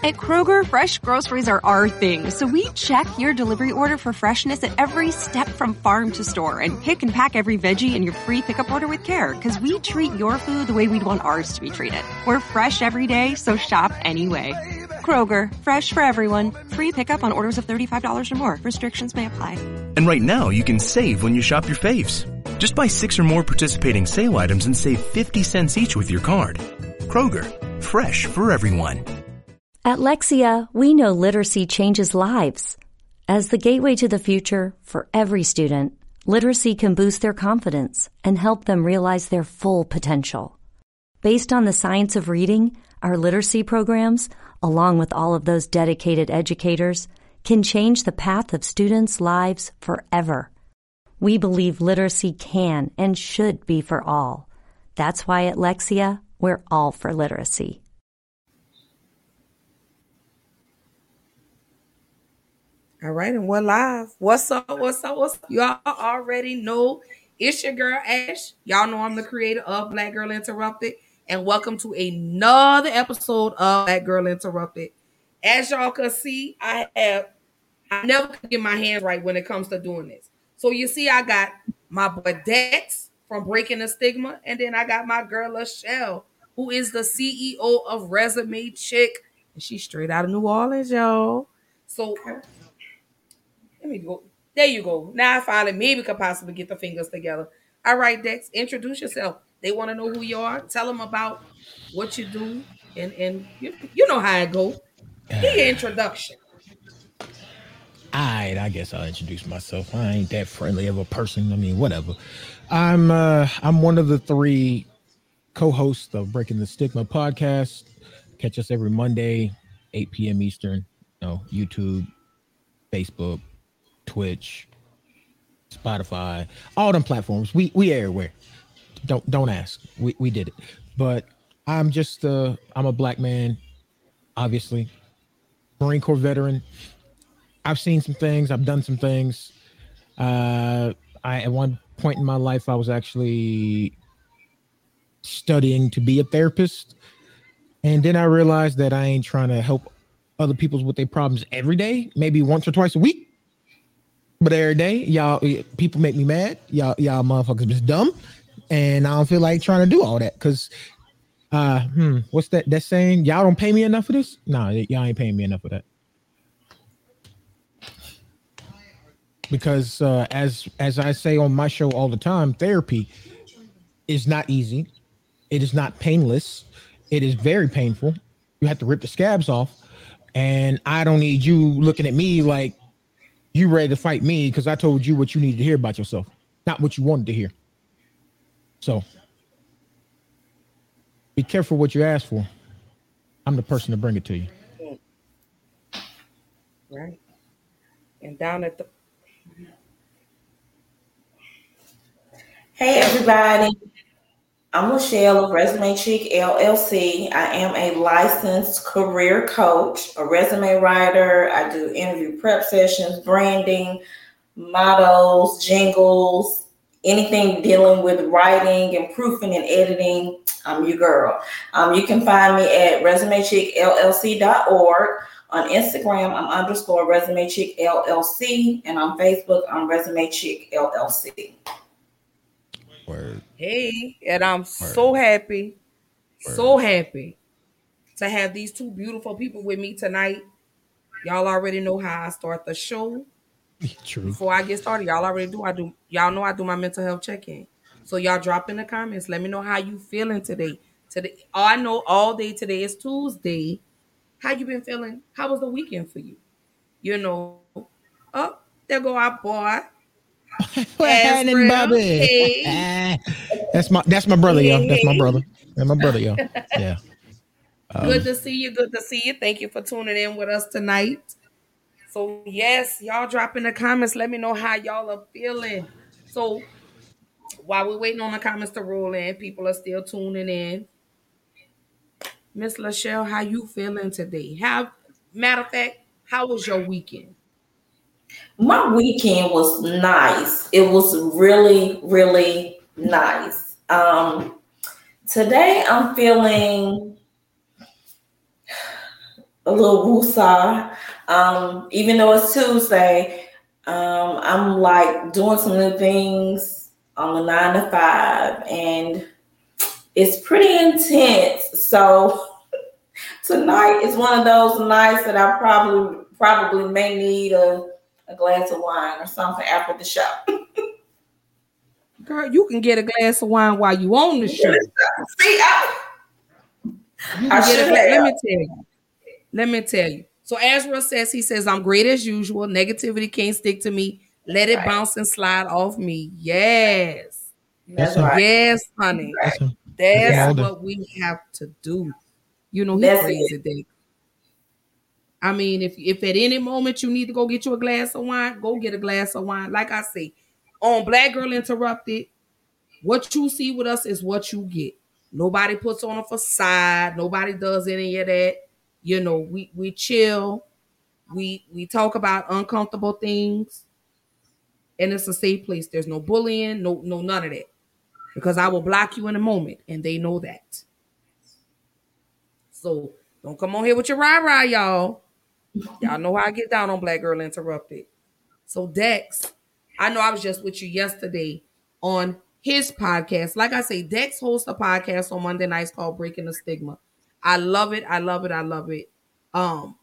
At Kroger, fresh groceries are our thing, so we check your delivery order for freshness at every step from farm to store and pick and pack every veggie in your free pickup order with care because we treat your food the way we'd want ours to be treated. We're fresh every day, so shop anyway. Kroger, fresh for everyone. Free pickup on orders of $35 or more. Restrictions may apply. And right now, you can save when you shop your faves. Just buy six or more participating sale items and save 50 cents each with your card. Kroger, fresh for everyone. At Lexia, we know literacy changes lives. As the gateway to the future for every student, literacy can boost their confidence and help them realize their full potential. Based on the science of reading, our literacy programs, along with all of those dedicated educators, can change the path of students' lives forever. We believe literacy can and should be for all. That's why at Lexia, we're all for literacy. All right, and we're live. What's up? What's up? What's up? Y'all already know it's your girl Ash. Y'all know I'm the creator of Black Girl Interrupted, and welcome to another episode of Black Girl Interrupted. As y'all can see, I have I never can get my hands right when it comes to doing this. So you see, I got my boy Dex from Breaking the Stigma, and then I got my girl Lachelle, who is the CEO of Resume Chick, and she's straight out of New Orleans, y'all. So let me go. There you go. Now I finally maybe could possibly get the fingers together. All right, Dex, introduce yourself. They want to know who you are. Tell them about what you do, and and you, you know how it go. Give your introduction. All right, I guess I'll introduce myself. I ain't that friendly of a person. I mean, whatever. I'm uh I'm one of the three co-hosts of Breaking the Stigma podcast. Catch us every Monday, 8 p.m. Eastern. You know, YouTube, Facebook, Twitch, Spotify, all them platforms. We we everywhere. Don't don't ask. We we did it. But I'm just uh I'm a black man, obviously. Marine Corps veteran. I've seen some things, I've done some things. Uh I at one point in my life I was actually studying to be a therapist. And then I realized that I ain't trying to help other people's with their problems every day, maybe once or twice a week. But every day, y'all people make me mad. Y'all, y'all motherfuckers just dumb. And I don't feel like trying to do all that because uh hmm, what's that that saying? Y'all don't pay me enough for this? No, y'all ain't paying me enough for that. Because uh as as I say on my show all the time, therapy is not easy. It is not painless. It is very painful. You have to rip the scabs off. And I don't need you looking at me like you ready to fight me because I told you what you needed to hear about yourself, not what you wanted to hear. So be careful what you ask for. I'm the person to bring it to you. Right. And down at the Hey everybody, I'm Michelle of Resume Chick LLC. I am a licensed career coach, a resume writer. I do interview prep sessions, branding, mottos, jingles, anything dealing with writing and proofing and editing. I'm your girl. Um, you can find me at resumechickllc.org. On Instagram, I'm underscore resume chick LLC, and on Facebook, I'm resume chick LLC. Word. Hey, and I'm so happy, so happy to have these two beautiful people with me tonight. Y'all already know how I start the show. True. Before I get started, y'all already do. I do. Y'all know I do my mental health check-in. So y'all drop in the comments. Let me know how you feeling today. Today, oh, I know all day today is Tuesday. How you been feeling? How was the weekend for you? You know, oh, there go our boy. Ezra. Bobby? Hey. that's my that's my brother, yo. That's my brother. That's my brother, yo. Yeah. Um, Good to see you. Good to see you. Thank you for tuning in with us tonight. So yes, y'all drop in the comments. Let me know how y'all are feeling. So while we're waiting on the comments to roll in, people are still tuning in. Miss Lachelle, how you feeling today? How matter of fact, how was your weekend? My weekend was nice. It was really, really nice. Um, today I'm feeling a little woosah. Um, even though it's Tuesday, um, I'm like doing some new things on the nine to five, and it's pretty intense. So tonight is one of those nights that I probably probably may need a, a glass of wine or something after the show. Girl, you can get a glass of wine while you on the show. See, I, I get a should let me tell you. Let me tell you. So Azrael says he says I'm great as usual. Negativity can't stick to me. Let it Right. bounce and slide off me. Yes. That's Yes, right. Yes, honey. That's. That's what we have to do. You know, he That's crazy day. I mean, if if at any moment you need to go get you a glass of wine, go get a glass of wine. Like I say, on Black Girl Interrupted, what you see with us is what you get. Nobody puts on a facade. Nobody does any of that. You know, we we chill. We we talk about uncomfortable things, and it's a safe place. There's no bullying, no no none of that, because I will block you in a moment, and they know that. So don't come on here with your rah rah, y'all. Y'all know how I get down on Black Girl Interrupted. So Dex, I know I was just with you yesterday on his podcast. Like I say, Dex hosts a podcast on Monday nights called Breaking the Stigma. I love it. I love it. I love it. Um,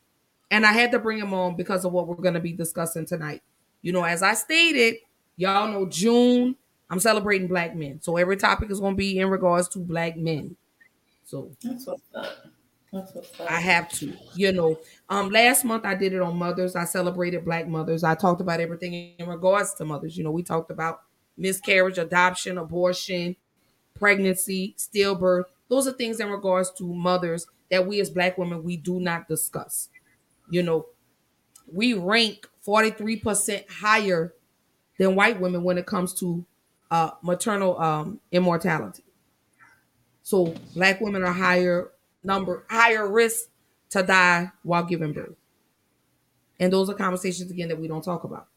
and I had to bring him on because of what we're going to be discussing tonight. You know, as I stated, y'all know June, I'm celebrating black men. So every topic is going to be in regards to black men. So That's what's up. That's what's up. I have to, you know. Um, last month I did it on mothers. I celebrated black mothers. I talked about everything in regards to mothers. You know, we talked about miscarriage, adoption, abortion, pregnancy, stillbirth. Those are things in regards to mothers that we as black women we do not discuss. You know, we rank 43% higher than white women when it comes to uh maternal um immortality. So black women are higher number, higher risk to die while giving birth. And those are conversations again that we don't talk about.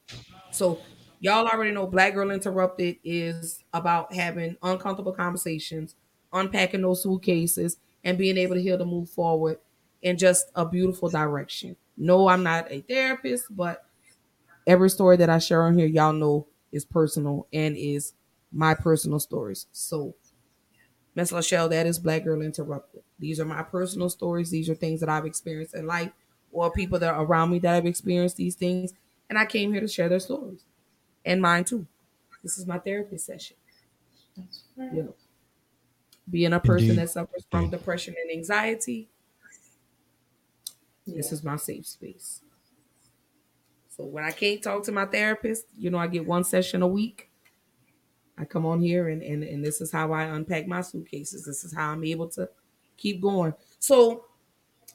So y'all already know Black Girl Interrupted is about having uncomfortable conversations, unpacking those suitcases, and being able to heal to move forward in just a beautiful direction. No, I'm not a therapist, but every story that I share on here, y'all know is personal and is my personal stories. So Miss Lachelle, that is Black Girl Interrupted. These are my personal stories. These are things that I've experienced in life or people that are around me that have experienced these things. And I came here to share their stories and mine too. This is my therapy session. You know, being a person Indeed. that suffers from depression and anxiety, this is my safe space. So when I can't talk to my therapist, you know, I get one session a week. I come on here and, and and this is how I unpack my suitcases. This is how I'm able to keep going. So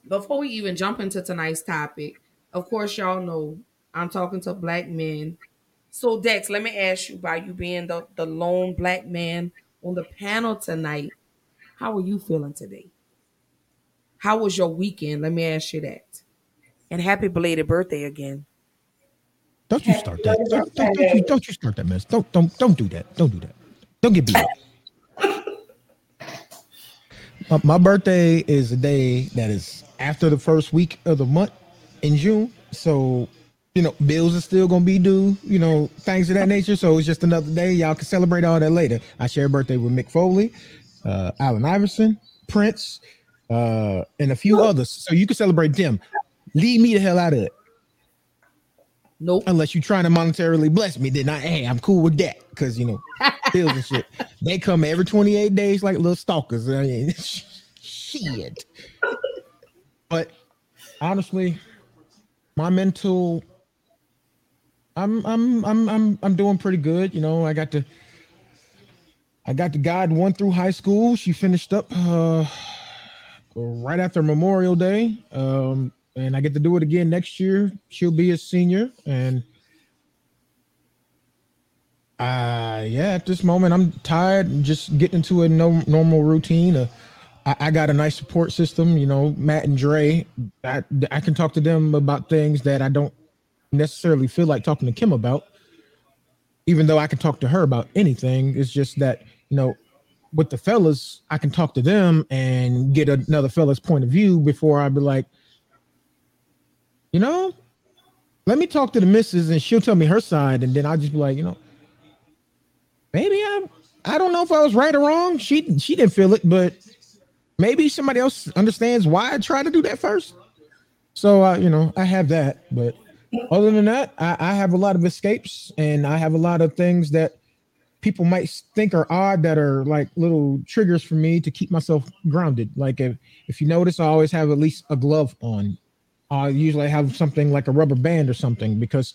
before we even jump into tonight's topic, of course, y'all know I'm talking to black men. So Dex, let me ask you about you being the, the lone black man on the panel tonight. How are you feeling today? How was your weekend? Let me ask you that. And happy belated birthday again. Don't you start that. Don't, don't, don't you, don't you start that mess. Don't don't don't do that. Don't do that. Don't get beat up. My, my birthday is a day that is after the first week of the month in June. So, you know, bills are still gonna be due, you know, things of that nature. So it's just another day. Y'all can celebrate all that later. I share a birthday with Mick Foley, uh, Allen Iverson, Prince, uh, and a few others. So you can celebrate them. Leave me the hell out of it Nope. unless you're trying to monetarily bless me, then I hey, I'm cool with that because you know bills and shit. They come every 28 days like little stalkers. I mean, shit. But honestly, my mental, I'm I'm I'm I'm I'm doing pretty good. You know, I got to I got the guide one through high school. She finished up uh right after Memorial Day. Um, and I get to do it again next year. She'll be a senior, and uh yeah, at this moment I'm tired and just getting into a no, normal routine. Uh, I, I got a nice support system, you know, Matt and Dre. I, I can talk to them about things that I don't necessarily feel like talking to Kim about, even though I can talk to her about anything. It's just that, you know, with the fellas, I can talk to them and get another fella's point of view before I'd be like, you know, let me talk to the missus and she'll tell me her side, and then I'll just be like, you know, maybe I'm I don't know if I was right or wrong. She she didn't feel it, but maybe somebody else understands why I tried to do that first. So uh, you know, I have that, but other than that, I, I have a lot of escapes and I have a lot of things that people might think are odd that are like little triggers for me to keep myself grounded. Like if, if you notice, I always have at least a glove on. Uh, I usually have something like a rubber band or something because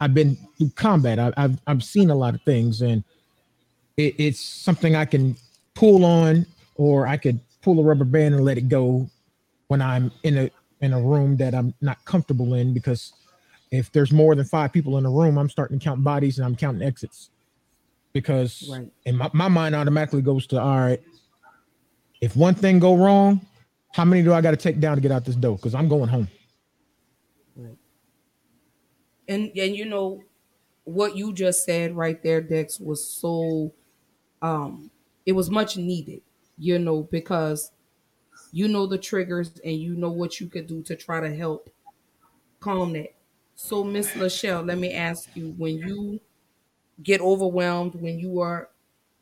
I've been through combat. I, have I've seen a lot of things and it, it's something I can pull on or I could pull a rubber band and let it go when I'm in a in a room that I'm not comfortable in because if there's more than five people in a room, I'm starting to count bodies and I'm counting exits because right. and my, my mind automatically goes to all right if one thing go wrong how many do i got to take down to get out this door because i'm going home and and you know what you just said right there dex was so um it was much needed you know because you know the triggers and you know what you could do to try to help calm that. So miss lachelle let me ask you when you get overwhelmed when you are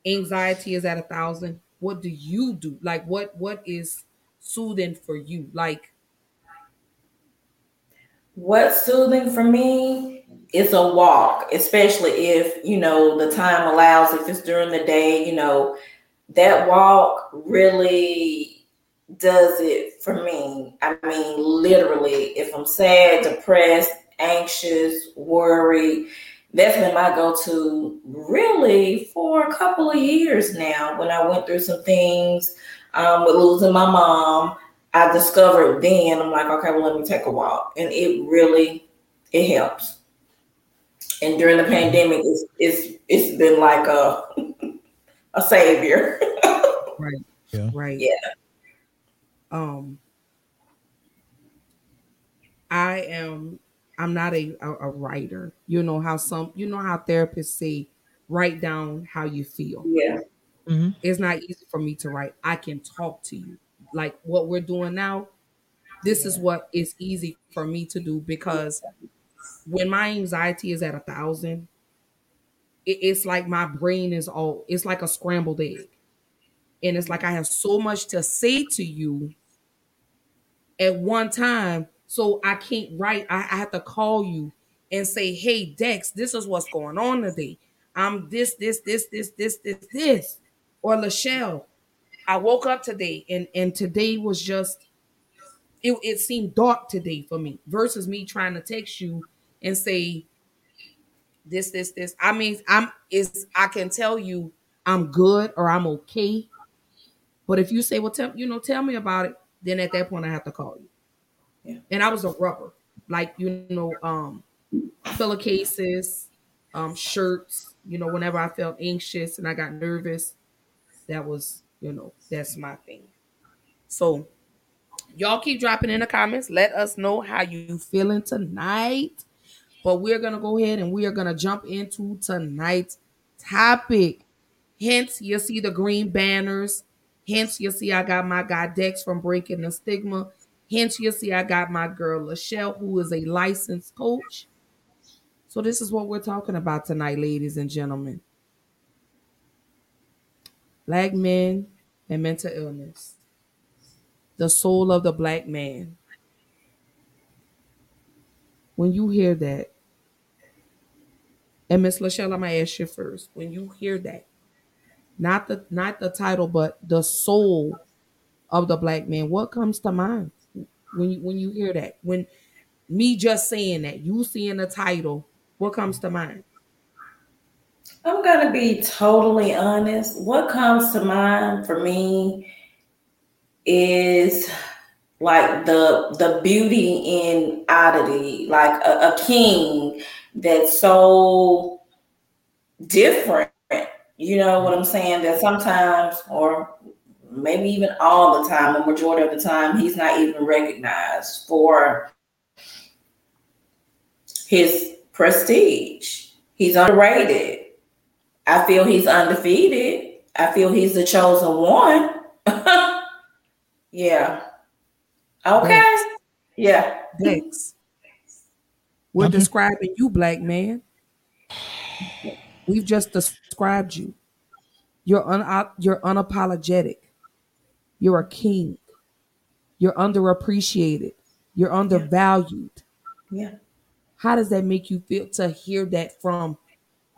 anxiety is at a thousand what do you do? Like what what is soothing for you? Like what's soothing for me is a walk especially if you know the time allows if it's during the day you know that walk really does it for me. I mean literally if i'm sad depressed anxious worried that's been my go-to really for a couple of years now when i went through some things um, with losing my mom i discovered then i'm like okay well let me take a walk and it really it helps and during the pandemic it's it's, it's been like a a savior right yeah right yeah um i am I'm not a, a, a writer. You know how some you know how therapists say write down how you feel. Yeah. Mm-hmm. It's not easy for me to write. I can talk to you. Like what we're doing now, this is what is easy for me to do because when my anxiety is at a thousand, it, it's like my brain is all it's like a scrambled egg. And it's like I have so much to say to you at one time so I can't write. I, I have to call you and say, hey, Dex, this is what's going on today. I'm this, this, this, this, this, this, this. Or Lachelle, I woke up today and, and today was just, it, it seemed dark today for me versus me trying to text you and say, this, this, this. I mean, I'm is I can tell you I'm good or I'm okay. But if you say, well, tell you know, tell me about it, then at that point I have to call you. Yeah. And I was a rubber, like you know, um, pillowcases, um, shirts. You know, whenever I felt anxious and I got nervous, that was you know that's my thing. So y'all keep dropping in the comments. Let us know how you feeling tonight. But we're gonna go ahead and we are gonna jump into tonight's topic. Hence, you'll see the green banners. Hence, you'll see I got my guy Dex from Breaking the Stigma. Hence, you'll see I got my girl Lachelle, who is a licensed coach. So, this is what we're talking about tonight, ladies and gentlemen. Black men and mental illness. The soul of the black man. When you hear that, and Miss Lachelle, I'm gonna ask you first. When you hear that, not the not the title, but the soul of the black man, what comes to mind? when you when you hear that? When me just saying that, you seeing the title, what comes to mind? I'm gonna be totally honest. What comes to mind for me is like the the beauty in oddity, like a, a king that's so different. You know what I'm saying? That sometimes, or maybe even all the time, a majority of the time, he's not even recognized for his prestige. He's underrated. I feel he's undefeated. I feel he's the chosen one. yeah. Okay. Dex. Yeah. Dex. We're Okay. describing you, black man. We've just described you. You're un- uh, you're unapologetic. You're a king. You're underappreciated. You're undervalued. Yeah. How does that make you feel to hear that from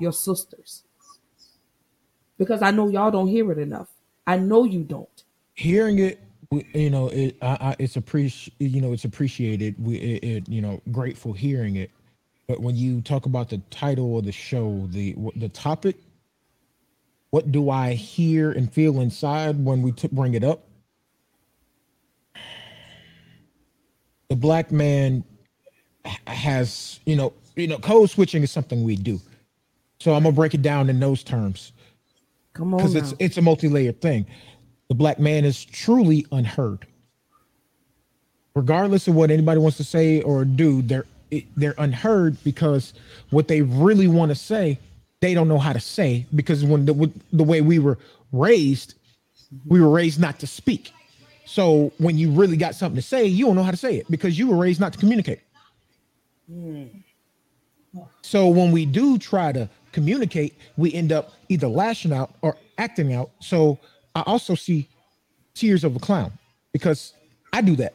your sisters? Because I know y'all don't hear it enough. I know you don't. hearing it you know it I, I, it's appreci- you know it's appreciated. We it, it you know grateful hearing it. But when you talk about the title of the show the the topic what do i hear and feel inside when we t- bring it up? The black man has you know you know code switching is something we do. So i'm gonna break it down in those terms Come on. because it's it's a multi-layered thing. The black man is truly unheard. Regardless of what anybody wants to say or do, they're it- they're unheard because what they really want to say, they don't know how to say because when the the way we were raised, we were raised not to speak. So when you really got something to say, you don't know how to say it because you were raised not to communicate. Hmm. So when we do try to communicate, we end up either lashing out or acting out. So I also see tears of a clown because I do that.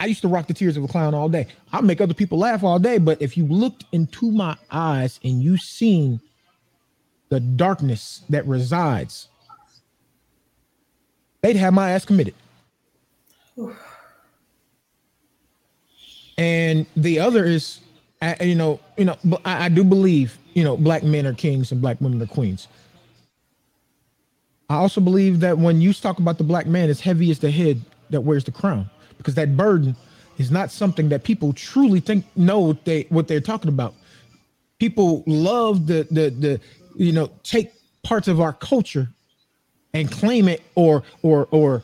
I used to rock the tears of a clown all day. I make other people laugh all day, but if you looked into my eyes and you seen the darkness that resides, they'd have my ass committed. And the other is, you know, you know, but I, I do believe, you know, black men are kings and black women are queens. I also believe that when you talk about the black man, it's heavy as the head that wears the crown, because that burden is not something that people truly think know what they what they're talking about. People love the the the you know take parts of our culture and claim it or or or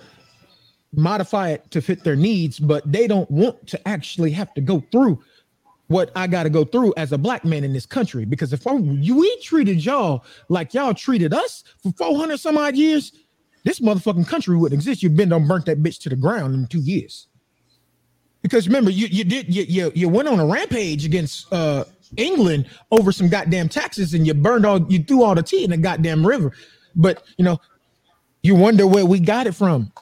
modify it to fit their needs, but they don't want to actually have to go through what I got to go through as a black man in this country. Because if I, we treated y'all like y'all treated us for 400 some odd years, this motherfucking country wouldn't exist. You've been done burnt that bitch to the ground in two years. Because remember, you you did you you, you went on a rampage against uh England over some goddamn taxes, and you burned all you threw all the tea in the goddamn river. But you know, you wonder where we got it from.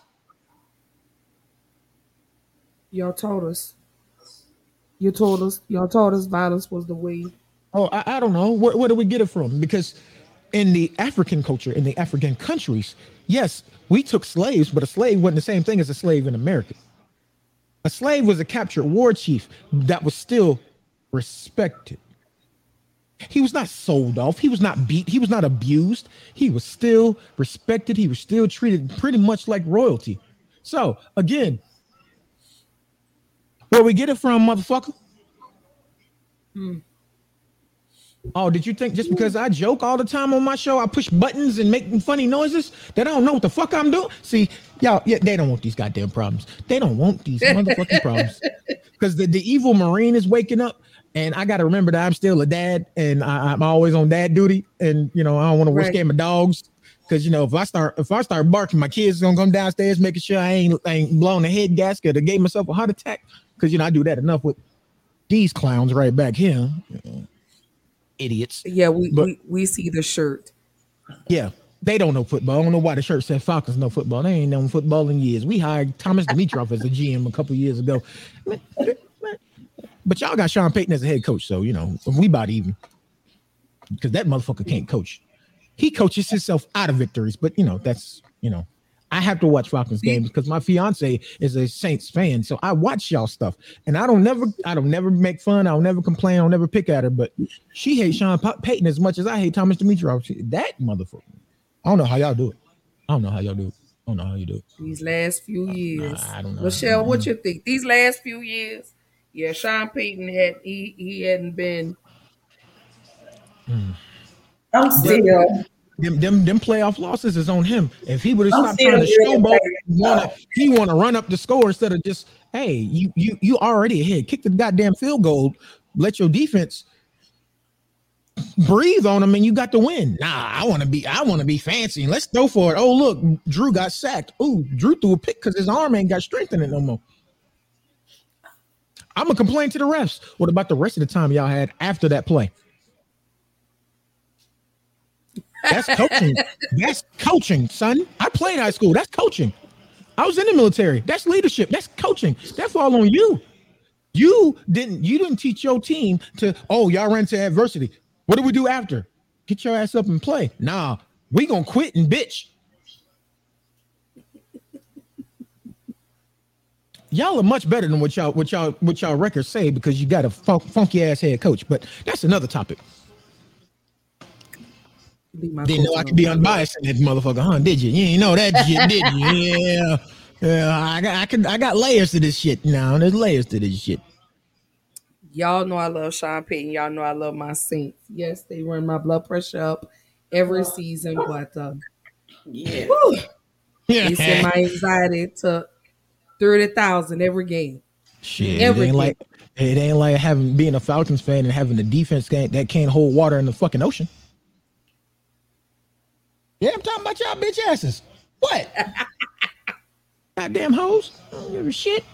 y'all told us. You told us. Y'all told us violence was the way. Oh, I, I don't know. Where, where do we get it from? Because in the African culture, in the African countries, yes, we took slaves, but a slave wasn't the same thing as a slave in America. A slave was a captured war chief that was still respected. He was not sold off. He was not beat. He was not abused. He was still respected. He was still treated pretty much like royalty. So, again, where we get it from, motherfucker? Hmm. Oh, did you think just because I joke all the time on my show, I push buttons and make funny noises that I don't know what the fuck I'm doing? See, y'all, yeah, they don't want these goddamn problems. They don't want these motherfucking problems because the, the evil marine is waking up, and I got to remember that I'm still a dad, and I, I'm always on dad duty, and you know I don't want to scare my dogs because you know if I start if I start barking, my kids are gonna come downstairs making sure I ain't I ain't blowing a head gasket or gave myself a heart attack because you know I do that enough with these clowns right back here, idiots. Yeah, we, But- we we see the shirt. Yeah, they don't know football. I don't know why the shirt said Falcons know football. They ain't known football in years. We hired Thomas Dimitroff as a GM a couple years ago. But y'all got Sean Payton as a head coach, so you know we about even. Because that motherfucker can't coach. He coaches himself out of victories, but you know that's you know. I have to watch Falcons games because my fiance is a Saints fan, so I watch y'all stuff, and I don't never, I don't never make fun, I'll never complain, I'll never pick at her, but she hates Sean Pa- Payton as much as I hate Thomas Dimitroff. She- That motherfucker. I don't know how y'all do it. I don't know how y'all do it. I don't know how you do it. These last few years, I don't know. Michelle, what you think? These last few years, yeah, Sean Payton had he he hadn't been. I'm still. Them, them, them playoff losses is on him. If he would have stopped trying to showboat, wanna, he want to run up the score instead of just, hey, you you you already ahead. Kick the goddamn field goal. Let your defense breathe on them, and you got the win. Nah, I want to be, I want to be fancy. and Let's go for it. Oh look, Drew got sacked. Ooh, Drew threw a pick because his arm ain't got strength in it no more. I'm gonna complain to the refs. What about the rest of the time y'all had after that play? That's coaching. That's coaching, son. I played high school. That's coaching. I was in the military. That's leadership. That's coaching. That's all on you. You didn't you didn't teach your team to oh y'all ran to adversity. What do we do after? Get your ass up and play. Nah, we gonna quit and bitch. y'all are much better than what y'all what y'all what y'all records say because you got a fun, funky ass head coach. But that's another topic. Didn't know I could be unbiased in that motherfucker, huh? Did you? You ain't know that shit, did you? Yeah. Yeah, I got I can I got layers to this shit now. There's layers to this shit. Y'all know I love Sean Payton. Y'all know I love my Saints. Yes, they run my blood pressure up every season, but uh, yeah, they send my anxiety to thirty thousand every game. Shit, every it ain't game. like it ain't like having being a Falcons fan and having a defense that can't hold water in the fucking ocean. Yeah, I'm talking about y'all bitch asses. What? Goddamn hoes. I don't give a shit.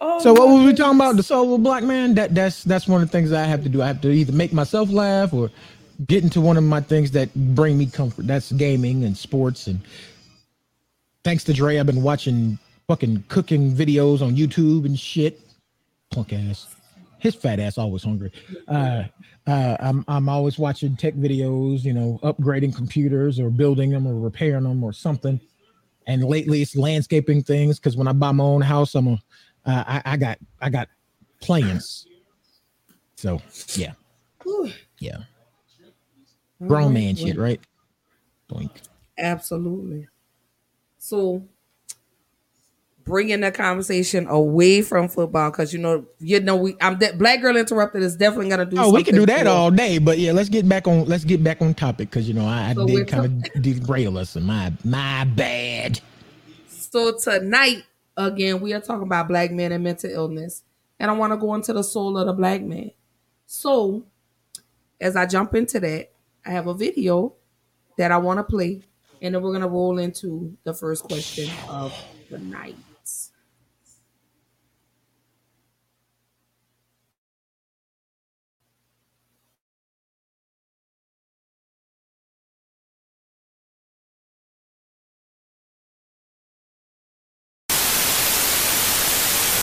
Oh, so what were we talking about? The soul of a black man? That that's that's one of the things I have to do. I have to either make myself laugh or get into one of my things that bring me comfort. That's gaming and sports. And thanks to Dre, I've been watching fucking cooking videos on YouTube and shit. Punk ass. His fat ass always hungry. Uh, uh, I'm I'm always watching tech videos, you know, upgrading computers or building them or repairing them or something. And lately, it's landscaping things because when I buy my own house, I'm a uh, I, I got I got plans. So yeah, yeah, grown man shit, right? Boink. Absolutely. So bringing the conversation away from football because you know you know we I'm that black girl interrupted is definitely gonna do. Oh, we can do that all day, but yeah, let's get back on let's get back on topic because you know I, I so did kind of derail us and my my bad. So tonight again we are talking about black men and mental illness, and I want to go into the soul of the black man. So as I jump into that, I have a video that I want to play, and then we're gonna roll into the first question of the night.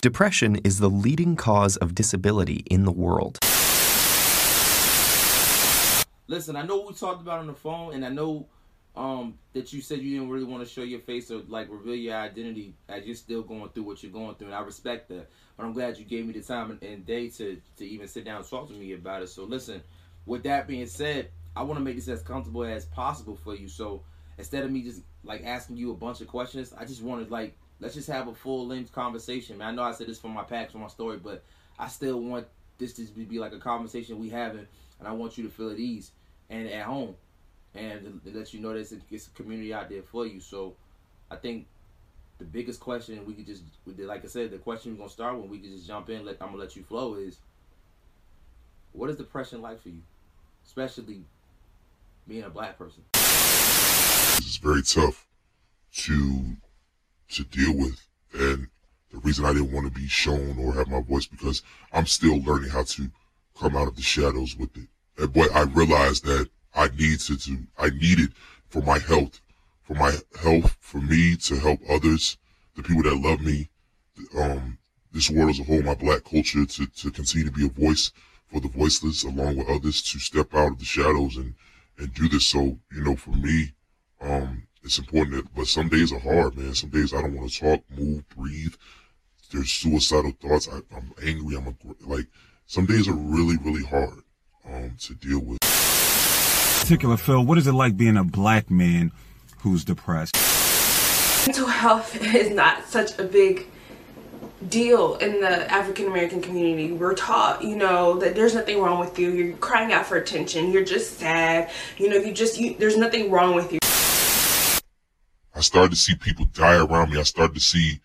Depression is the leading cause of disability in the world. Listen, I know we talked about on the phone, and I know um, that you said you didn't really want to show your face or like reveal your identity as you're still going through what you're going through, and I respect that. But I'm glad you gave me the time and day to to even sit down and talk to me about it. So listen, with that being said, I want to make this as comfortable as possible for you. So instead of me just like asking you a bunch of questions, I just wanted to like let's just have a full length conversation. Man, I know I said this for my packs for my story, but I still want this to be like a conversation we having, and I want you to feel at ease and at home, and let you know that it's a, community out there for you. So, I think the biggest question we could just, like I said, the question we're gonna start when we can just jump in. Let I'm gonna let you flow is, what is depression like for you, especially being a black person? It's very tough to to deal with. And the reason I didn't want to be shown or have my voice because I'm still learning how to come out of the shadows with it. And, but I realized that I need to, to I need it for my health, for my health, for me to help others, the people that love me, um, this world as a whole, my black culture to, to continue to be a voice for the voiceless along with others to step out of the shadows and, and do this. So, you know, for me, um, it's important that, but some days are hard, man. Some days I don't want to talk, move, breathe. There's suicidal thoughts. I, am angry. I'm a, like, some days are really, really hard, um, to deal with. Particular Phil, what is it like being a black man who's depressed? Mental health is not such a big deal in the African American community. We're taught, you know, that there's nothing wrong with you. You're crying out for attention. You're just sad. You know, you just you, there's nothing wrong with you. I started to see people die around me. I started to see,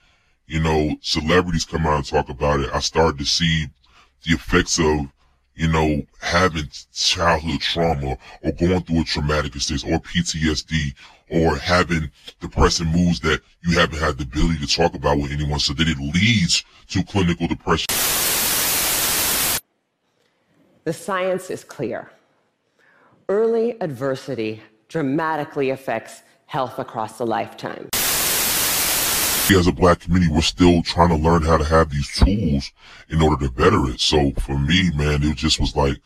you know, celebrities come out and talk about it. I started to see the effects of, you know, having childhood trauma or going through a traumatic experience or PTSD or having depressing moods that you haven't had the ability to talk about with anyone so that it leads to clinical depression. The science is clear. Early adversity dramatically affects health across a lifetime. As a black community, we're still trying to learn how to have these tools in order to better it. So for me, man, it just was like,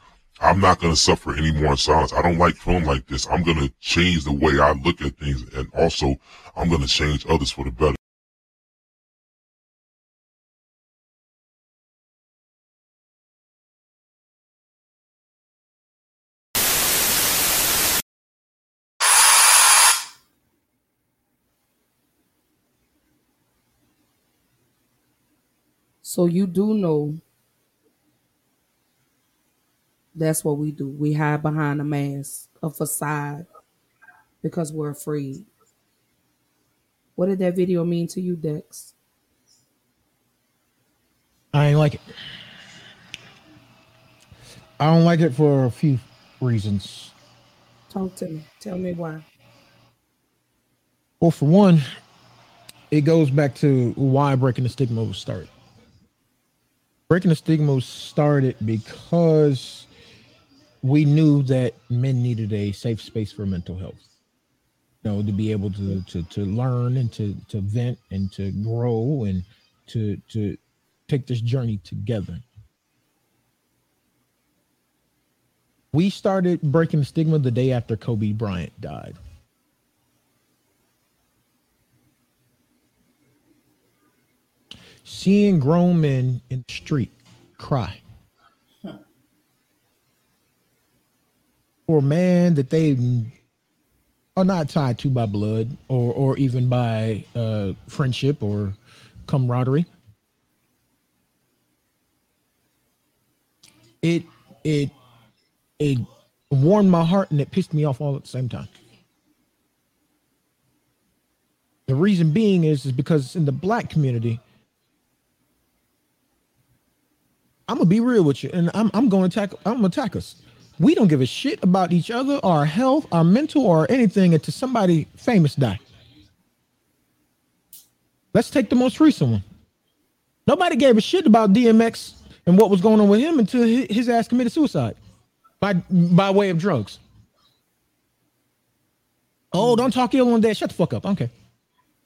I'm not going to suffer any more in silence. I don't like feeling like this. I'm going to change the way I look at things. And also, I'm going to change others for the better. So you do know that's what we do. We hide behind a mask, a facade, because we're afraid. What did that video mean to you, Dex? I ain't like it. I don't like it for a few reasons. Talk to me. Tell me why. Well, for one, it goes back to why breaking the stigma was started. Breaking the stigma started because we knew that men needed a safe space for mental health. You know, to be able to to to learn and to to vent and to grow and to to take this journey together. We started breaking the stigma the day after Kobe Bryant died. Seeing grown men in the street cry for a man that they are not tied to by blood or or even by uh, friendship or camaraderie. It it it warmed my heart and it pissed me off all at the same time. The reason being is is because in the black community, I'm gonna be real with you, and I'm I'm gonna attack I'm gonna attack us. We don't give a shit about each other, our health, our mental, or anything until somebody famous die. Let's take the most recent one. Nobody gave a shit about DMX and what was going on with him until his ass committed suicide by by way of drugs. Oh, don't talk ill on that. Shut the fuck up. Okay.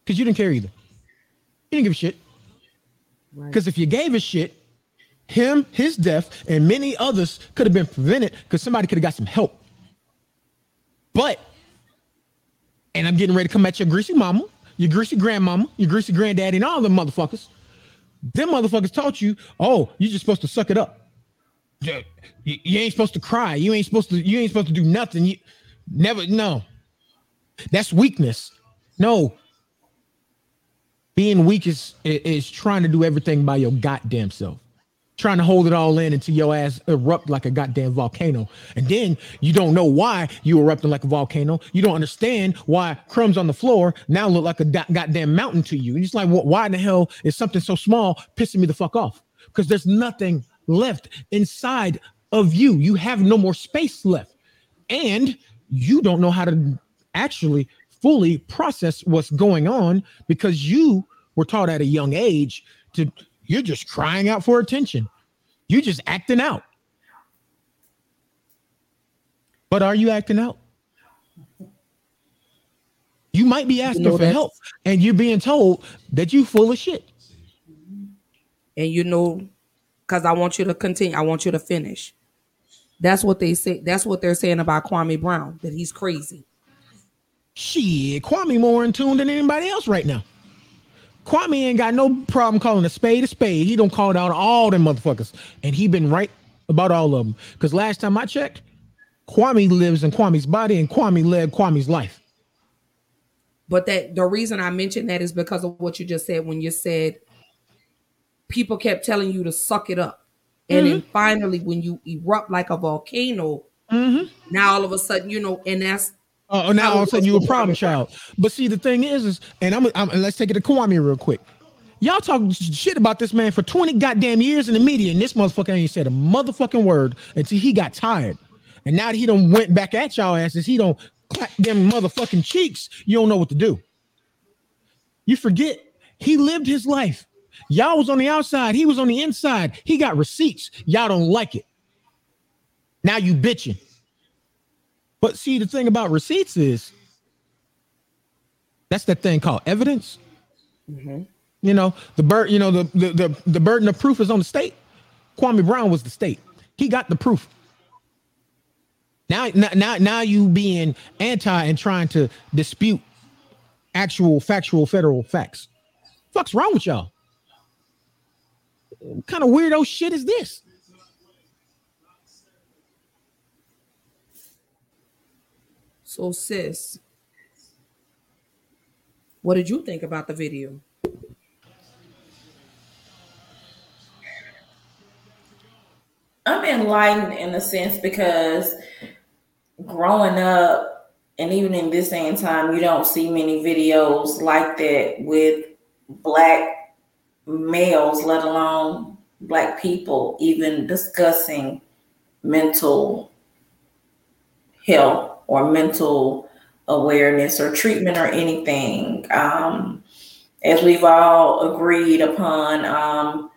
Because you didn't care either. You didn't give a shit. Because right. if you gave a shit, him, his death, and many others could have been prevented because somebody could have got some help. But, and I'm getting ready to come at your greasy mama, your greasy grandmama, your greasy granddaddy, and all them motherfuckers. Them motherfuckers taught you, oh, you're just supposed to suck it up. You, you ain't supposed to cry. You ain't supposed to. You ain't supposed to do nothing. You never. No, that's weakness. No, being weak is is trying to do everything by your goddamn self trying to hold it all in until your ass erupt like a goddamn volcano. And then you don't know why you erupting like a volcano. You don't understand why crumbs on the floor now look like a goddamn mountain to you. And it's like, well, why in the hell is something so small pissing me the fuck off? Because there's nothing left inside of you. You have no more space left. And you don't know how to actually fully process what's going on because you were taught at a young age to you're just crying out for attention. You're just acting out. But are you acting out? You might be asking you know, for help and you're being told that you full of shit. And you know, because I want you to continue, I want you to finish. That's what they say. That's what they're saying about Kwame Brown, that he's crazy. Shit, Kwame more in tune than anybody else right now. Kwame ain't got no problem calling a spade a spade. He don't call out all them motherfuckers, and he been right about all of them. Because last time I checked, Kwame lives in Kwame's body, and Kwame led Kwame's life. But that the reason I mentioned that is because of what you just said when you said people kept telling you to suck it up, and mm-hmm. then finally when you erupt like a volcano, mm-hmm. now all of a sudden you know, and that's uh, now all of a sudden you a problem child. But see, the thing is, is and I'm, I'm let's take it to Kwame real quick. Y'all talking shit about this man for 20 goddamn years in the media, and this motherfucker ain't said a motherfucking word until he got tired. And now that he don't went back at y'all asses, he don't clap them motherfucking cheeks. You don't know what to do. You forget he lived his life. Y'all was on the outside, he was on the inside. He got receipts. Y'all don't like it. Now you bitching. But see, the thing about receipts is that's that thing called evidence. Mm-hmm. You know, the bird, you know, the, the the the burden of proof is on the state. Kwame Brown was the state. He got the proof. Now, now, now you being anti and trying to dispute actual factual federal facts. Fuck's wrong with y'all? What kind of weirdo shit is this? So, sis, what did you think about the video? I'm enlightened in a sense because growing up, and even in this same time, you don't see many videos like that with black males, let alone black people, even discussing mental health or mental awareness or treatment or anything. Um, as we've all agreed upon, um,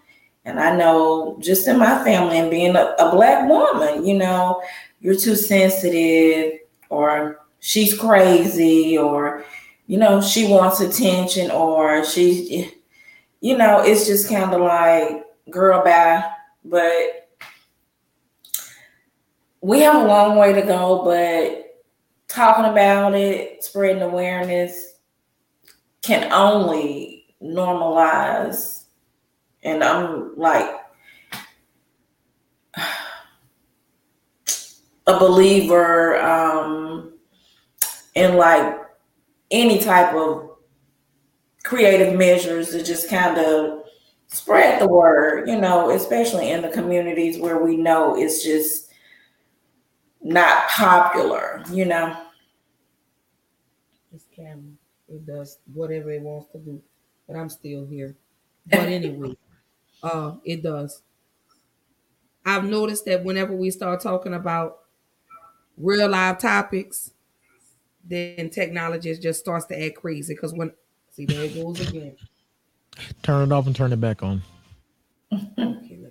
and I know just in my family and being a, a black woman, you know, you're too sensitive or she's crazy or, you know, she wants attention or she's, you know, it's just kind of like, girl, bye. But we have a long way to go, but talking about it, spreading awareness can only normalize. And I'm like a believer um, in like any type of creative measures to just kind of spread the word, you know, especially in the communities where we know it's just not popular, you know. It's camera. It does whatever it wants to do, but I'm still here. But anyway. Uh, it does. I've noticed that whenever we start talking about real life topics, then technology just starts to act crazy. Because when see there it goes again. Turn it off and turn it back on. okay, let me see.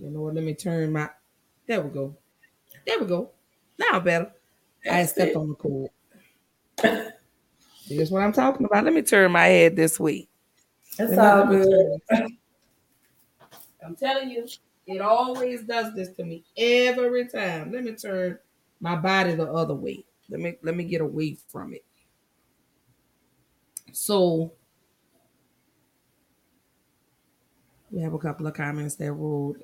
You know what? Let me turn my. There we go. There we go. Now better. I stepped on the cord. That's what I'm talking about. Let me turn my head this way. It's all good. I'm telling you, it always does this to me every time. Let me turn my body the other way. Let me let me get away from it. So we have a couple of comments that ruled.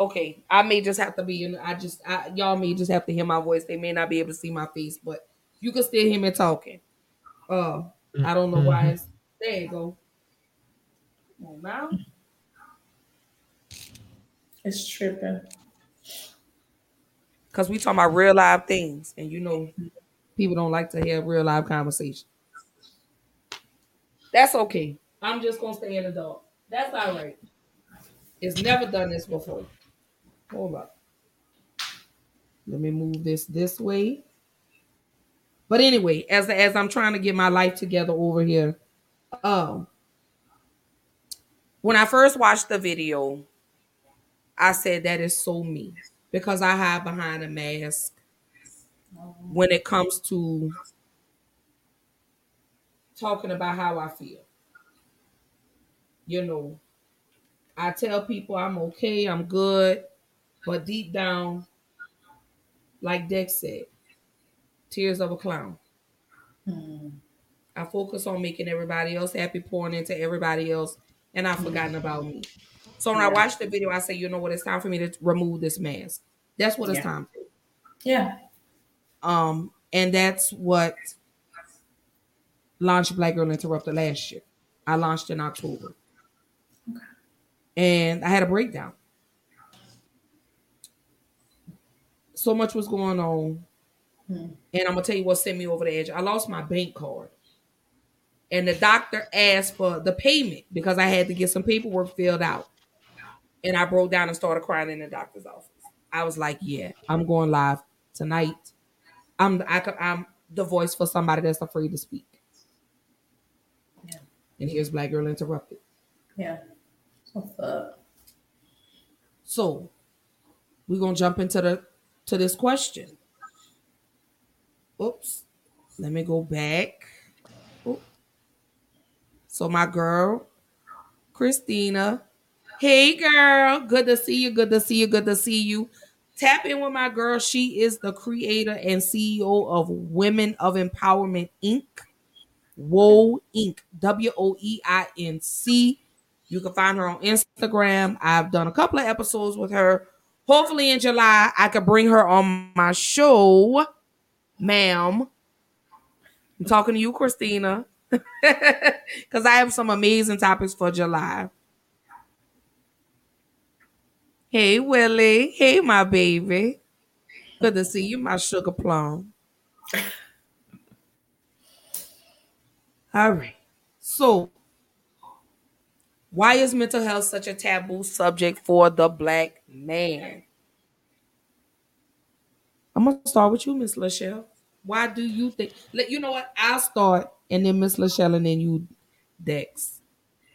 Okay, I may just have to be in. I just I, y'all may just have to hear my voice. They may not be able to see my face, but you can still hear me talking. Uh, I don't know why it's there you go. Come on now. It's tripping. Cause we talking about real live things, and you know, people don't like to hear real live conversation. That's okay. I'm just gonna stay in the dark. That's all right. It's never done this before. Hold up. Let me move this this way. But anyway, as as I'm trying to get my life together over here, um, when I first watched the video, I said that is so me because I hide behind a mask when it comes to talking about how I feel. You know, I tell people I'm okay, I'm good, but deep down, like Dex said, tears of a clown. Mm. I focus on making everybody else happy, pouring into everybody else, and I've forgotten about me. So when yeah. I watch the video, I say, you know what, it's time for me to remove this mask. That's what it's yeah. time for. Yeah. Um, and that's what launched Black Girl Interrupted last year. I launched in October. Okay. And I had a breakdown. So much was going on. Hmm. And I'm gonna tell you what sent me over the edge. I lost my bank card. and the doctor asked for the payment because I had to get some paperwork filled out. And I broke down and started crying in the doctor's office. I was like, "Yeah, I'm going live tonight. I'm I, I'm the voice for somebody that's afraid to speak." Yeah. And here's Black Girl Interrupted. Yeah. What's up? So we're gonna jump into the to this question. Oops. Let me go back. Oop. So my girl, Christina. Hey girl, good to see you. Good to see you. Good to see you. Tap in with my girl. She is the creator and CEO of Women of Empowerment Inc. WOE Inc. W O E I N C. You can find her on Instagram. I've done a couple of episodes with her. Hopefully in July, I could bring her on my show, ma'am. I'm talking to you, Christina, because I have some amazing topics for July. Hey, Willie. Hey, my baby. Good to see you, my sugar plum. All right. So, why is mental health such a taboo subject for the black man? I'm gonna start with you, Miss Lachelle. Why do you think? Let you know what? I'll start, and then Miss Lachelle, and then you, Dex.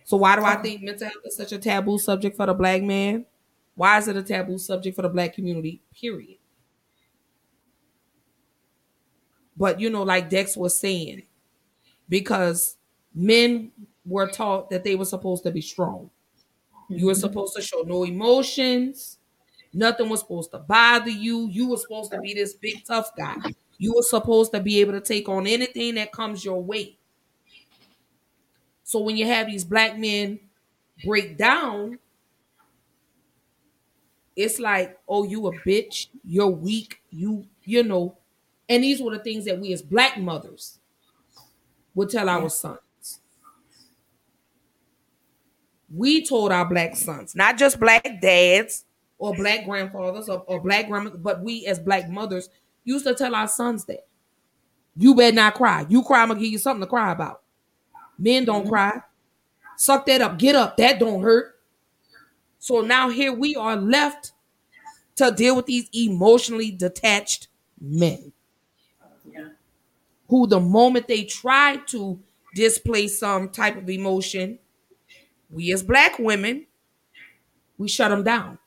So why do I think mental health is such a taboo subject for the black man? Why is it a taboo subject for the black community? Period. But you know, like Dex was saying, because men were taught that they were supposed to be strong. You were mm-hmm. supposed to show no emotions. Nothing was supposed to bother you. You were supposed to be this big tough guy. You were supposed to be able to take on anything that comes your way. So when you have these black men break down, it's like, oh, you a bitch, you're weak, you, you know. And these were the things that we as black mothers would tell our sons. We told our black sons, not just black dads or black grandfathers or, or black grandmothers, but we as black mothers used to tell our sons that. You better not cry. You cry, I'm gonna give you something to cry about. Men don't mm-hmm. cry. Suck that up. Get up. That don't hurt. So now here we are left to deal with these emotionally detached men. Who the moment they try to display some type of emotion, we as black women, we shut them down.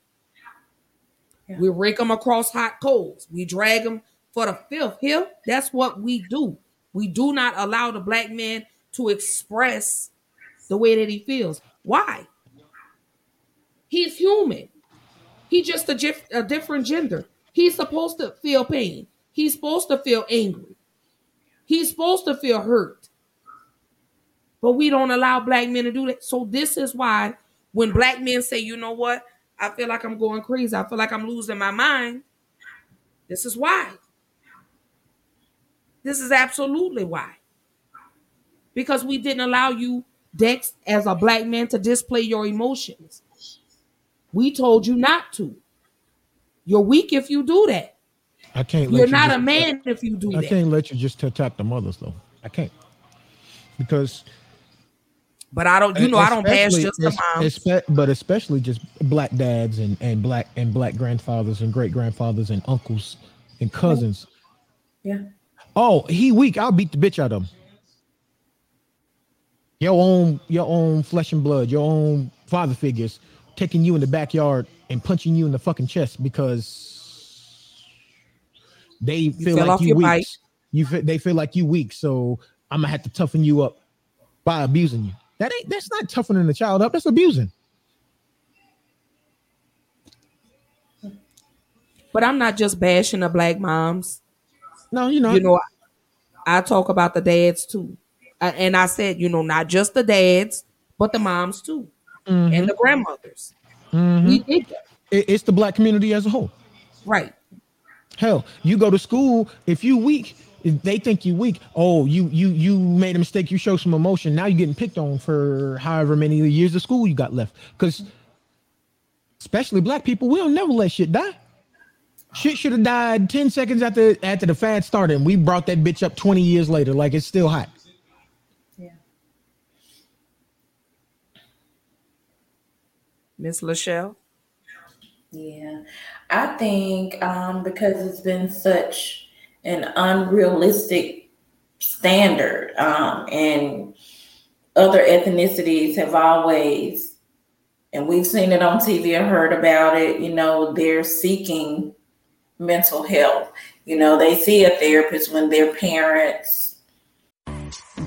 We rake them across hot coals. We drag them for the filth. Here, that's what we do. We do not allow the black man to express the way that he feels. Why? He's human. He's just a, gif- a different gender. He's supposed to feel pain. He's supposed to feel angry. He's supposed to feel hurt. But we don't allow black men to do that. So this is why when black men say, you know what, I feel like I'm going crazy. I feel like I'm losing my mind. This is why. This is absolutely why. Because we didn't allow you, Dex, as a black man, to display your emotions. We told you not to. You're weak if you do that. I can't. You're you not just- a man if you do I that. can't let you just attack the mothers though. I can't because. But I don't. You know, I don't bash especially- just the es- moms. espe- but especially just black dads and and black and black grandfathers and great grandfathers and uncles and cousins. Yeah. Oh, he weak. I'll beat the bitch out of him. Your own, your own flesh and blood, your own father figures taking you in the backyard and punching you in the fucking chest because they feel like you weak. bike. You fe- they feel like you weak, so I'm gonna have to toughen you up by abusing you. That ain't that's not toughening the child up. That's abusing. But I'm not just bashing the black moms. No, you know, you know, I talk about the dads too, I- and I said, you know, not just the dads, but the moms too, mm-hmm. and the grandmothers. Mm-hmm. We did that, It- it's the black community as a whole. right? Hell, you go to school. If you weak, they think you weak. Oh, you you you made a mistake. You show some emotion. Now you're getting picked on for however many years of school you got left. Because especially black people, we'll never let shit die. Shit should have died 10 seconds after after the fad started, and we brought that bitch up 20 years later, like it's still hot. Yeah. Miss Lachelle? Yeah. I think um, because it's been such an unrealistic standard, um, and other ethnicities have always, and we've seen it on TV or heard about it, you know, they're seeking mental health. You know, they see a therapist when their parents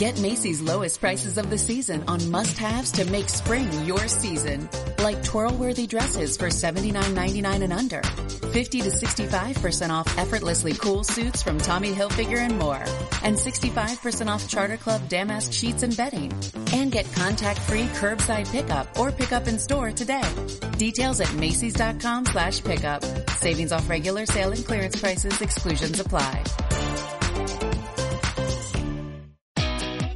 Get Macy's lowest prices of the season on must-haves to make spring your season. Like twirl-worthy dresses for $79.99 and under. 50 to 65% off effortlessly cool suits from Tommy Hilfiger and more. And 65% off Charter Club damask sheets and bedding. And get contact-free curbside pickup or pickup in store today. Details at Macy's.com slash pickup. Savings off regular sale and clearance prices. Exclusions apply.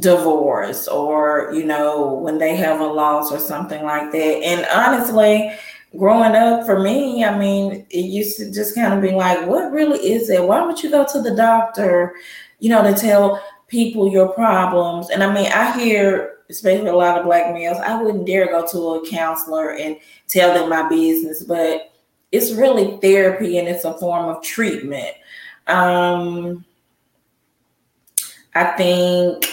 divorce or you know when they have a loss or something like that. And honestly growing up for me i mean it used to just kind of be like what really is it? Why would you go to the doctor you know to tell people your problems? And i mean i hear especially a lot of black males i wouldn't dare go to a counselor and tell them my business but it's really therapy and it's a form of treatment. Um i think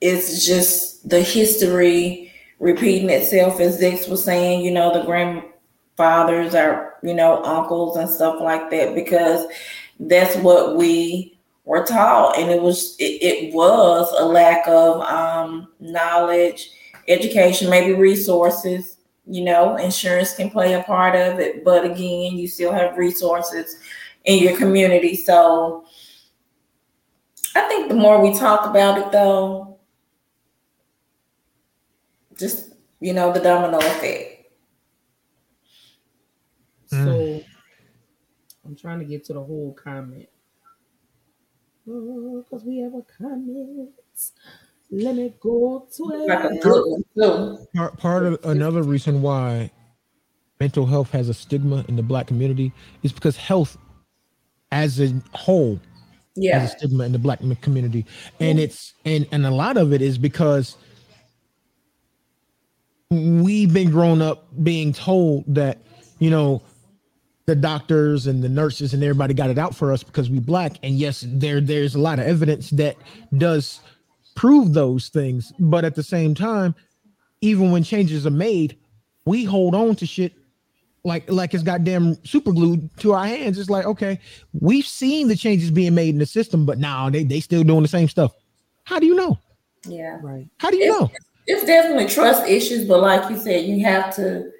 it's just the history repeating itself, as Dex was saying, you know, the grandfathers are, you know, uncles and stuff like that, because that's what we were taught. And it was it, it was a lack of um, knowledge, education, maybe resources. You know, insurance can play a part of it, but again, you still have resources in your community. So I think the more we talk about it, though, just you know the domino effect. Mm. So I'm trying to get to the whole comment. Because oh, we have a comment. Let me go to it. Like a good one Part, part of another reason why mental health has a stigma in the black community is because health as a whole yeah. has a stigma in the black community. And it's and and a lot of it is because we've been grown up being told that you know the doctors and the nurses and everybody got it out for us because we black. And yes there there's a lot of evidence that does prove those things. But at the same time even when changes are made we hold on to shit like like it's goddamn super glued to our hands. It's like okay we've seen the changes being made in the system but now they they still doing the same stuff. How do you know? Yeah. Right. How do you know? it's definitely trust issues, but like you said, you have to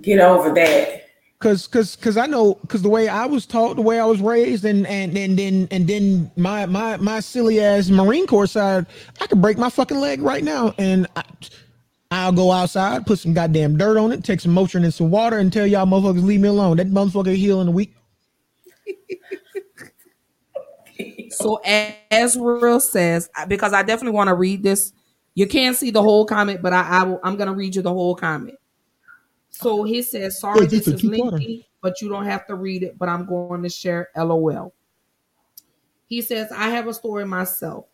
get over that. Cause, cause, cause I know, cause the way I was taught, the way I was raised, and and and then and then my my my silly ass Marine Corps side, I could break my fucking leg right now, and I, I'll go outside, put some goddamn dirt on it, take some Motrin and some water, and tell y'all motherfuckers leave me alone. That motherfucker heal in a week. so as real says, because I definitely want to read this you can't see the whole comment, but I, I will, I'm gonna read you the whole comment. So he says, "Sorry, this is lengthy, but you don't have to read it. But I'm going to share." LOL. He says, "I have a story myself.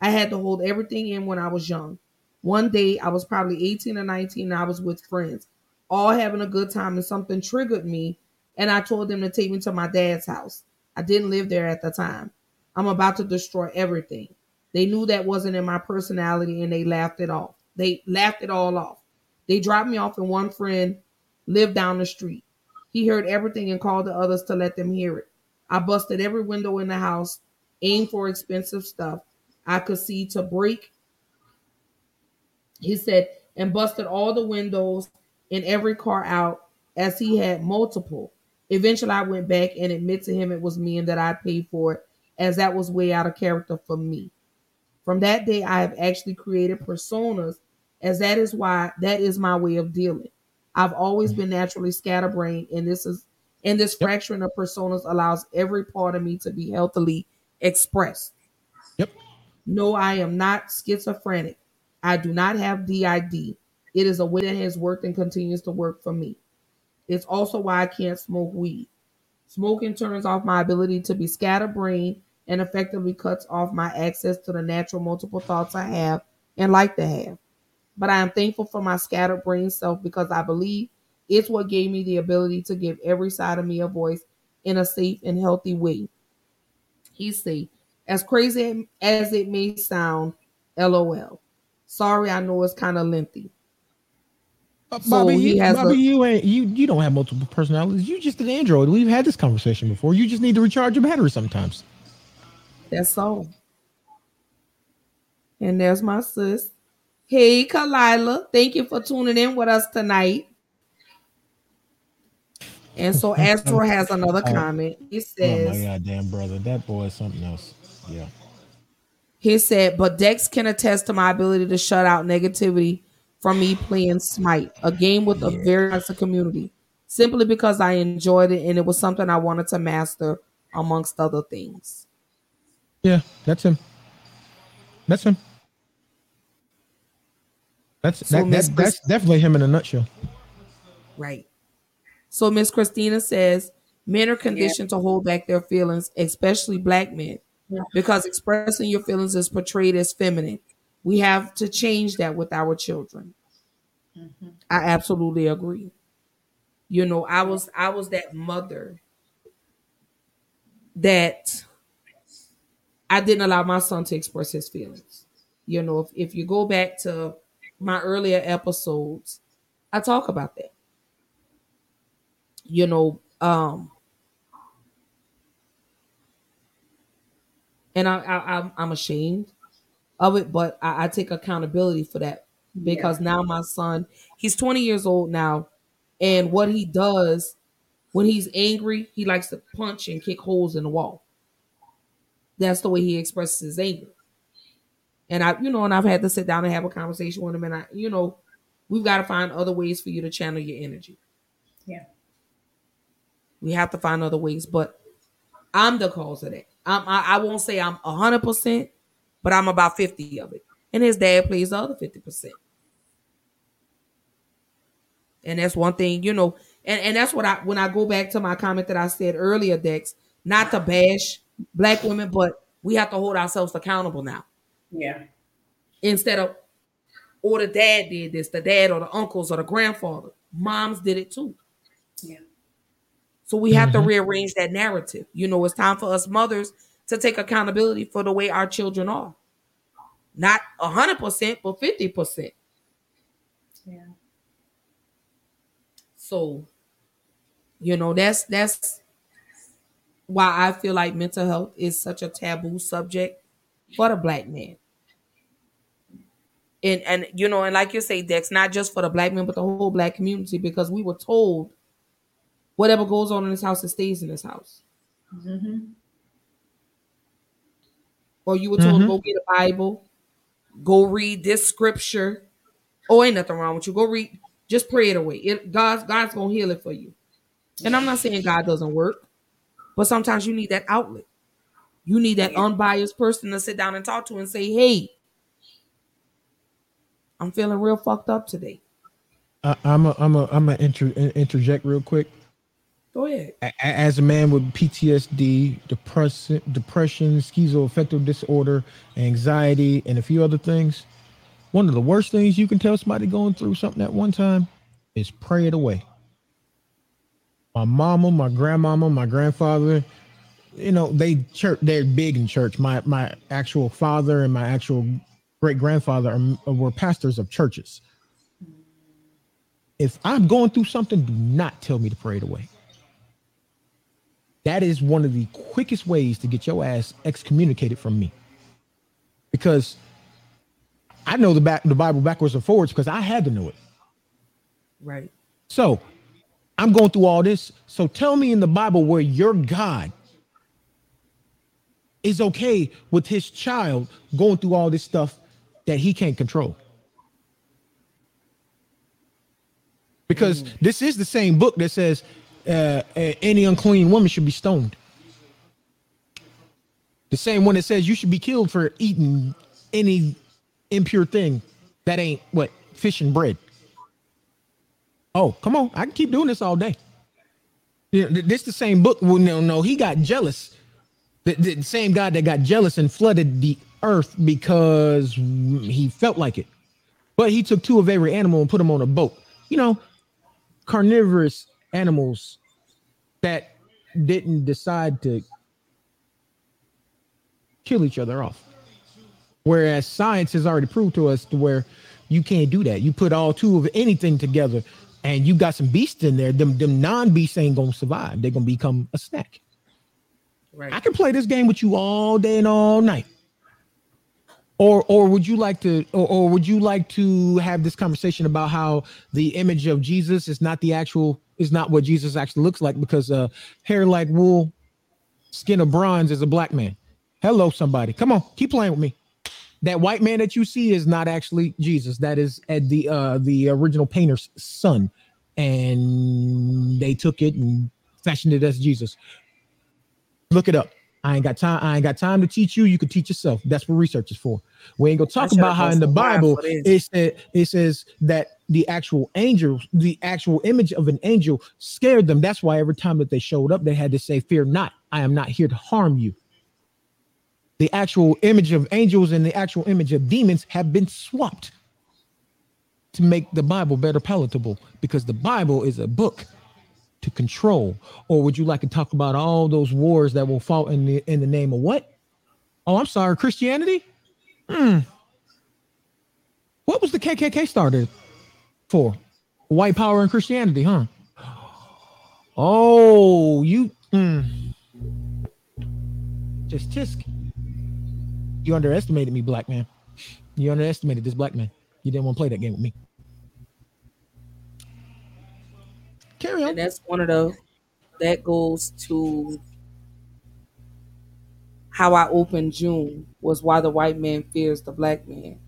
I had to hold everything in when I was young. One day, I was probably 18 or 19, and I was with friends, all having a good time, and something triggered me, and I told them to take me to my dad's house. I didn't live there at the time. I'm about to destroy everything. They knew that wasn't in my personality and they laughed it off. They laughed it all off. They dropped me off and one friend lived down the street. He heard everything and called the others to let them hear it. I busted every window in the house, aimed for expensive stuff I could see to break. He said, and busted all the windows in every car out as he had multiple. Eventually, I went back and admit to him it was me and that I paid for it, as that was way out of character for me. From that day, I have actually created personas as that is why that is my way of dealing. I've always mm-hmm. been naturally scatterbrained, and this is and this fracturing of personas allows every part of me to be healthily expressed. Yep. No, I am not schizophrenic. I do not have DID. It is a way that has worked and continues to work for me. It's also why I can't smoke weed. Smoking turns off my ability to be scatterbrained and effectively cuts off my access to the natural multiple thoughts I have and like to have. But I am thankful for my scattered brain self because I believe it's what gave me the ability to give every side of me a voice in a safe and healthy way. He say, as crazy as it may sound, LOL. Sorry, I know it's kind of lengthy. So Bobby, he you, has Bobby a- you ain't you you don't have multiple personalities. You just an android. We've had this conversation before. You just need to recharge your battery sometimes. That's all. And there's my sis. Hey, Kalila. Thank you for tuning in with us tonight. And so Astro has another Oh. comment. He Oh says, my goddamn brother, that boy is something else. Yeah. He said, but Dex can attest to my ability to shut out negativity from me playing Smite, a game with a very nice community, simply because I enjoyed it and it was something I wanted to master amongst other things. Yeah, that's him. That's him. That's So that, that, Chris- that's definitely him in a nutshell. Right. So Miss Christina says men are conditioned to hold back their feelings, especially black men, because expressing your feelings is portrayed as feminine. We have to change that with our children. Mm-hmm. I absolutely agree. You know, I was I was that mother that I didn't allow my son to express his feelings. You know, if, if you go back to my earlier episodes, I talk about that. You know, um and I, I I'm I'm ashamed of it, but I, I take accountability for that because now my son, he's 20 years old now, and what he does when he's angry, he likes to punch and kick holes in the wall. That's the way he expresses his anger. And I, you know, and I've had to sit down and have a conversation with him, and I, you know, we've got to find other ways for you to channel your energy. Yeah. We have to find other ways, but I'm the cause of that. I'm, I, I won't say I'm hundred percent, but I'm about fifty of it, and his dad plays the other fifty percent. And that's one thing, you know, and, and that's what I when I go back to my comment that I said earlier, Dex, not to bash black women, but we have to hold ourselves accountable now. Yeah. Instead of or the dad did this, the dad or the uncles or the grandfather. Moms did it too. Yeah. So we have to Mhm. rearrange that narrative. You know, it's time for us mothers to take accountability for the way our children are. Not a hundred percent, but fifty percent. Yeah. So, you know, that's that's why I feel like mental health is such a taboo subject for the black man. And and you know, and like you say, Dex, not just for the black man, but the whole black community, because we were told whatever goes on in this house, it stays in this house. Mm-hmm. Or you were told to Mhm. go get a Bible, go read this scripture. Oh, ain't nothing wrong with you. Go read, just pray it away. It God's God's gonna heal it for you. And I'm not saying God doesn't work, but sometimes you need that outlet. You need that unbiased person to sit down and talk to and say, Hey, I'm feeling real fucked up today. I, I'm a I'm a I'm a inter, interject real quick. Go ahead. A- a- As a man with PTSD, depression, depression, schizoaffective disorder, anxiety, and a few other things, one of the worst things you can tell somebody going through something at one time is pray it away. My mama, my grandmama, my grandfather, you know, they church. They're big in church. My my actual father and my actual great grandfather were pastors of churches. If I'm going through something, do not tell me to pray it away. That is one of the quickest ways to get your ass excommunicated from me. Because I know the back the Bible backwards and forwards because I had to know it. Right. So I'm going through all this. So tell me in the Bible where your God is okay with his child going through all this stuff that he can't control. because this is the same book that says uh, uh, any unclean woman should be stoned. The same one that says you should be killed for eating any impure thing that ain't what fish and bread. Oh, come on. I can keep doing this all day. You know, this the same book. Well, no, no, he got jealous. The, the same God that got jealous and flooded the earth because he felt like it. But he took two of every animal and put them on a boat. You know, carnivorous animals that didn't decide to kill each other off. Whereas science has already proved to us to where you can't do that. You put all two of anything together and you got some beasts in there, them, them non-beasts ain't gonna survive. They're gonna become a snack. Right. I can play this game with you all day and all night. Or or would you like to or, or would you like to have this conversation about how the image of Jesus is not the actual is not what Jesus actually looks like because uh hair like wool, skin of bronze is a black man. Hello, somebody. Come on, keep playing with me. That white man that you see is not actually Jesus. That is at the uh the original painter's son. And they took it and fashioned it as Jesus. Look it up. I ain't got time. I ain't got time to teach you. You can teach yourself. That's what research is for. We ain't gonna talk about how in the Bible it said it says that the actual angel, the actual image of an angel scared them. That's why every time that they showed up, they had to say, Fear not, I am not here to harm you. The actual image of angels and the actual image of demons have been swapped to make the Bible better palatable because the Bible is a book to control. Or would you like to talk about all those wars that will fall in the in the name of what? Oh, I'm sorry, Christianity? Hmm. What was the KKK started for? White power and Christianity, huh? Oh, you hmm. just tisk. You underestimated me, black man. You underestimated this black man. You didn't want to play that game with me. Carry on. And that's one of the that goes to how I opened June was why the white man fears the black man.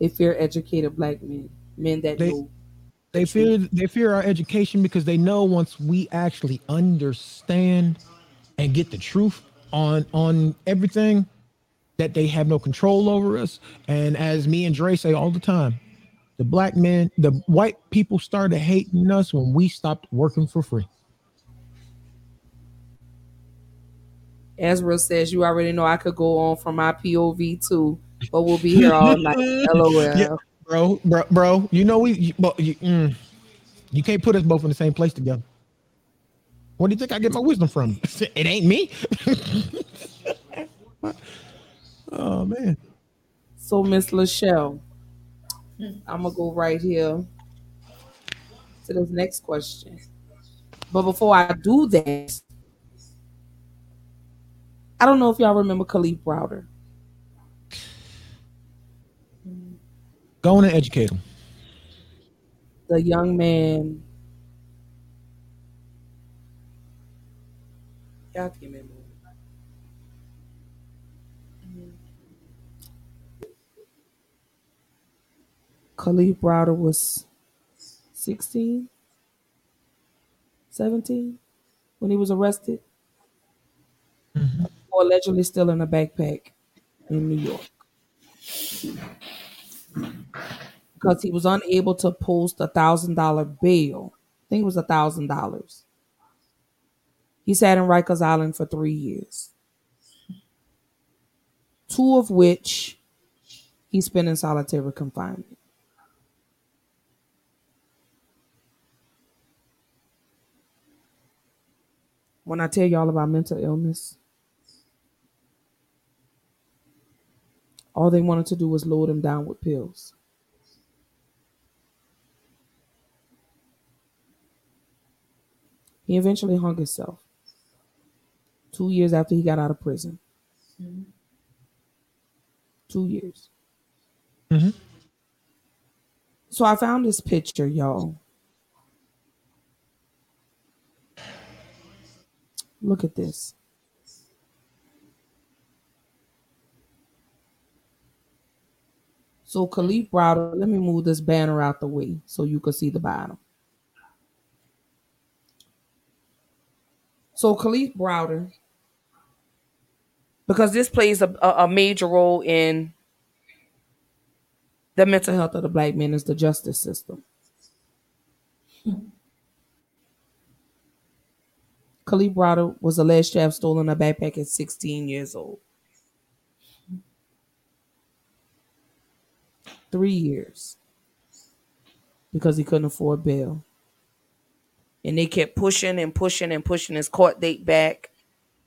They fear educated black men, men that They- know. They fear they fear our education because they know once we actually understand and get the truth on on everything that they have no control over us. And as me and Dre say all the time, the black men, the white people started hating us when we stopped working for free. Ezra says you already know I could go on from my POV too, but we'll be here all night. LOL. Yeah, bro, bro, bro. You know we, you, but you, mm, you can't put us both in the same place together. What do you think I get my wisdom from? it ain't me. oh man. So Miss Lachelle, hmm. I'm gonna go right here to this next question. But before I do that, I don't know if y'all remember Kalief Browder. Go on and educate him. the young man. Y'all give me a moment. Kalief Browder was 16, 17 when he was arrested mm-hmm. for allegedly in a backpack in New York because he was unable to post a thousand dollar bail. I think it was a thousand dollars. He sat in Rikers Island for three years, two of which he spent in solitary confinement. When I tell y'all about mental illness, all they wanted to do was load him down with pills. He eventually hung himself two years after he got out of prison. Two years. Mhm. So I found this picture, y'all. Look at this. So Kalief Browder, let me move this banner out the way so you can see the bottom. So Kalief Browder, because this plays a, a, a major role in the mental health of the black men is the justice system. Kalief Browder was alleged to have stolen a backpack at 16 years old. Three years because he couldn't afford bail. And they kept pushing and pushing and pushing his court date back,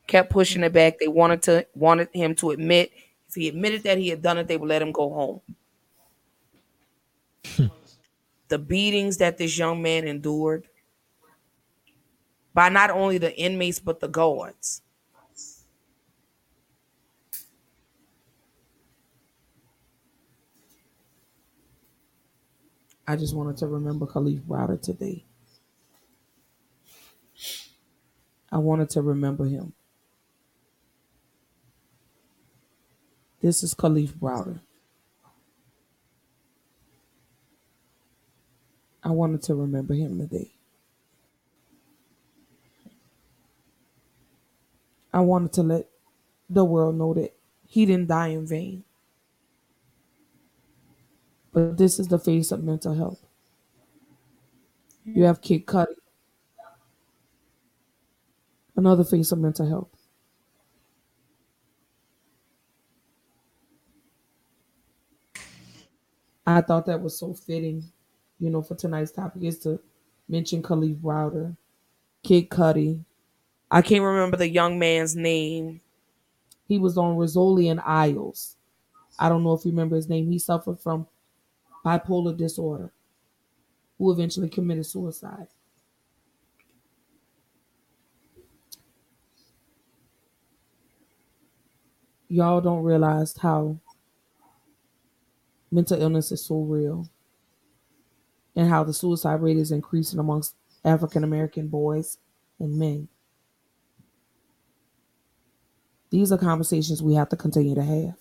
kept pushing it back. They wanted to wanted him to admit if he admitted that he had done it, they would let him go home. Hmm. the beatings that this young man endured by not only the inmates but the guards. I just wanted to remember Kalief Browder today. I wanted to remember him. This is Kalief Browder. I wanted to remember him today. I wanted to let the world know that he didn't die in vain. But this is the face of mental health. You have Kid Cudi, another face of mental health. I thought that was so fitting, you know, for tonight's topic is to mention Kalief Browder, Kid Cudi. I can't remember the young man's name. He was on Rizzoli Isles. I don't know if you remember his name. He suffered from bipolar disorder, who eventually committed suicide. Y'all don't realize how mental illness is so real and how the suicide rate is increasing amongst African American boys and men. These are conversations we have to continue to have.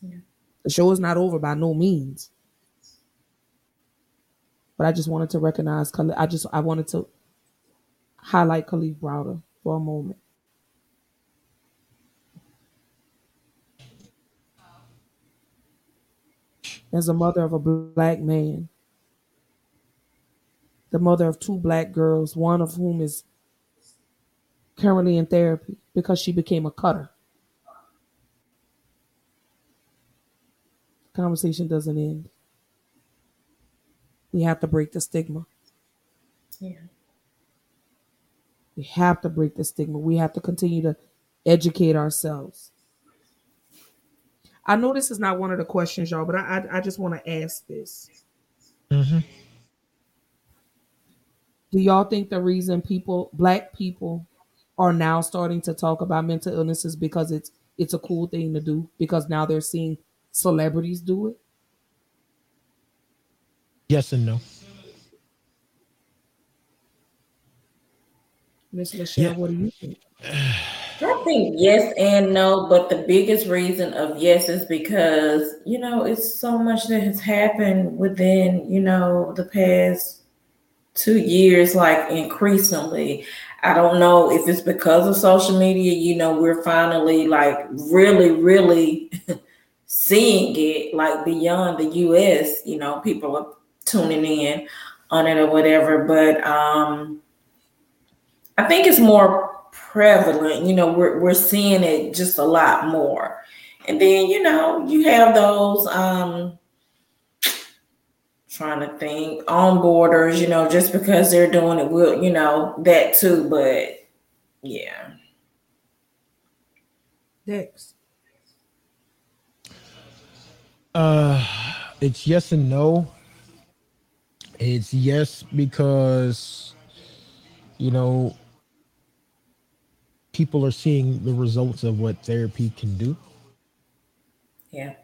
Yeah. The show is not over by no means. But I just wanted to recognize, I just, I wanted to highlight Kalief Browder for a moment. As a mother of a black man, the mother of two black girls, one of whom is currently in therapy because she became a cutter. Conversation doesn't end. We have to break the stigma. Yeah. We have to break the stigma. We have to continue to educate ourselves. I know this is not one of the questions, y'all, but I I, I just want to ask this. Mm-hmm. Do y'all think the reason people, black people, are now starting to talk about mental illnesses because it's it's a cool thing to do because now they're seeing celebrities do it? Yes and no. Miss Michelle, what do you think? I think yes and no, but the biggest reason of yes is because, you know, it's so much that has happened within, you know, the past two years, like increasingly. I don't know if it's because of social media, you know, we're finally like really, really seeing it like beyond the US, you know, people are tuning in on it or whatever. But um I think it's more prevalent. You know, we're we're seeing it just a lot more. And then, you know, you have those um trying to think on borders, you know, just because they're doing it will, you know, that too, but yeah. Dex. Uh, it's yes and no. It's yes because you know people are seeing the results of what therapy can do. Yeah.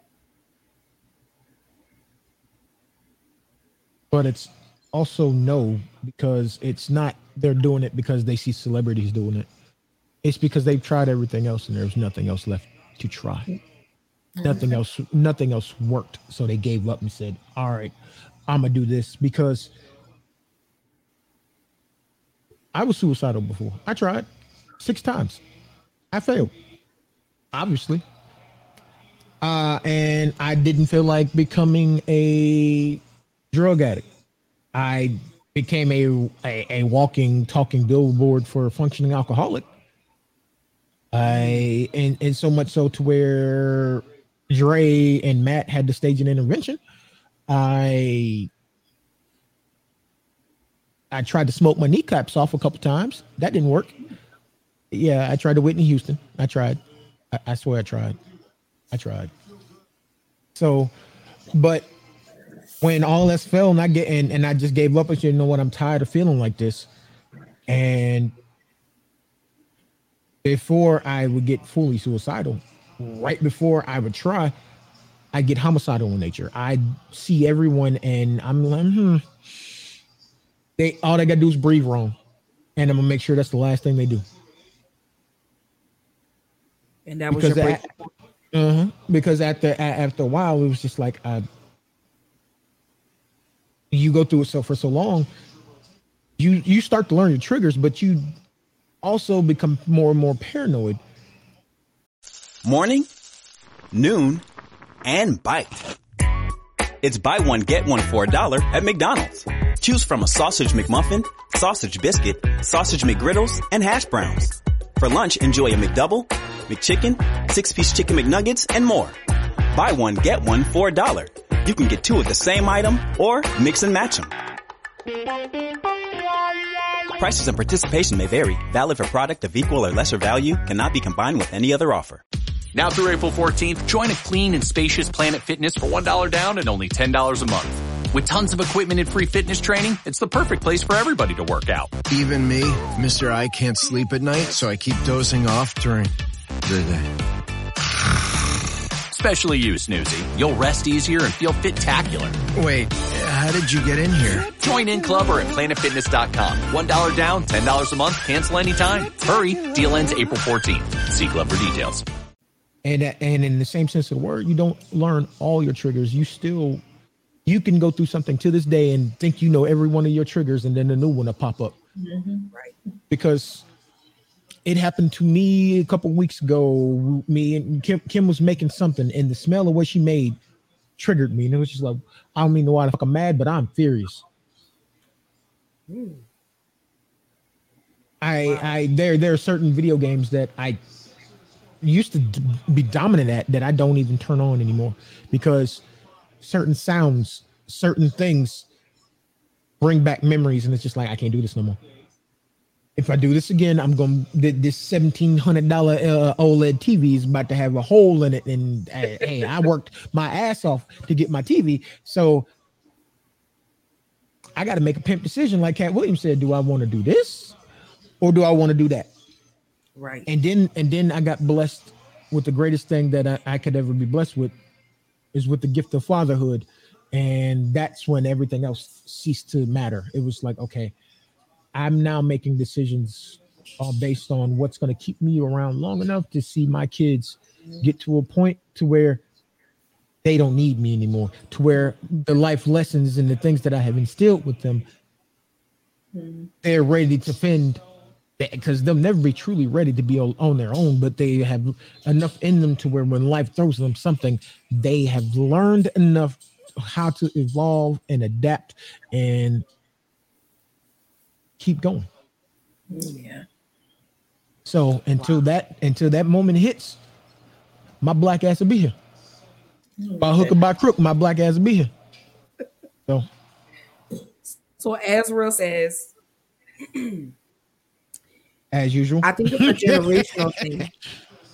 But it's also no because it's not they're doing it because they see celebrities doing it. It's because they've tried everything else and there's nothing else left to try. Nothing else, nothing else worked. So they gave up and said, All right, I'm gonna do this because I was suicidal before. I tried six times. I failed. Obviously. Uh, and I didn't feel like becoming a drug addict. I became a, a, a walking, talking billboard for a functioning alcoholic. I and and so much so to where Dre and Matt had to stage an intervention. I I tried to smoke my kneecaps off a couple times. That didn't work. Yeah, I tried to Whitney Houston. I tried. I, I swear I tried. I tried. So, but when all else fell and I get and, and I just gave up, said, you know what, I'm tired of feeling like this. And before I would get fully suicidal, right before I would try, I get homicidal in nature. I see everyone and I'm like, hmm. They all they gotta do is breathe wrong. And I'm gonna make sure that's the last thing they do. And that was because your break. at, uh-huh, because after after a while it was just like I you go through it so for so long you you start to learn your triggers but you also become more and more paranoid Morning, noon, and bite. It's buy one, get one for a dollar at McDonald's. Choose from a sausage McMuffin, sausage biscuit, sausage McGriddles, and hash browns. For lunch, enjoy a McDouble, McChicken, six-piece chicken McNuggets, and more. Buy one, get one for a dollar. You can get two of the same item or mix and match them. Prices and participation may vary. Valid for product of equal or lesser value. Cannot be combined with any other offer. Now through April 14th, join a clean and spacious Planet Fitness for $1 down and only $10 a month. With tons of equipment and free fitness training, it's the perfect place for everybody to work out. Even me, Mr. I can't sleep at night, so I keep dozing off during the day. Especially you, Snoozy. You'll rest easier and feel fit-tacular. Wait, how did you get in here? Join in club or at planetfitness.com. $1 down, $10 a month, cancel anytime. Hurry, deal ends April 14th. See club for details. and and in the same sense of the word you don't learn all your triggers you still you can go through something to this day and think you know every one of your triggers and then a new one will pop up Right. because it happened to me a couple weeks ago. Me and Kim, Kim was making something, and the smell of what she made triggered me. And it was just like, I don't mean to why the fuck I'm mad, but I'm furious. I, I, there, there are certain video games that I used to be dominant at that I don't even turn on anymore because certain sounds, certain things bring back memories, and it's just like I can't do this no more. If I do this again, I'm going. to This seventeen hundred dollar uh, OLED TV is about to have a hole in it, and uh, hey, I worked my ass off to get my TV, so I got to make a pimp decision. Like Katt Williams said, do I want to do this, or do I want to do that? Right. And then and then I got blessed with the greatest thing that I, I could ever be blessed with is with the gift of fatherhood. And that's when everything else ceased to matter. It was like, okay, I'm now making decisions uh, based on what's going to keep me around long enough to see my kids get to a point to where they don't need me anymore, to where the life lessons and the things that I have instilled with them, they're ready to fend because they'll never be truly ready to be on, on their own, but they have enough in them to where when life throws them something, they have learned enough how to evolve and adapt and keep going. Yeah. So until that until that moment hits, my black ass will be here. Oh, by hook or by crook, my black ass will be here. So So Azrael says, as usual, I think it's a generational thing.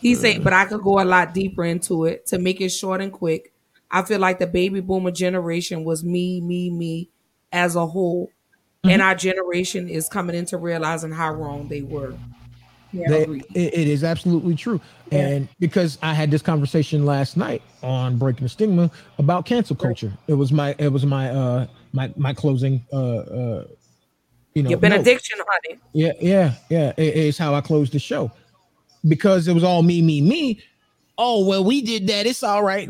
He's saying, but I could go a lot deeper into it to make it short and quick. I feel like the baby boomer generation was me, me, me as a whole. And Mhm. our generation is coming into realizing how wrong they were. Yeah, agreed. it- it is absolutely true. And because I had this conversation last night on Breaking the Stigma about cancel culture. It was my it was my uh my my closing uh uh you know Your note. benediction, honey. Yeah, yeah, yeah. It- it's how I closed the show because it was all me, me, me. oh well, we did that. It's all right.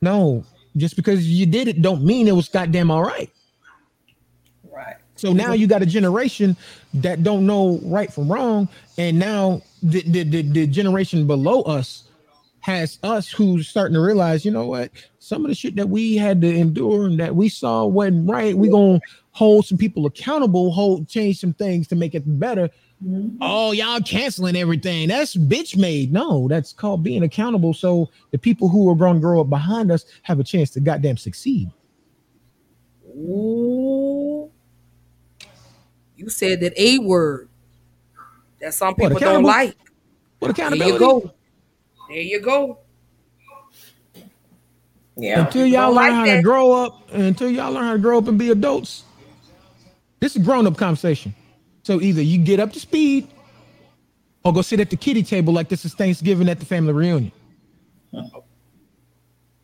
No, just because you did it don't mean it was goddamn all right. So now you got a generation that don't know right from wrong, and now the the, the, the generation below us has us who's starting to realize, you know what, some of the shit that we had to endure and that we saw wasn't right. We gonna hold some people accountable, hold change some things to make it better. Mm-hmm. Oh, y'all canceling everything. That's bitch made. No, that's called being accountable. So the people who are going to grow up behind us have a chance to goddamn succeed. Ooh. You said that a word that some What, people don't like. What accountability? There accountability? you go. There you go. Yeah. Until y'all learn like how that. to grow up, until y'all learn how to grow up and be adults, this is grown up conversation. So either you get up to speed or go sit at the kitty table like this is Thanksgiving at the family reunion.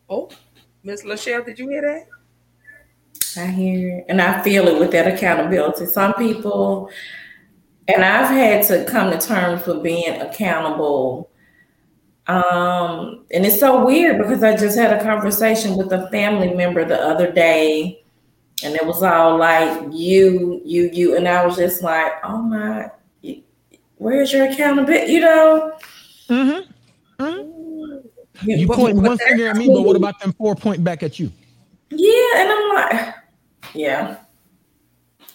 Oh, Miss Lachelle, did you hear that? I hear it, and I feel it with that accountability. Some people, and I've had to come to terms with being accountable. Um, and it's so weird because I just had a conversation with a family member the other day, and it was all like you, you, you, and I was just like, oh my, where's your accountability? You know? Mm-hmm. You point one finger at me, but what about them four point back at you? Yeah, and I'm like, yeah,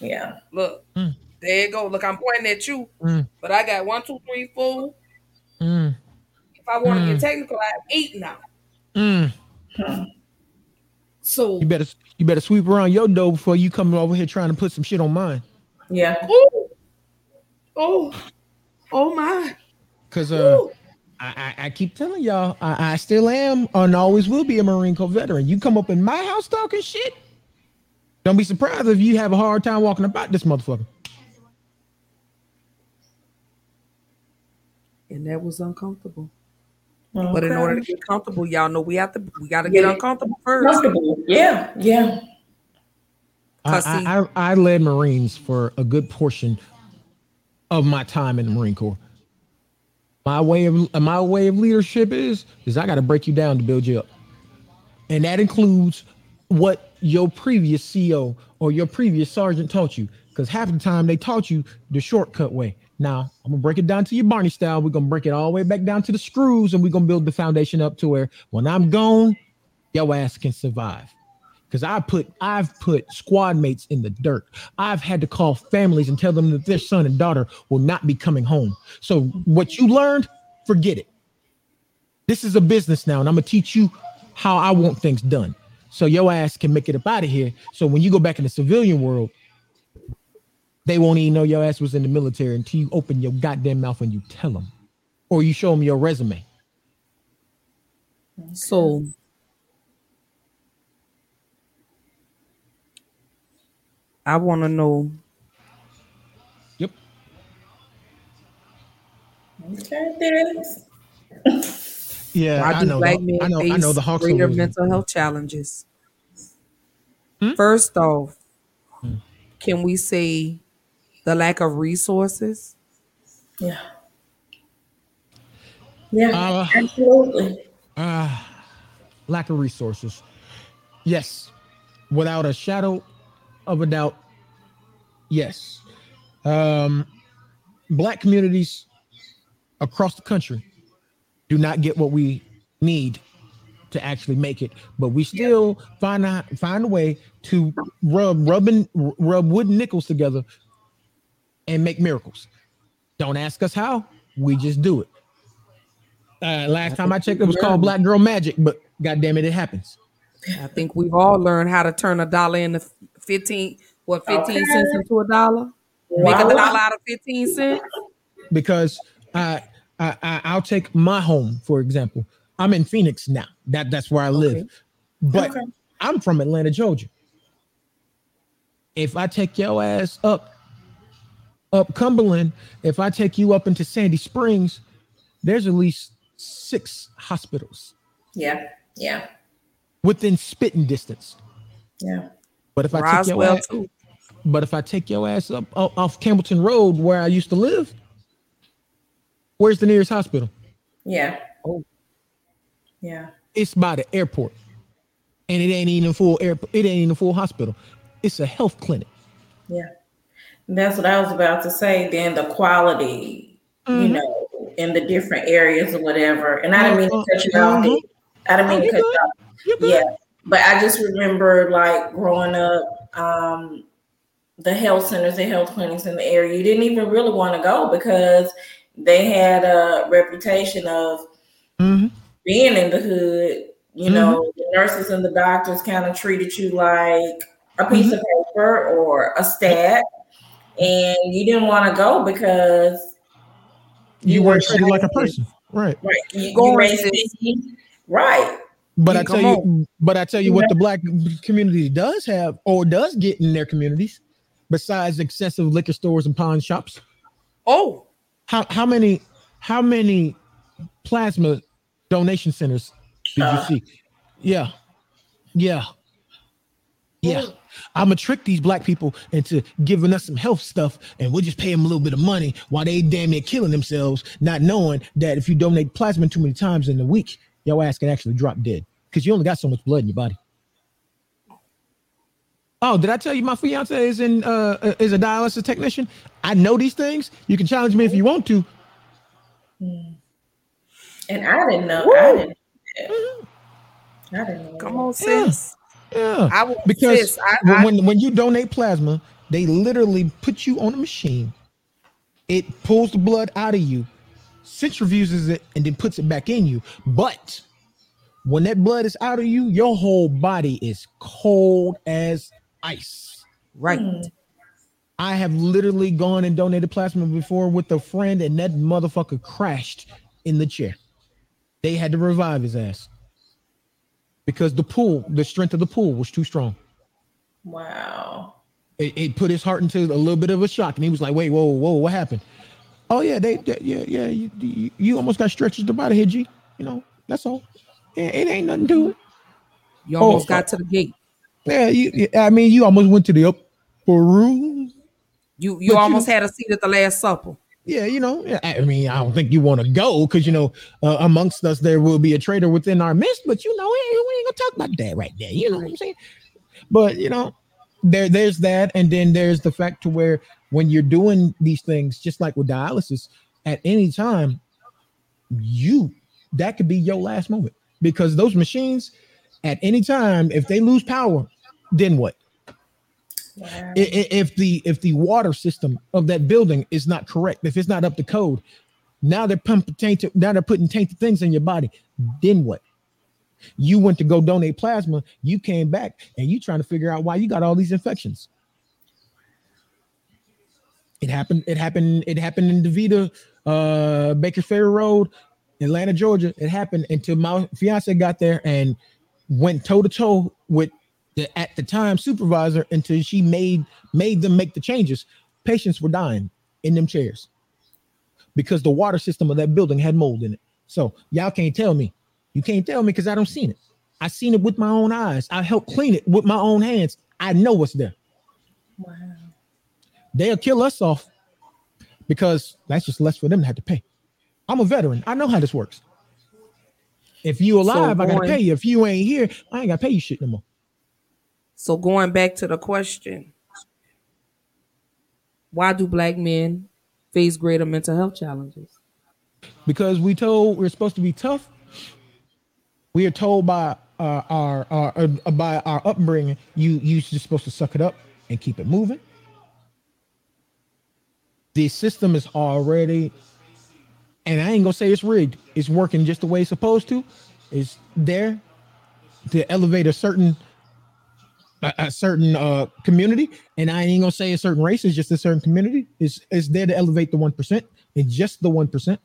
yeah. Look, Mm. there you go. Look, I'm pointing at you, Mm. but I got one, two, three, four. Mm. If I want to Mm. get technical, I have eight now. Mm. So you better you better sweep around your door before you come over here trying to put some shit on mine. Yeah. Ooh. Oh, oh my. Cause uh, I, I I keep telling y'all I, I still am and always will be a Marine Corps veteran. You come up in my house talking shit, don't be surprised if you have a hard time walking about this motherfucker. And that was uncomfortable. But in order to get comfortable, y'all know we have to we got to Yeah. get uncomfortable first. Comfortable. Yeah, yeah. I, I, I I led Marines for a good portion of my time in the Marine Corps. My way of my way of leadership is is I got to break you down to build you up, and that includes what your previous CO or your previous sergeant taught you. Because half the time they taught you the shortcut way. Now I'm gonna break it down to your Barney style. We're gonna break it all the way back down to the screws, and we're gonna build the foundation up to where when I'm gone, your ass can survive. Because I put I've put squad mates in the dirt. I've had to call families and tell them that their son and daughter will not be coming home. So what you learned, forget it. This is a business now, and I'm gonna teach you how I want things done. So your ass can make it up out of here. So when you go back in the civilian world, they won't even know your ass was in the military until you open your goddamn mouth and you tell them, or you show them your resume. So I want to know. Yep. Okay, Dennis. Yeah, Why I do know. black the- men I know. face I know the Hawks. greater losing. mental health challenges? Hmm? First off, can we say the lack of resources? Yeah. Yeah, Uh, absolutely. Uh, lack of resources. Yes, without a shadow of a doubt. Yes. Um, black communities across the country do not get what we need to actually make it, but we still find a find a way to rub rubbing rub wooden nickels together and make miracles. Don't ask us how. We just do it. Uh, last time I checked, it was called Black Girl Magic, but goddamn it, it happens. I think we've all learned how to turn a dollar into fifteen. What fifteen Okay. cents into a dollar? Make a dollar out of fifteen cents. because I, I, I I'll take my home for example. I'm in Phoenix now. That that's where I live, but I'm from Atlanta, Georgia. If I take your ass up, up Cumberland, if I take you up into Sandy Springs, there's at least six hospitals Yeah, yeah, within spitting distance. yeah. But if I take your ass, too. but if I take your ass up off Campbellton Road where I used to live, where's the nearest hospital? Yeah. Oh, Yeah. It's by the airport, and it ain't even a full airport. It ain't even a full hospital. It's a health clinic. Yeah. That's what I was about to say. Then the quality, you Mhm. know, in the different areas or whatever. And I didn't mean to cut you off. Mhm. I didn't mean Oh, to you cut you off. Yeah. But I just remember like growing up, um, the health centers and health clinics in the area, you didn't even really want to go because they had a reputation of Mm-hmm. being in the hood. You know, the nurses and the doctors kind of treated you like a piece Mm-hmm. of paper or a stat, and you didn't want to go because You, weren't treated like a person, right? right, you, go you may to- see- right. But You I tell come you, but I tell you what the black community does have or does get in their communities, besides excessive liquor stores and pawn shops. Oh, how how many how many plasma donation centers did Uh. you see? Yeah, yeah, yeah. I'm gonna trick these black people into giving us some health stuff, and we'll just pay them a little bit of money while they damn near killing themselves, not knowing that if you donate plasma too many times in a week, your ass can actually drop dead because you only got so much blood in your body. Oh, did I tell you my fiance is in uh uh, is a dialysis technician? I know these things. You can challenge me if you want to. And I didn't know. I didn't. I didn't know. Come on, sis. Yeah, I will, because sis, I, when, I, when when you donate plasma, they literally put you on a machine. It pulls the blood out of you, centrifuges it, and then puts it back in you. But when that blood is out of you, your whole body is cold as ice. right. Hmm. I have literally gone and donated plasma before with a friend, and that motherfucker crashed in the chair. They had to revive his ass because the pull, the strength of the pull was too strong. Wow. It, it put his heart into a little bit of a shock, and he was like, "Wait, whoa, whoa, what happened?" Oh yeah, they, they- yeah, yeah, you, you, you almost got stretched the body here, G. You know, that's all. It, it ain't nothing to it. You oh, almost Oh, got to the gate. Yeah, you, I mean, you almost went to the upper room. You you But you almost know- had a seat at the Last Supper. Yeah, you know, I I mean, I don't think you want to go because you know, uh, amongst us there will be a traitor within our midst, but you know, we ain't, we ain't gonna talk about that right there. You know what I'm saying? But you know, there there's that, and then there's the fact to where when you're doing these things, just like with dialysis, at any time, you that could be your last moment because those machines, at any time, if they lose power, then what? I- if the if the water system of that building is not correct, if it's not up to code, now they're pumping tainted, now they're putting tainted things in your body. Then what? You went to go donate plasma, you came back and you trying to figure out why you got all these infections. It happened, it happened, it happened in DaVita, uh, Baker Ferry Road, Atlanta, Georgia. It happened until my fiance got there and went toe to toe with the at the time supervisor until she made made them make the changes. Patients were dying in them chairs because the water system of that building had mold in it. So y'all can't tell me. You can't tell me because I don't seen it. I seen it with my own eyes. I helped clean it with my own hands. I know what's there. Wow. They'll kill us off because that's just less for them to have to pay. I'm a veteran. I know how this works. If you alive, I gotta pay you. If you ain't here, I ain't gotta pay you shit no more. So going back to the question, why do black men face greater mental health challenges? because we told we're supposed to be tough. We are told by uh, our, our uh, by our upbringing, you you just supposed to suck it up and keep it moving. The system is already, and I ain't gonna say it's rigged. It's working just the way it's supposed to. It's there to elevate a certain a, a certain uh community, and I ain't gonna say a certain race. It's just a certain community. It's it's there to elevate the one percent. It's just the one percent.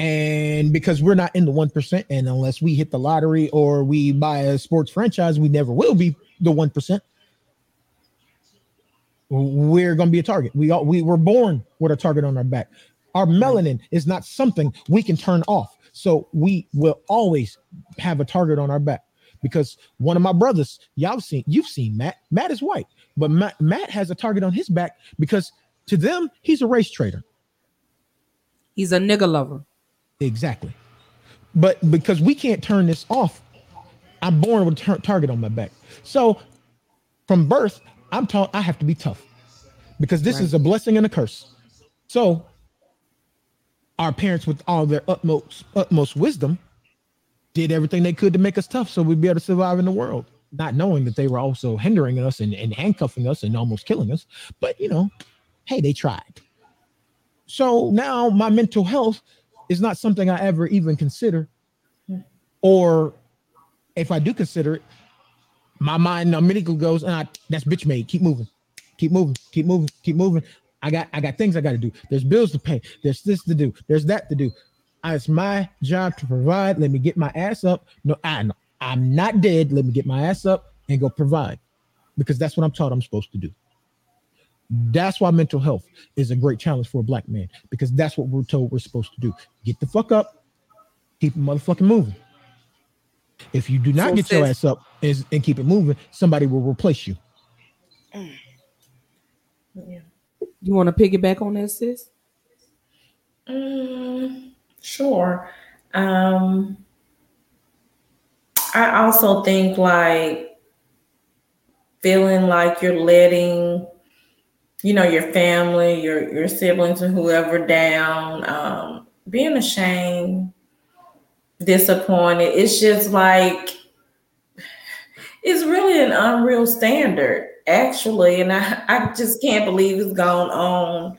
And because we're not in the 1%, and unless we hit the lottery or we buy a sports franchise, we never will be the 1%. We're going to be a target. We all, we were born with a target on our back. Our melanin is not something we can turn off. So we will always have a target on our back because one of my brothers, y'all seen, you've seen Matt. Matt is white, but Matt, Matt has a target on his back because to them, he's a race traitor. He's a nigga lover. Exactly. but because we can't turn this off, I'm born with a tar- target on my back. So from birth, I'm taught I have to be tough because this Right. is a blessing and a curse. So our parents, with all their utmost utmost wisdom, did everything they could to make us tough so we'd be able to survive in the world, not knowing that they were also hindering us and, and handcuffing us and almost killing us. But you know, hey, they tried. So now my mental health is not something I ever even consider, or if I do consider it, my mind immediately goes, ah, that's bitch made. Keep moving, keep moving, keep moving, keep moving. I got I got things I got to do. There's bills to pay. There's this to do. There's that to do. It's my job to provide. Let me get my ass up. No, I know I'm not dead. Let me get my ass up and go provide, because that's what I'm taught I'm supposed to do. That's why mental health is a great challenge for a black man because that's what we're told we're supposed to do. Get the fuck up, keep it motherfucking moving. If you do not So get your ass up and, and keep it moving, somebody will replace you. You want to piggyback on that, sis? Mm, sure. Um, I also think like feeling like you're letting, you know, your family, your your siblings, and whoever down, um, being ashamed, disappointed. It's just like it's really an unreal standard, actually, and I I just can't believe it's gone on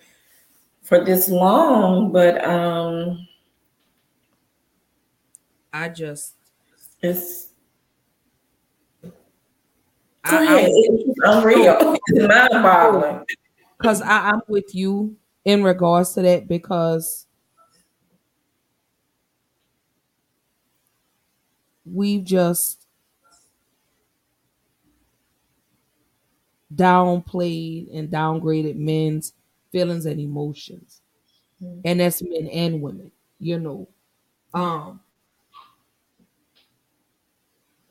for this long. But um, I just it's go I- ahead. I'm- It's unreal. It's mind-boggling. Because I'm with you in regards to that because we've just downplayed and downgraded men's feelings and emotions. And that's men and women, you know. Um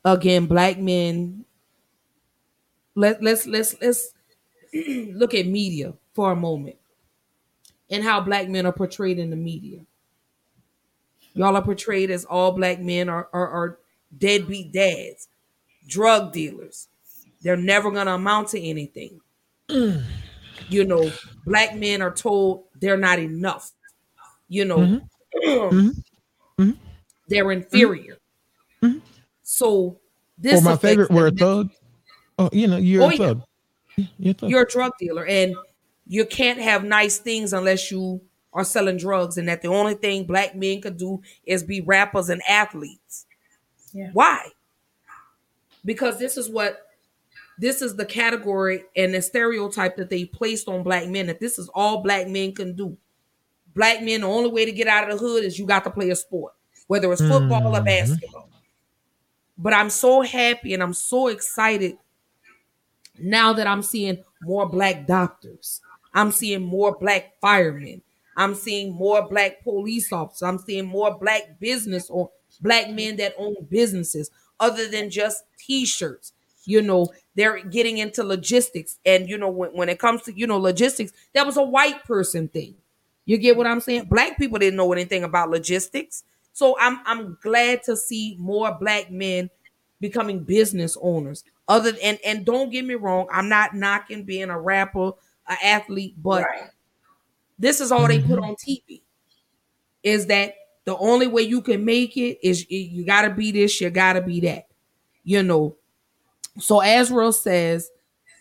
again, black men let let's let's let's look at media for a moment and how black men are portrayed in the media. Y'all are portrayed as all black men are, are, are deadbeat dads, drug dealers. They're never going to amount to anything. Mm. you know, black men are told they're not enough. You know, mm-hmm. Mm-hmm. Mm-hmm. they're inferior. So this or my affects favorite them word, thug. Oh, you know, you're Oh, a yeah. thug. You're a thug. you're a drug dealer and you can't have nice things unless you are selling drugs and that the only thing black men could do is be rappers and athletes Yeah. why because this is what this is the category and the stereotype that they placed on black men that this is all black men can do black men the only way to get out of the hood is you got to play a sport whether it's football or Mhm. basketball but i'm so happy and i'm so excited now that I'm seeing more black doctors, I'm seeing more black firemen, I'm seeing more black police officers, I'm seeing more black business or black men that own businesses other than just t-shirts. You know, they're getting into logistics. And you know, when, when it comes to, you know, logistics, that was a white person thing. You get what I'm saying? Black people didn't know anything about logistics. So I'm I'm glad to see more black men becoming business owners. Other and and don't get me wrong, I'm not knocking being a rapper, an athlete, but this is all they put on TV. Is that the only way you can make it is you got to be this, you got to be that. You know. So Azrael says,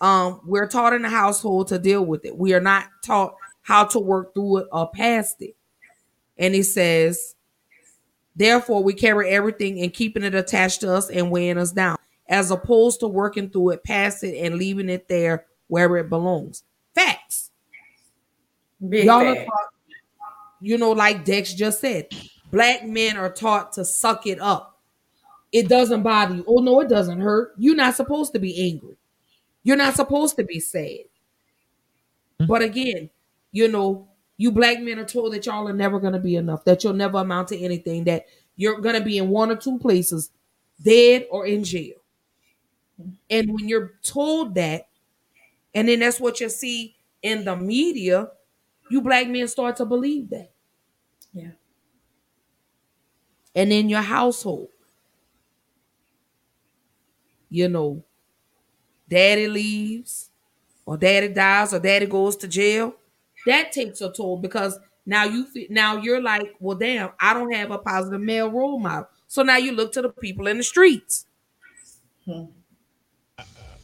um, we're taught in the household to deal with it. We are not taught how to work through it or past it. And he says, Therefore, we carry everything and keeping it attached to us and weighing us down, as opposed to working through it, past it, and leaving it there where it belongs. Facts. Big Y'all are taught, you know, like Dex just said, black men are taught to suck it up. It doesn't bother you. Oh, no, it doesn't hurt. You're not supposed to be angry. You're not supposed to be sad. Mm-hmm. But again, you know, you black men are told that y'all are never going to be enough, that you'll never amount to anything, that you're going to be in one or two places, dead or in jail. And when you're told that, and then that's what you see in the media, you black men start to believe that. Yeah. and in your household. You know, daddy leaves, or daddy dies, or daddy goes to jail. That takes a toll because now you now you're like, well, damn, I don't have a positive male role model. So now you look to the people in the streets. Hmm.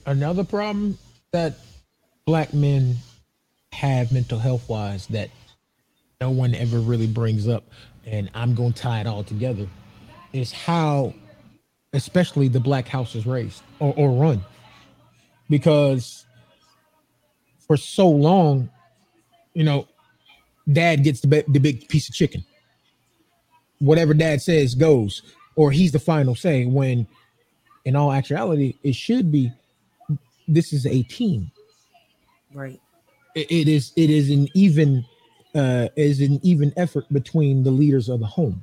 Another problem that black men have mental health wise that no one ever really brings up, and I'm going to tie it all together, is how, especially the black house is raised or, or run. Because for so long, you know, dad gets the, the big piece of chicken. Whatever dad says goes, or he's the final say. When in all actuality, it should be this is a team. Right. it, it is it is an even uh is an even effort between the leaders of the home.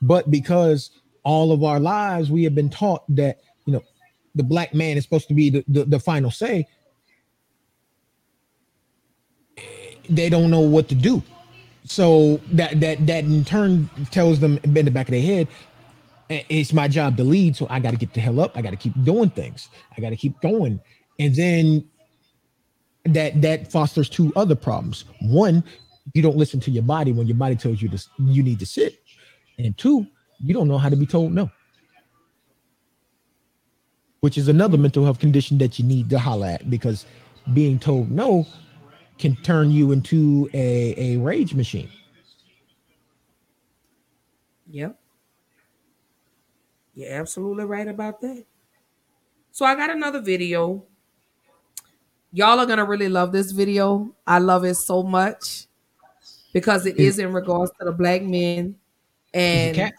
But because all of our lives we have been taught that you know the black man is supposed to be the, the, the final say, they don't know what to do. So that that that in turn tells them in the back of their head, it's my job to lead, so I got to get the hell up. I got to keep doing things. I got to keep going, and then that that fosters two other problems. One, you don't listen to your body when your body tells you to you need to sit, and two, you don't know how to be told no, which is another mental health condition that you need to holler at because being told no can turn you into a, a rage machine. Yep. You're absolutely right about that. So I got another video. Y'all are gonna really love this video. I love it so much because it is in regards to the black men and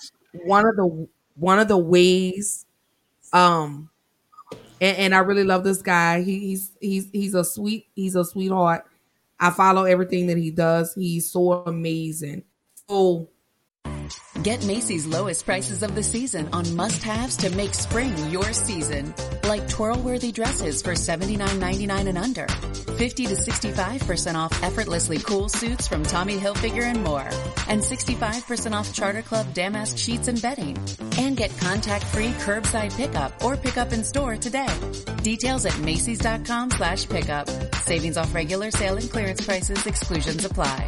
one of the one of the ways um and, and I really love this guy. He, he's he's he's a sweet he's a sweetheart I follow everything that he does. He's so amazing. So Get Macy's lowest prices of the season on must-haves to make spring your season. Like twirl-worthy dresses for $79.99 and under. 50 to 65% off effortlessly cool suits from Tommy Hilfiger and more. And 65% off Charter Club damask sheets and bedding. And get contact-free curbside pickup or pickup in store today. Details at Macy's.com slash pickup. Savings off regular sale and clearance prices. Exclusions apply.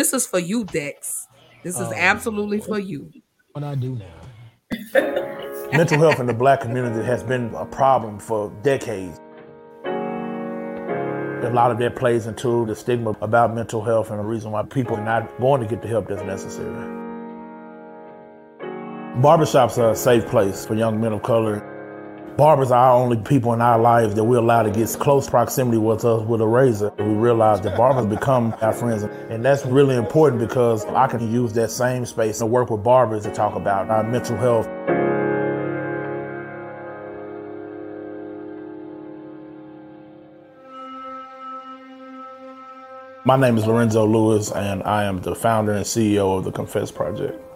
This is for you, Dex. This is Oh. absolutely for you. What I do now? Mental health in the black community has been a problem for decades. A lot of that plays into the stigma about mental health and the reason why people are not going to get the help that's necessary. Barbershops are a safe place for young men of color. Barbers are our only people in our lives that we're allowed to get close proximity with us with a razor. We realize that barbers become our friends. And that's really important because I can use that same space to work with barbers to talk about our mental health. My name is Lorenzo Lewis, and I am the founder and CEO of the Confess Project.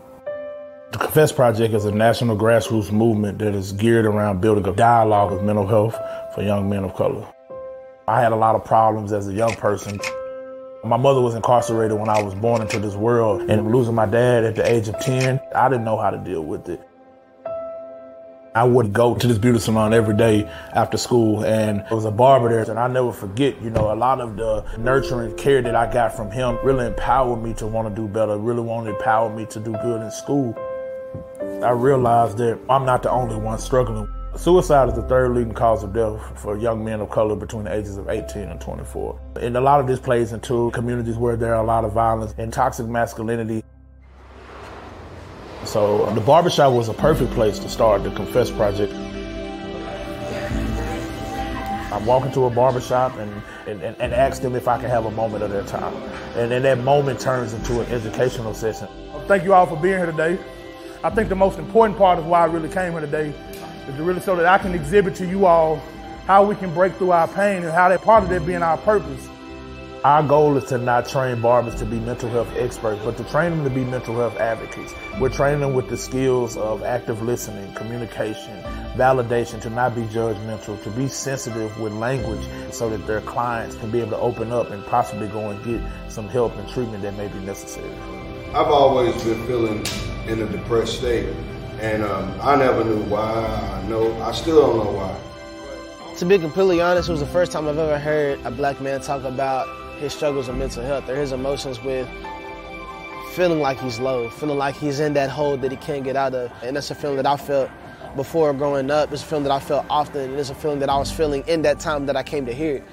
The Confess Project is a national grassroots movement that is geared around building a dialogue of mental health for young men of color. I had a lot of problems as a young person. My mother was incarcerated when I was born into this world, and losing my dad at the age of 10, I didn't know how to deal with it. I would go to this beauty salon every day after school, and there was a barber there, and I never forget, you know, a lot of the nurturing care that I got from him really empowered me to want to do better, really wanted to empower me to do good in school. I realized that I'm not the only one struggling. Suicide is the third leading cause of death for young men of color between the ages of 18 and 24. And a lot of this plays into communities where there are a lot of violence and toxic masculinity. So the barbershop was a perfect place to start the Confess Project. I walk into a barbershop and, and, and, and ask them if I can have a moment of their time. And then that moment turns into an educational session. Thank you all for being here today. I think the most important part of why I really came here today is to really so that I can exhibit to you all how we can break through our pain and how that part of that being our purpose. Our goal is to not train barbers to be mental health experts, but to train them to be mental health advocates. We're training them with the skills of active listening, communication, validation, to not be judgmental, to be sensitive with language so that their clients can be able to open up and possibly go and get some help and treatment that may be necessary. I've always been feeling in a depressed state, and um, I never knew why. I know I still don't know why. To be completely honest, it was the first time I've ever heard a black man talk about his struggles with mental health or his emotions with feeling like he's low, feeling like he's in that hole that he can't get out of. And that's a feeling that I felt before growing up. It's a feeling that I felt often, and it's a feeling that I was feeling in that time that I came to hear it.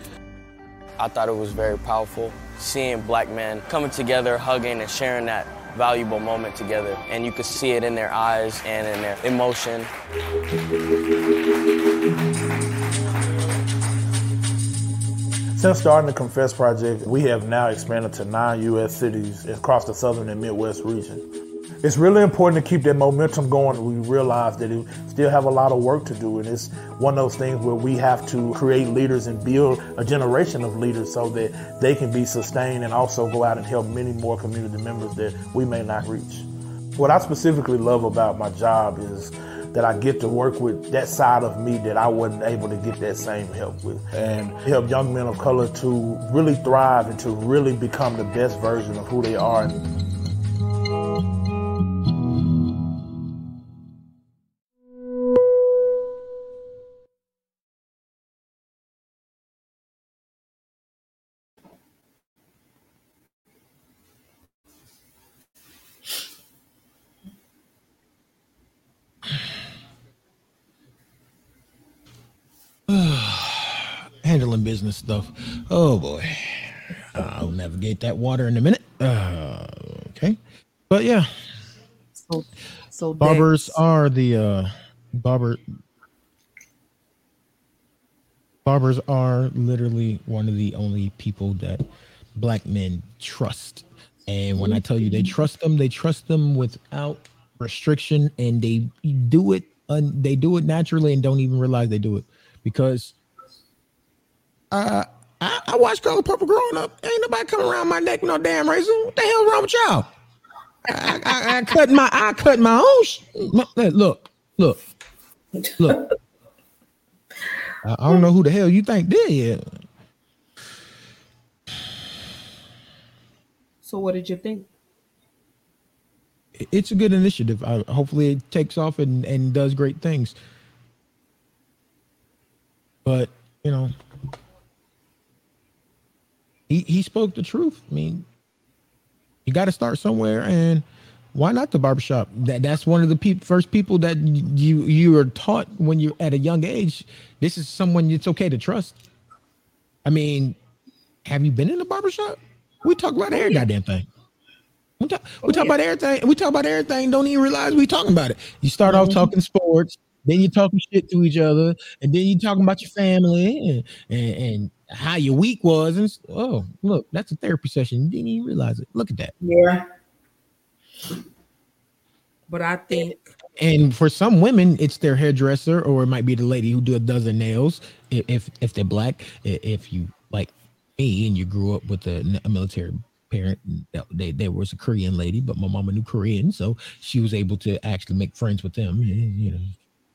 I thought it was very powerful seeing black men coming together, hugging, and sharing that valuable moment together. And you could see it in their eyes and in their emotion. Since starting the Confess Project, we have now expanded to nine U.S. cities across the southern and Midwest region. It's really important to keep that momentum going. We realize that we still have a lot of work to do, and it's one of those things where we have to create leaders and build a generation of leaders so that they can be sustained and also go out and help many more community members that we may not reach. What I specifically love about my job is that I get to work with that side of me that I wasn't able to get that same help with and help young men of color to really thrive and to really become the best version of who they are. Business stuff. Oh boy. I'll navigate that water in a minute. Uh, okay. But yeah. So, so Barbers are the uh barber barbers are literally one of the only people that black men trust. And when I tell you they trust them, they trust them without restriction and they do it un- they do it naturally and don't even realize they do it because uh I, I watched Color Purple growing up. Ain't nobody coming around my neck with no damn razor. What the hell wrong with y'all? I, I, I cut my I cut my own. Sh- look, look, look. I, I don't know who the hell you think did it. So what did you think? It's a good initiative. I, hopefully, it takes off and, and does great things. But you know, he he spoke the truth. I mean, you got to start somewhere, and why not the barbershop? That that's one of the peop first people that you you are taught when you're at a young age. This is someone it's okay to trust. I mean, have you been in a barbershop? We talk about every goddamn thing. We talk, we talk about everything. We talk about everything. Don't even realize we talking about it. You start off mm-hmm. talking sports, then you talking shit to each other, and then you talking about your family and, and, and how your week was. And oh, look, that's a therapy session. You didn't even realize it. Look at that. Yeah. But I think And for some women, it's their hairdresser, or it might be the lady who do does their nails. If if they're black, if you like me and you grew up with a, a military parent, that they there was a Korean lady, but my mama knew Korean, so she was able to actually make friends with them. You know,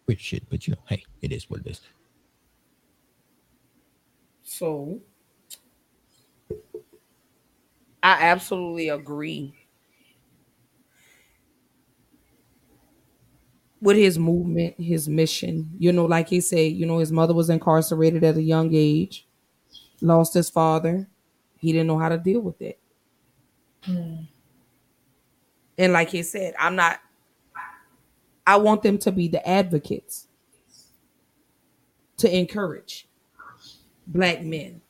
weird shit, but you know, hey, it is what it is. So. I absolutely agree with his movement, his mission. You know, like he said, you know, his mother was incarcerated at a young age, lost his father. He didn't know how to deal with it. Hmm. And like he said, I'm not, I want them to be the advocates to encourage black men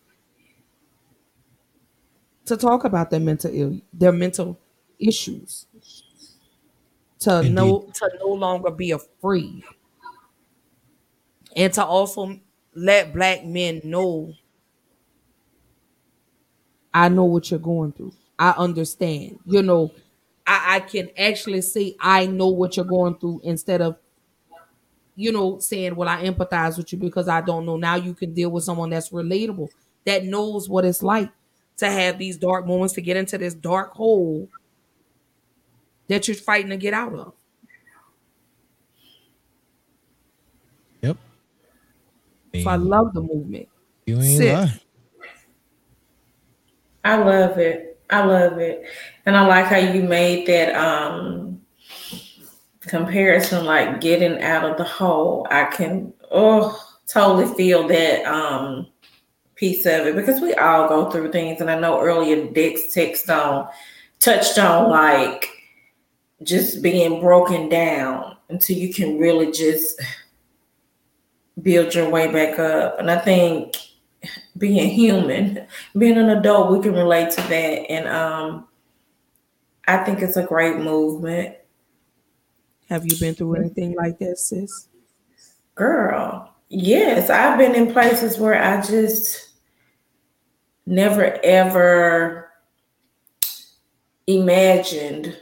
to talk about their mental ill, their mental issues, to no to no longer be afraid, and to also let black men know I know what you're going through. I understand. You know, I, I can actually say I know what you're going through instead of, you know, saying, Well, I empathize with you because I don't know. Now you can deal with someone that's relatable, that knows what it's like to have these dark moments, to get into this dark hole that you're fighting to get out of. Yep. So I love the movement. You ain't Sis. I love it. I love it. And I like how you made that um comparison like getting out of the hole. I can oh totally feel that um piece of it because we all go through things and I know earlier Dex text on touched on like just being broken down until you can really just build your way back up. And I think being human, being an adult, we can relate to that. And um, I think it's a great movement. Have you been through anything like that, sis? Girl, yes, I've been in places where I just never ever imagined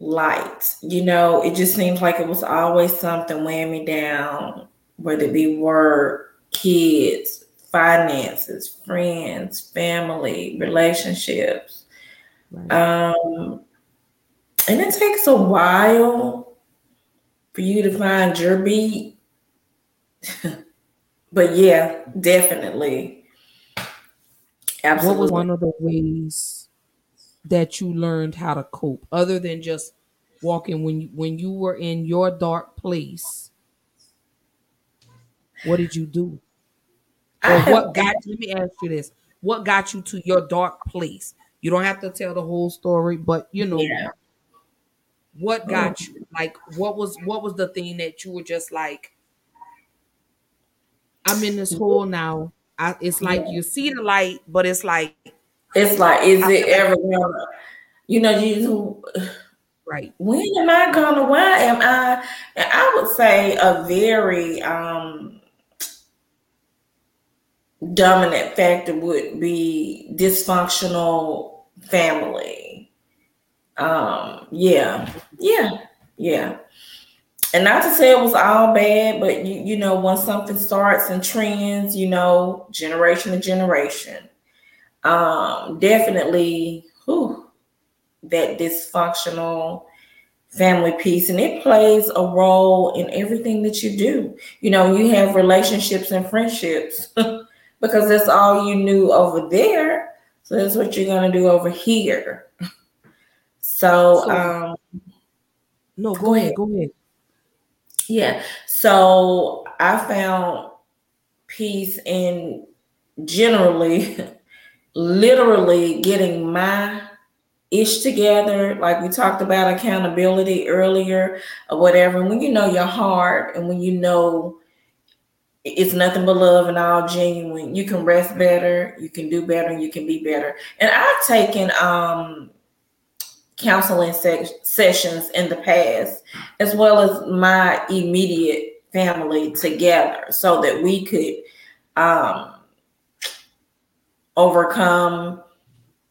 light. You know, it just seems like it was always something weighing me down, whether it be work, kids, finances, friends, family, relationships. Um, and it takes a while for you to find your beat. but yeah, definitely. Absolutely. What was one of the ways that you learned how to cope, other than just walking when you when you were in your dark place? What did you do? Or what got let me ask you this. What got you to your dark place? You don't have to tell the whole story, but you know Yeah. What got you? Like what was what was the thing that you were just like, I'm in this hole now. I, it's like you see the light, but it's like It's like, is I it ever gonna, you know, you right? When am I gonna? Why am I? And I would say a very um dominant factor would be dysfunctional family. Um, yeah, yeah, yeah. And not to say it was all bad, but you you know, when something starts and trends, you know, generation to generation, um, definitely whew, that dysfunctional family piece. And it plays a role in everything that you do. You know you have relationships and friendships because that's all you knew over there. So that's what you're going to do over here so, um No, go ahead, go ahead. yeah. So I found peace in generally, literally getting my ish together. Like we talked about accountability earlier or whatever. And when you know your heart and when you know it's nothing but love and all genuine, you can rest better, you can do better, and you can be better. And I've taken um counseling se- sessions in the past, as well as my immediate family together, so that we could um, overcome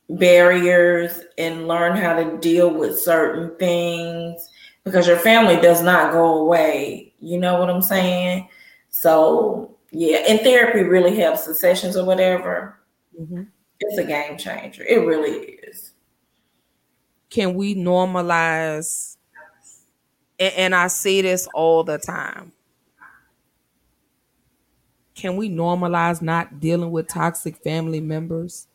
barriers and learn how to deal with certain things because your family does not go away. You know what I'm saying? So, yeah, and therapy really helps the sessions or whatever. Mhm. It's a game changer. It really is. Can we normalize? And, and I say this all the time. Can we normalize not dealing with toxic family members?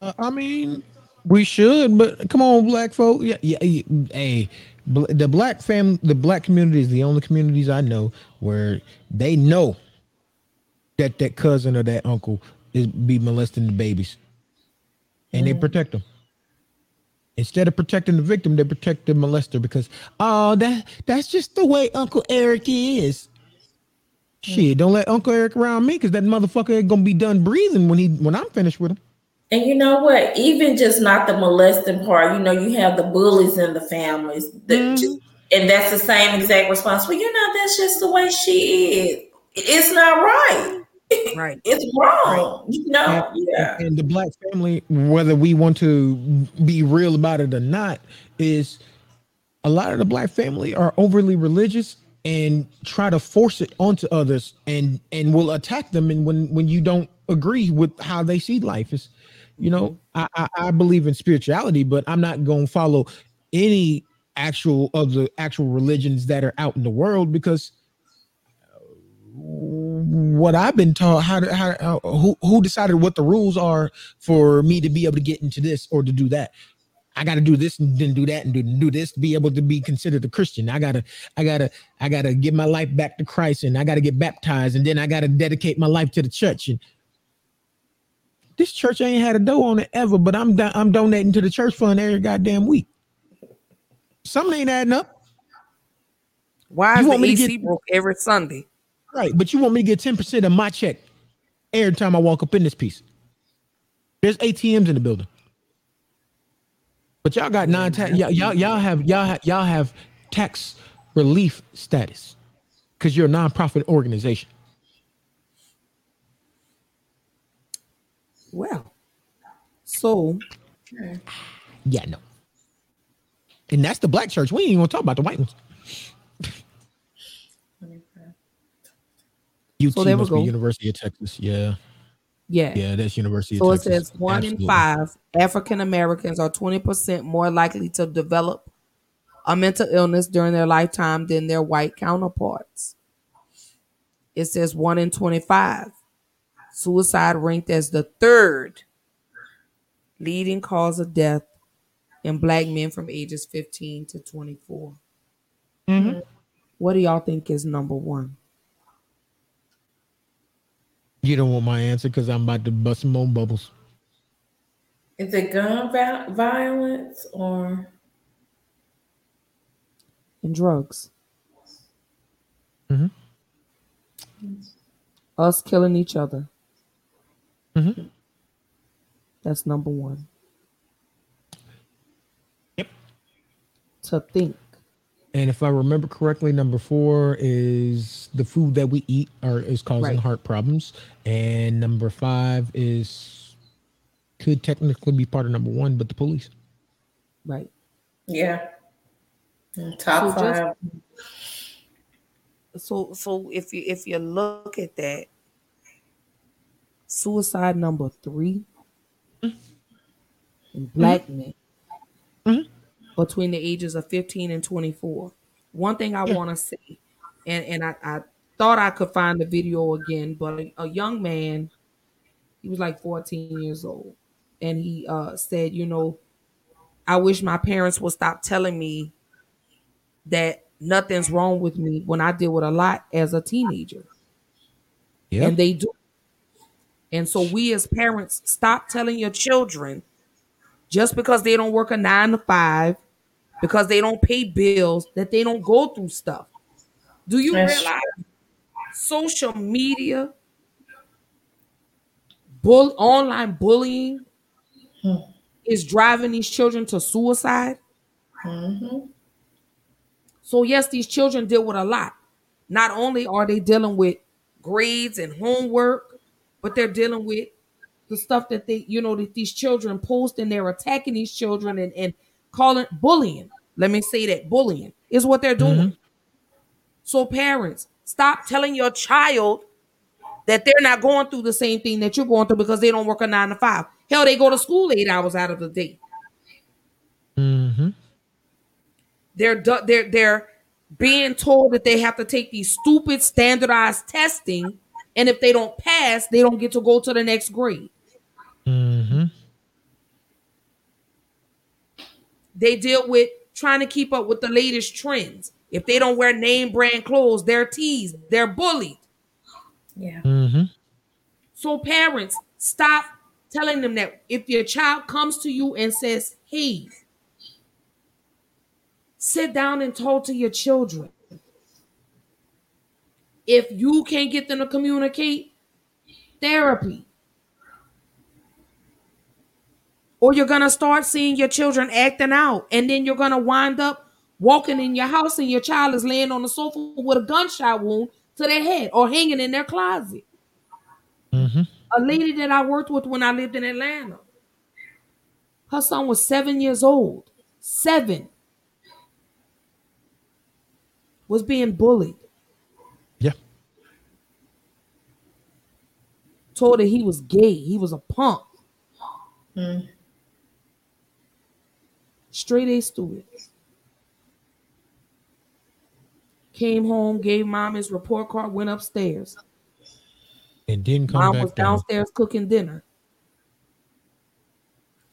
Uh, I mean, we should, but come on, black folk. Yeah, yeah. yeah, Hey, the black fam, the black community is the only communities I know where they know that that cousin or that uncle is be molesting the babies, and they protect them. Instead of protecting the victim, they protect the molester because oh, that that's just the way Uncle Eric is. Shit, don't let Uncle Eric around me because that motherfucker ain't gonna be done breathing when he when I'm finished with him. And you know what? Even just not the molesting part, you know, you have the bullies in the families. that mm-hmm. just- and that's the same exact response. Well, you know, that's just the way she is. It's not right. Right. It's wrong. You know? and, yeah. and the black family, whether we want to be real about it or not, is a lot of the black family are overly religious and try to force it onto others and and will attack them and when when you don't agree with how they see life is you know I, I i believe in spirituality but i'm not going to follow any actual of the actual religions that are out in the world because what I've been taught, how to, how uh, who who decided what the rules are for me to be able to get into this or to do that. I got to do this and then do that and do, do this to be able to be considered a Christian. I gotta, I gotta, I gotta give my life back to Christ and I gotta get baptized and then I gotta dedicate my life to the church. And this church ain't had a dough on it ever, but I'm do- I'm donating to the church fund every goddamn week. Something ain't adding up. Why You is want the me to AC get- broke every Sunday? Right, but you want me to get 10% of my check every time I walk up in this piece. There's ATMs in the building. But y'all got non-tax y'all, y'all y'all have y'all have, y'all have tax relief status because you're a nonprofit organization. Well, so Yeah, no. And that's the black church. We ain't even gonna talk about the white ones. UT So there we must be. University of Texas. Yeah. Yeah. Yeah, that's University So of it says one Absolutely. in five African Americans are 20% more likely to develop a mental illness during their lifetime than their white counterparts. It says one in 25. Suicide ranked as the third leading cause of death in black men from ages 15 to 24. Mhm. What do y'all think is number one? You don't want my answer because I'm about to bust some more bubbles. Is it gun vi- violence or And drugs. Mhm. Us killing each other. Mhm. That's number one. Yep. To think. And if I remember correctly, number four is the food that we eat or is causing Right. heart problems. And number five is could technically be part of number one, but the police. Right. yeah? Top So just- five. So so if you if you look at that, suicide number 3 mm-hmm. in black men mm-hmm. Between the ages of 15 and 24. One thing I want to say, and, and I, I thought I could find the video again, but a, a young man, he was like 14 years old, and he uh, said, you know, I wish my parents would stop telling me that nothing's wrong with me when I deal with a lot as a teenager. Yeah. And they do. And so we as parents stop telling your children just because they don't work a nine to five, because they don't pay bills, that they don't go through stuff. Do you realize social media, bull online bullying is driving these children to suicide? Mm-hmm. So yes, these children deal with a lot. Not only are they dealing with grades and homework, but they're dealing with the stuff that they, you know, that these children post and they're attacking these children and, and calling bullying. Let me say that bullying is what they're doing. So parents, stop telling your child that they're not going through the same thing that you're going through because they don't work a nine to five. Hell, they go to school eight hours out of the day. Mm-hmm. they're they're they're being told that they have to take these stupid standardized testing and if they don't pass they don't get to go to the next grade Mm-hmm. They deal with trying to keep up with the latest trends if they don't wear name brand clothes they're teased they're bullied Yeah. Mm-hmm. so parents stop telling them that if your child comes to you and says hey sit down and talk to your children if you can't get them to communicate therapy or you're gonna start seeing your children acting out and then you're gonna wind up walking in your house and your child is laying on the sofa with a gunshot wound to their head or hanging in their closet. Mm-hmm. A lady that I worked with when I lived in Atlanta. Her son was seven years old. Seven. Was being bullied. Yeah. Told her he was gay. He was a punk. Straight A student. Came home, gave mom his report card, went upstairs. And didn't come Mom back was down. downstairs cooking dinner.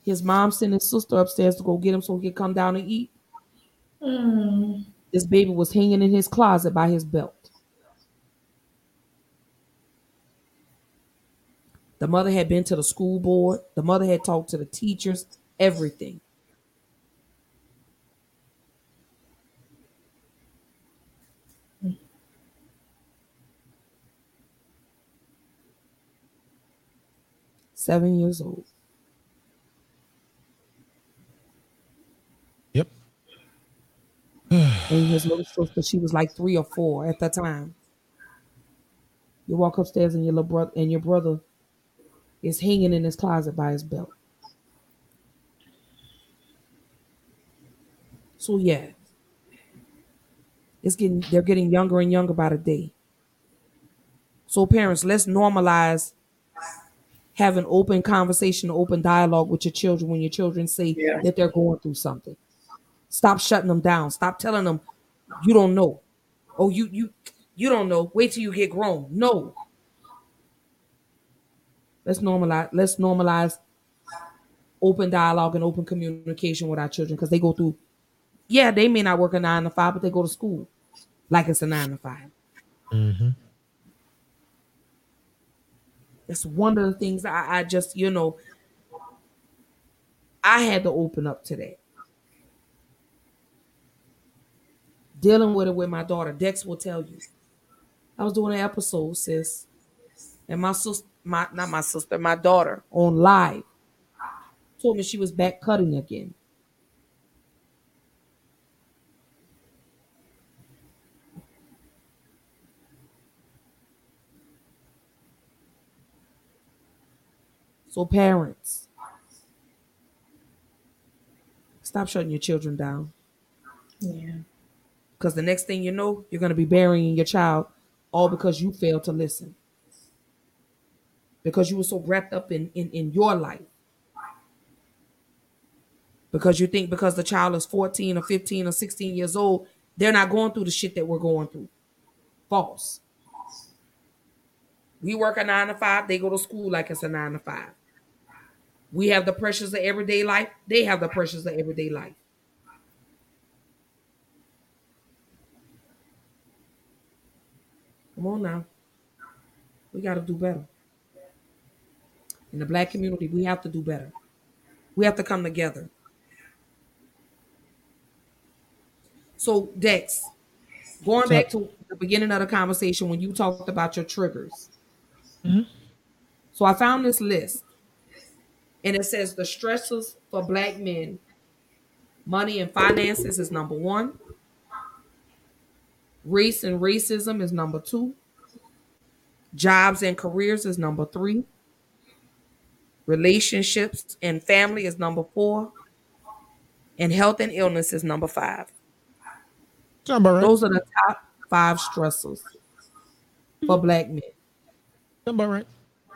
His mom sent his sister upstairs to go get him so he could come down and eat. This baby was hanging in his closet by his belt. The mother had been to the school board. The mother had talked to the teachers, everything. Seven years old. Yep. and his little sister, she was like three or four at the time. You walk upstairs and your little brother and your brother is hanging in his closet by his belt. So yeah. It's getting they're getting younger and younger by the day. So parents, let's normalize having open conversation, open dialogue with your children when your children say that they're going through something. Stop shutting them down. Stop telling them you don't know. Oh, you you you don't know. Wait till you get grown. No. Let's normalize let's normalize open dialogue and open communication with our children because they go through yeah, they may not work a nine to five, but they go to school like it's a nine to five. Mm-hmm. That's one of the things I, I just, you know, I had to open up to that. Dealing with it with my daughter. Dex will tell you. I was doing an episode, sis. And my sister, my not my sister, my daughter on live told me she was back cutting again. So parents, stop shutting your children down. Yeah. Because the next thing you know, you're going to be burying your child all because you failed to listen. Because you were so wrapped up in, in, in your life. Because you think because the child is 14 or 15 or 16 years old, they're not going through the shit that we're going through. False. We work a nine to five, they go to school like it's a nine to five. We have the pressures of everyday life, they have the pressures of everyday life. Come on now. We got to do better. In the black community, we have to do better. We have to come together. So, Dex, going back to the beginning of the conversation when you talked about your triggers. Mhm. So, I found this list and it says the stressors for black men money and finances is number one, race and racism is number two, jobs and careers is number three, relationships and family is number four, and health and illness is number five. Sound about right. Those are the top five stressors for hmm. black men. Sound about right.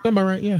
Sound about right, yeah.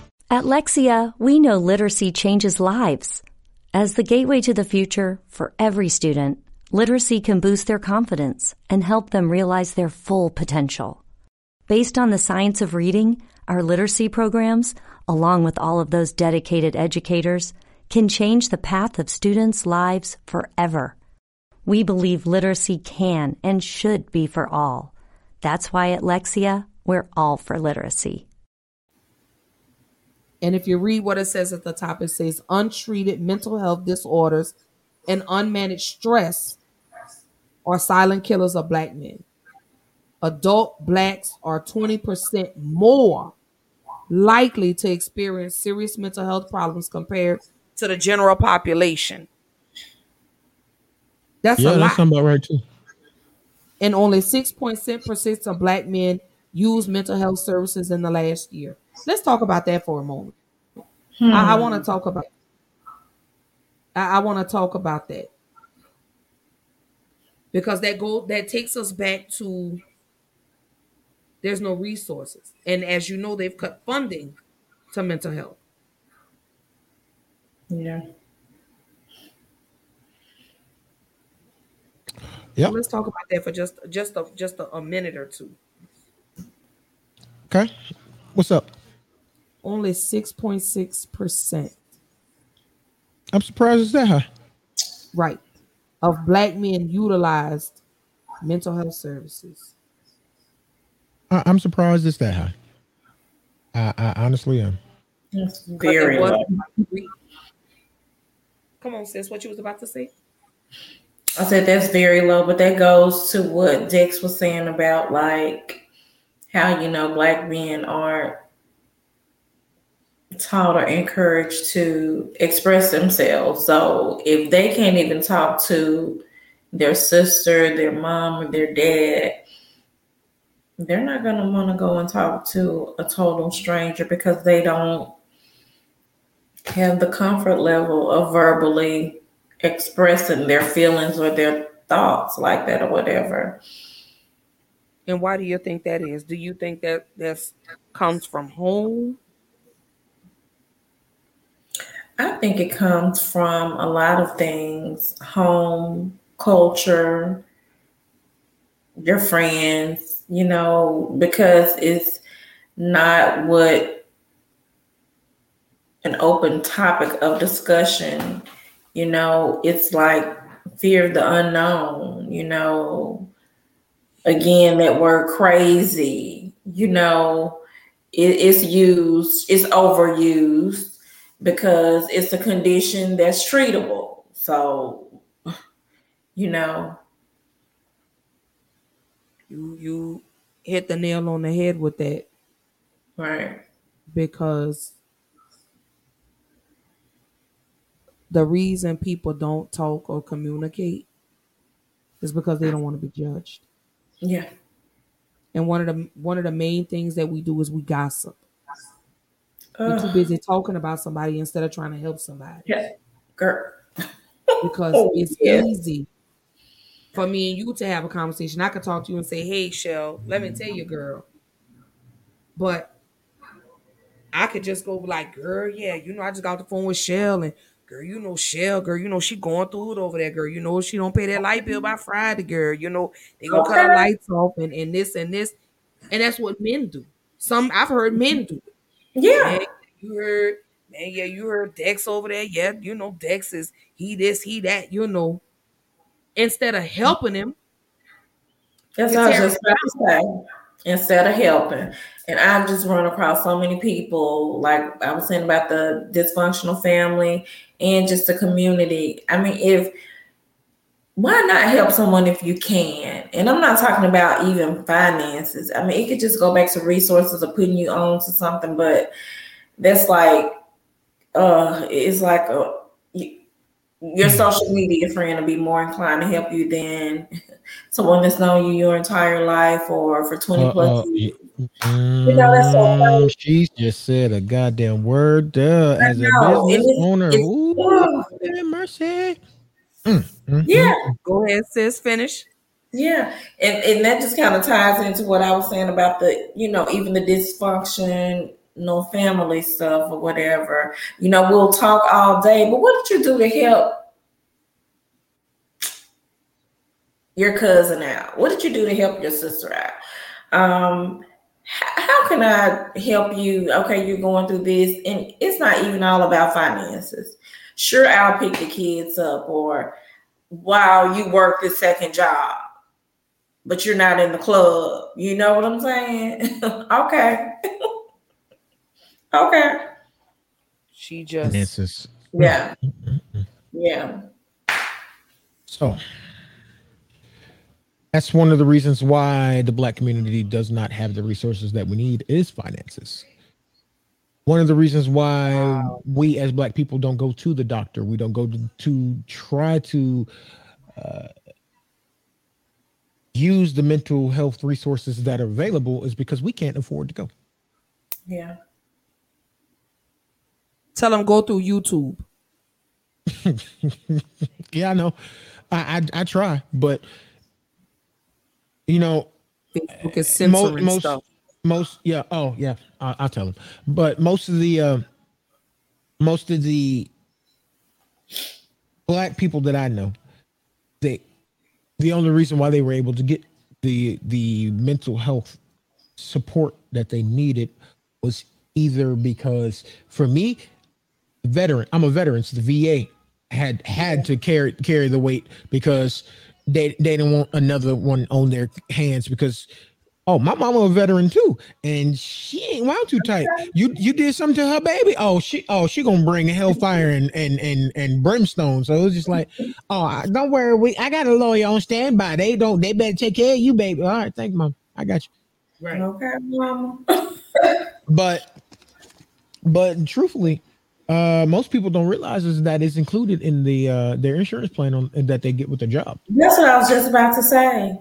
At Lexia, we know literacy changes lives. As the gateway to the future for every student, literacy can boost their confidence and help them realize their full potential. Based on the science of reading, our literacy programs, along with all of those dedicated educators, can change the path of students' lives forever. We believe literacy can and should be for all. That's why at Lexia, we're all for literacy. And if you read what it says at the top, it says untreated mental health disorders and unmanaged stress are silent killers of black men. Adult blacks are 20% more likely to experience serious mental health problems compared to the general population. That's yeah, a that's lot. about right too. And only 6.6% of black men use mental health services in the last year. Let's talk about that for a moment. I, I want to hmm. talk about I, I want to talk about that. Because that go that takes us back to there's no resources. And as you know, they've cut funding to mental health. Yeah. Yeah. So let's talk about that for just just a just a, a minute or two. Okay. What's up? Only 6.6%. I'm surprised it's that high. Right. Of black men utilized mental health services. I, I'm surprised it's that high. I, I honestly am. That's 'Cause very low. Come on, sis. What you was about to say? I said that's very low, but that goes to what Dex was saying about like how you know black men aren't taught or encouraged to express themselves. So if they can't even talk to their sister, their mom, or their dad, they're not gonna want to go and talk to a total stranger because they don't have the comfort level of verbally expressing their feelings or their thoughts like that or whatever. And why do you think that is? Do you think that that's comes from home? I think it comes from a lot of things home, culture, your friends, you know, because it's not what an open topic of discussion, you know, it's like fear of the unknown, you know. Again, that word crazy, you know, it, it's used, it's overused because it's a condition that's treatable. So, you know, You you hit the nail on the head with that. Right. Because the reason people don't talk or communicate is because they don't want to be judged. yeah. And one of the one of the main things that we do is we gossip. We're too busy talking about somebody instead of trying to help somebody. Yeah. Girl. Because Oh, it's yeah. easy for me and you to have a conversation. I could talk to you and say, Hey Shell, let me tell you, girl. But I could just go like, girl, yeah, you know, I just got the phone with Shell and girl, you know, Shell, girl, you know, she going through it over there, girl. You know, she don't pay that light bill by Friday, girl. You know, they gonna cut her lights off and, and this and this. And that's what men do. Some I've heard men do. Yeah. Man, you heard, man, yeah, you heard Dex over there. Yeah, you know, Dex is he this, he that, you know. Instead of helping him, That's what I was just about to say. Instead of helping. And I've just run across so many people, like I was saying about the dysfunctional family and just the community. I mean, if why not help someone if you can? And I'm not talking about even finances. I mean, it could just go back to resources or putting you on to something, but that's like uh it's like a your social media friend will be more inclined to help you than someone that's known you your entire life or for 20 Uh, plus years. y- You know, that's so funny. Mm, She just said a goddamn word as a business it's- owner. it's- Ooh, have mercy. Mm, mm, Yeah. go ahead, sis, finish. Yeah, and and that just kind of ties into what I was saying about the, you know, even the dysfunction, no family stuff or whatever. You know, we'll talk all day, but what did you do to help your cousin out? What did you do to help your sister out? Um, h- how can I help you? Okay, you're going through this, and it's not even all about finances. Sure, I'll pick the kids up, or while you work the second job, but you're not in the club. You know what I'm saying? okay. okay. She just Finances. Yeah. Mm-hmm. Yeah. So that's one of the reasons why the black community does not have the resources that we need is finances. One of the reasons why we as black people don't go to the doctor, we don't go to, to try to uh, use the mental health resources that are available is because we can't afford to go. Yeah. tell them go through YouTube. yeah, I know. I, I I try, but you know, Facebook is censoring most, stuff. Most, yeah. Oh, yeah. I, I'll tell them. But most of the, uh, most of the black people that I know, they, the only reason why they were able to get the the mental health support that they needed was either because for me, veteran, I'm a veteran, so the VA had had to carry carry the weight because they they didn't want another one on their hands because oh my mama a veteran too and she ain't wound too tight. You you did something to her baby? Oh she oh she gonna bring hellfire and and and and brimstone. So it was just like oh don't worry we i got a lawyer on standby. They don't they better take care of you baby. All right thank you mom. I got you. Right. Okay, mama. but but truthfully uh most people don't realize is that it's included in the uh their insurance plan on that they get with their job. That's what I was just about to say.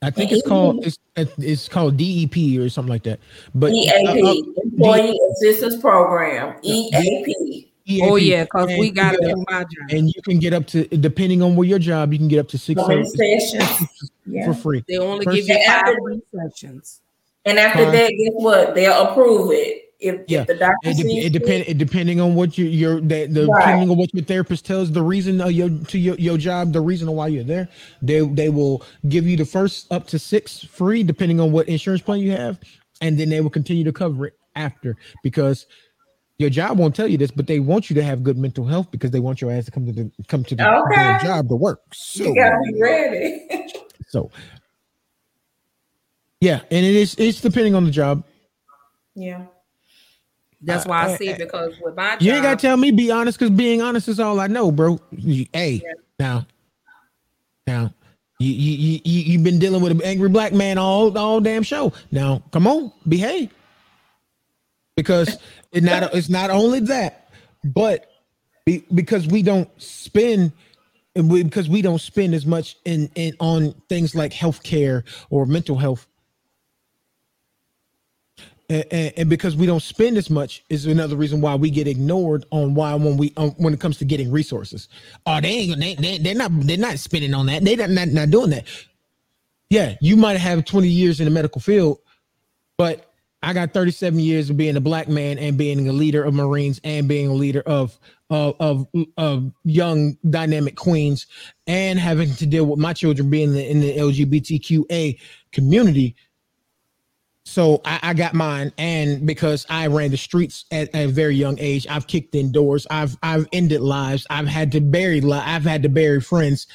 I think it's called it's it's called DEP or something like that. But EAP, uh, uh, Employee Assistance Program, E EAP. Oh, yeah, because we got it you through my job. And you can get up to depending on where your job, you can get up to six How many seven- sessions? Yeah. for free. They only First- give you And five after- sessions. And after Huh? that, guess what? They'll approve it. If, Yeah, if the doctor it, de- it depend it depending on what you your the, the Right. depending on what your therapist tells the reason of your to your, your job the reason why you're there they they will give you the first up to six free depending on what insurance plan you have and then they will continue to cover it after because your job won't tell you this but they want you to have good mental health because they want your ass to come to the come to the Okay. their job to work so you gotta be ready. so yeah and it is it's depending on the job yeah. That's Uh, why I uh, say uh, because with my job, You ain't gotta tell me be honest, because being honest is all I know, bro. Hey, now, now, you you you you you've been dealing with an angry black man all all damn show. Now, come on, behave. Because it not it's not only that, but be, because we don't spend and we, because we don't spend as much in in on things like healthcare or mental health and, and, because we don't spend as much is another reason why we get ignored on why when we um, when it comes to getting resources. Oh, they ain't they, they they're not they're not spending on that. They not not, not doing that. Yeah, you might have 20 years in the medical field, but I got 37 years of being a black man and being a leader of Marines and being a leader of of of, of young dynamic queens and having to deal with my children being in the, in the LGBTQA community. So I, I got mine, and because I ran the streets at, at a very young age, I've kicked in doors. I've I've ended lives. I've had to bury. li- I've had to bury friends.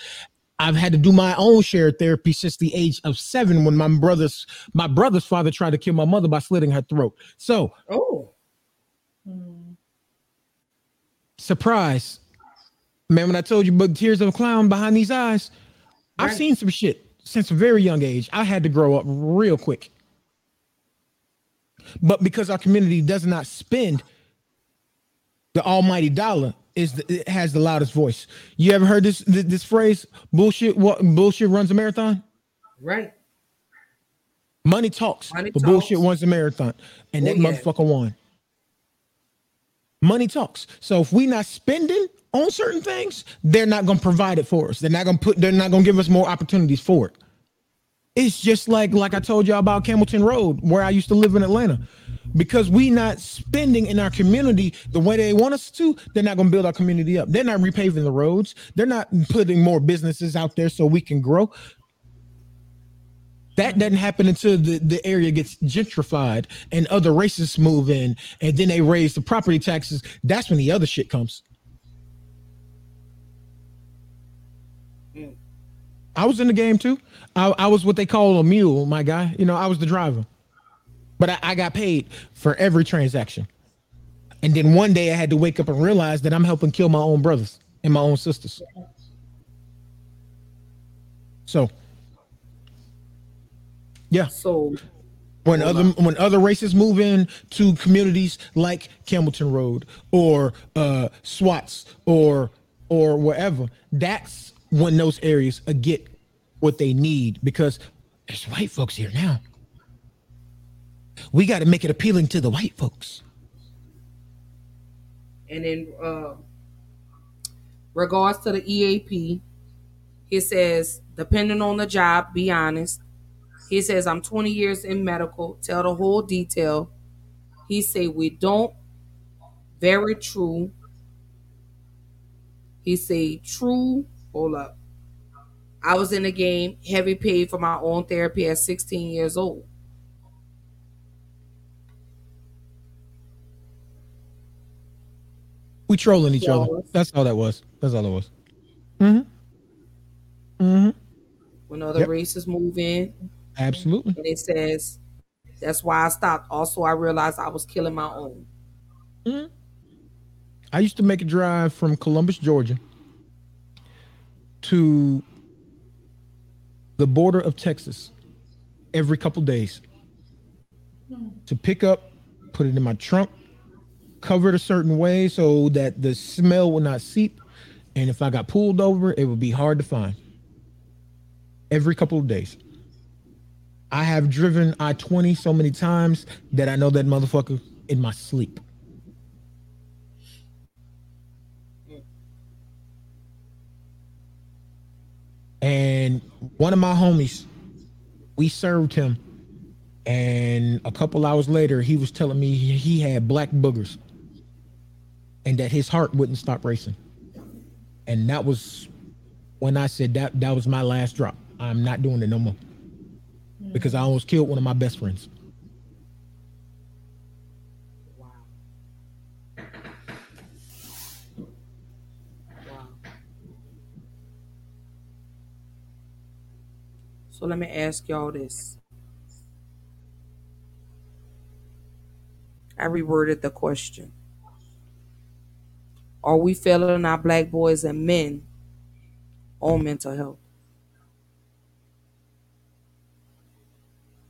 I've had to do my own share of therapy since the age of seven, when my brother's my brother's father tried to kill my mother by slitting her throat. So, oh, surprise, man! When I told you, but tears of a clown behind these eyes, I've seen some shit since a very young age. I had to grow up real quick. But because our community does not spend the almighty dollar, is the, it has the loudest voice. You ever heard this this, this phrase? Bullshit. What bullshit runs a marathon? right? Money talks. Money but talks. bullshit runs a marathon, and Oh, that yeah. motherfucker won. Money talks. So if we not spending on certain things, they're not gonna provide it for us. They're not gonna put. They're not gonna give us more opportunities for it. It's just like like I told y'all about Campbellton Road, where I used to live in Atlanta. Because we not spending in our community the way they want us to, they're not gonna build our community up. They're not repaving the roads. They're not putting more businesses out there so we can grow. That doesn't happen until the, the area gets gentrified and other races move in, and then they raise the property taxes. That's when the other shit comes. I was in the game too. I, I was what they call a mule, my guy. You know, I was the driver, but I, I got paid for every transaction. And then one day I had to wake up and realize that I'm helping kill my own brothers and my own sisters. So, yeah. So when other when other races move in to communities like Campbellton Road or uh Swats or or wherever, that's when those areas uh, get what they need because there's white folks here now. We got to make it appealing to the white folks. And in uh, regards to the EAP, he says, depending on the job, be honest. He says, I'm 20 years in medical. Tell the whole detail. He say, we don't. Very true. He say, true. Hold up. I was in the game, heavy paid for my own therapy at 16 years old. We trolling each other. That's all that was. That's all it was. Mm-hmm. Mm-hmm. When other Yep. races move in, Absolutely. and it says, that's why I stopped. Also, I realized I was killing my own. Hmm. I used to make a drive from Columbus, Georgia to the border of Texas every couple days to pick up, put it in my trunk, cover it a certain way so that the smell would not seep. And if I got pulled over, it would be hard to find. Every couple of days. I have driven I 20 so many times that I know that motherfucker in my sleep. And one of my homies we served him. And a couple hours later he was telling me he had black boogers and that his heart wouldn't stop racing. And that was when i said that that was my last drop. I'm not doing it no more. Because i almost killed one of my best friends So let me ask y'all this. I reworded the question. Are we failing our black boys and men on mental health?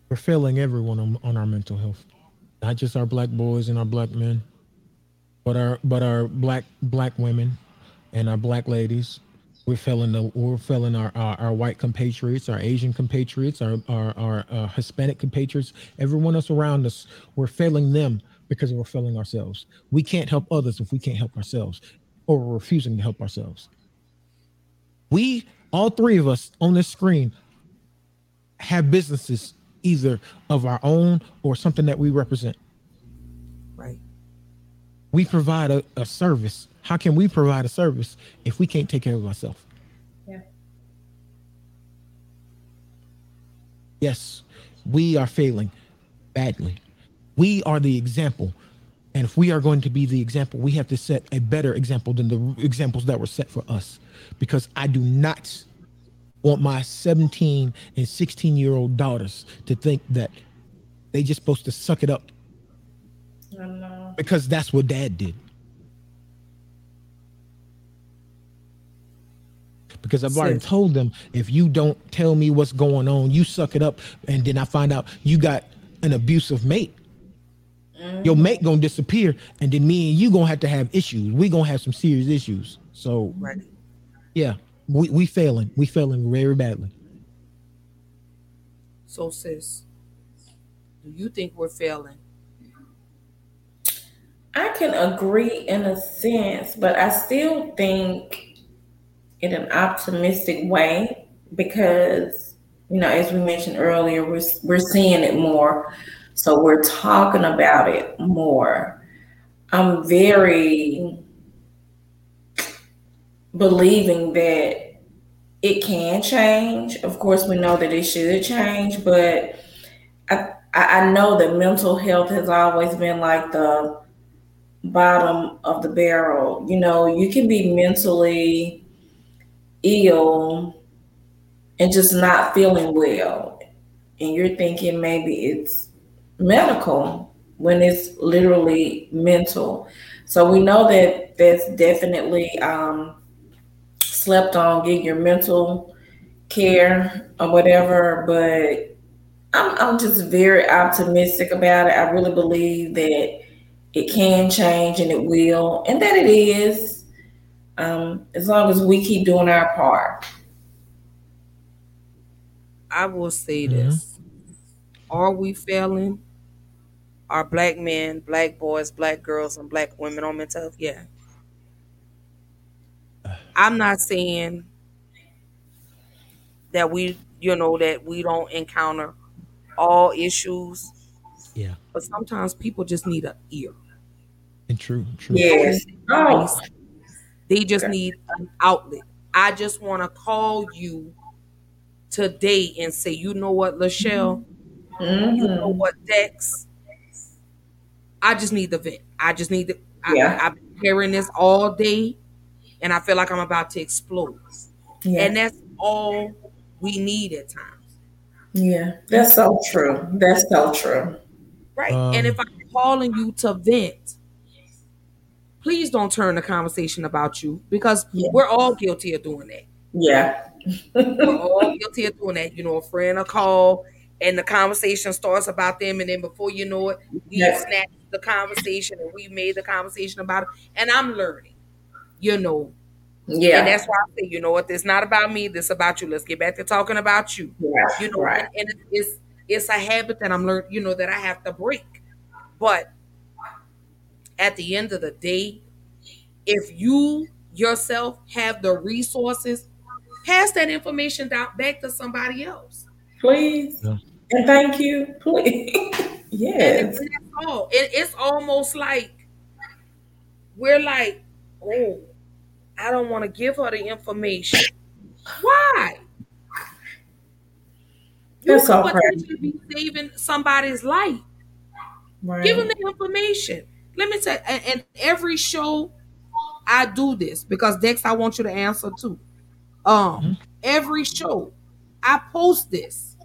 we're failing everyone on, on our mental health not just our black boys and our black men but our but our black black women and our black ladies we're failing the we're failing our, our our white compatriots our asian compatriots our our, our uh, hispanic compatriots everyone else around us we're failing them because we're failing ourselves we can't help others if we can't help ourselves or we're refusing to help ourselves we all three of us on this screen have businesses either of our own or something that we represent. Right. We provide a, a service. How can we provide a service if we can't take care of ourselves? Yeah. Yes, we are failing badly. We are the example. And if we are going to be the example, we have to set a better example than the examples that were set for us. Because I do not want my 17 and 16 year old daughters to think that they just supposed to suck it up because that's what dad did. Because I've already told them if you don't tell me what's going on, you suck it up, and then I find out you got an abusive mate. Mm-hmm. Your mate gonna disappear, and then me and you gonna have to have issues. We gonna have some serious issues. So, Right. yeah, we we failing. We failing very badly. So, sis, do you think we're failing? I can agree in a sense, but I still think in an optimistic way because, you know, as we mentioned earlier, we're, we're seeing it more. So we're talking about it more. I'm very believing that it can change. Of course, we know that it should change, but I, I know that mental health has always been like the bottom of the barrel. You know, you can be mentally ill and just not feeling well. And you're thinking maybe it's medical when it's literally mental. So we know that that's definitely um, slept on, get your mental care or whatever. But I'm, I'm just very optimistic about it. I really believe that it can change and it will, and that it is, um, as long as we keep doing our part. I will say this. Are we failing? Are black men, black boys, black girls, and black women on mental health? Yeah. I'm not saying that we, you know, that we don't encounter all issues. Yeah. But sometimes people just need an ear. And true, true. Yes. Oh. They just need an outlet. I just want to call you today and say, you know what, Lachelle? You know mm-hmm. what, Dex? I just need the vent. I just need the. I, Yeah. I've been hearing this all day, and I feel like I'm about to explode. Yeah. And that's all we need at times. Yeah, that's so true. That's so true. Right. and if um, I'm calling you to vent, please don't turn the conversation about you because we're all guilty of doing that. Yeah. We're all guilty of doing that. You know, a friend will call and the conversation starts about them, and then before you know it, we Yeah. snatch the conversation and we made the conversation about it. And I'm learning, you know. Yeah. And that's why I say, you know what, this not about me, this is about you. Let's get back to talking about you. Yeah, You know, right. and, and it's it's a habit that I'm learning, you know, that I have to break. But at the end of the day, if you yourself have the resources, pass that information down back to somebody else. Please. And thank you. Please. And, yes. and that's all. It, it's almost like we're like, oh, I don't want to give her the information. Why? You That's so could crazy. potentially be saving somebody's life. Right. Give them the information. Let me tell and, and every show I do this because Dex, I want you to answer too. Um, every show I post this.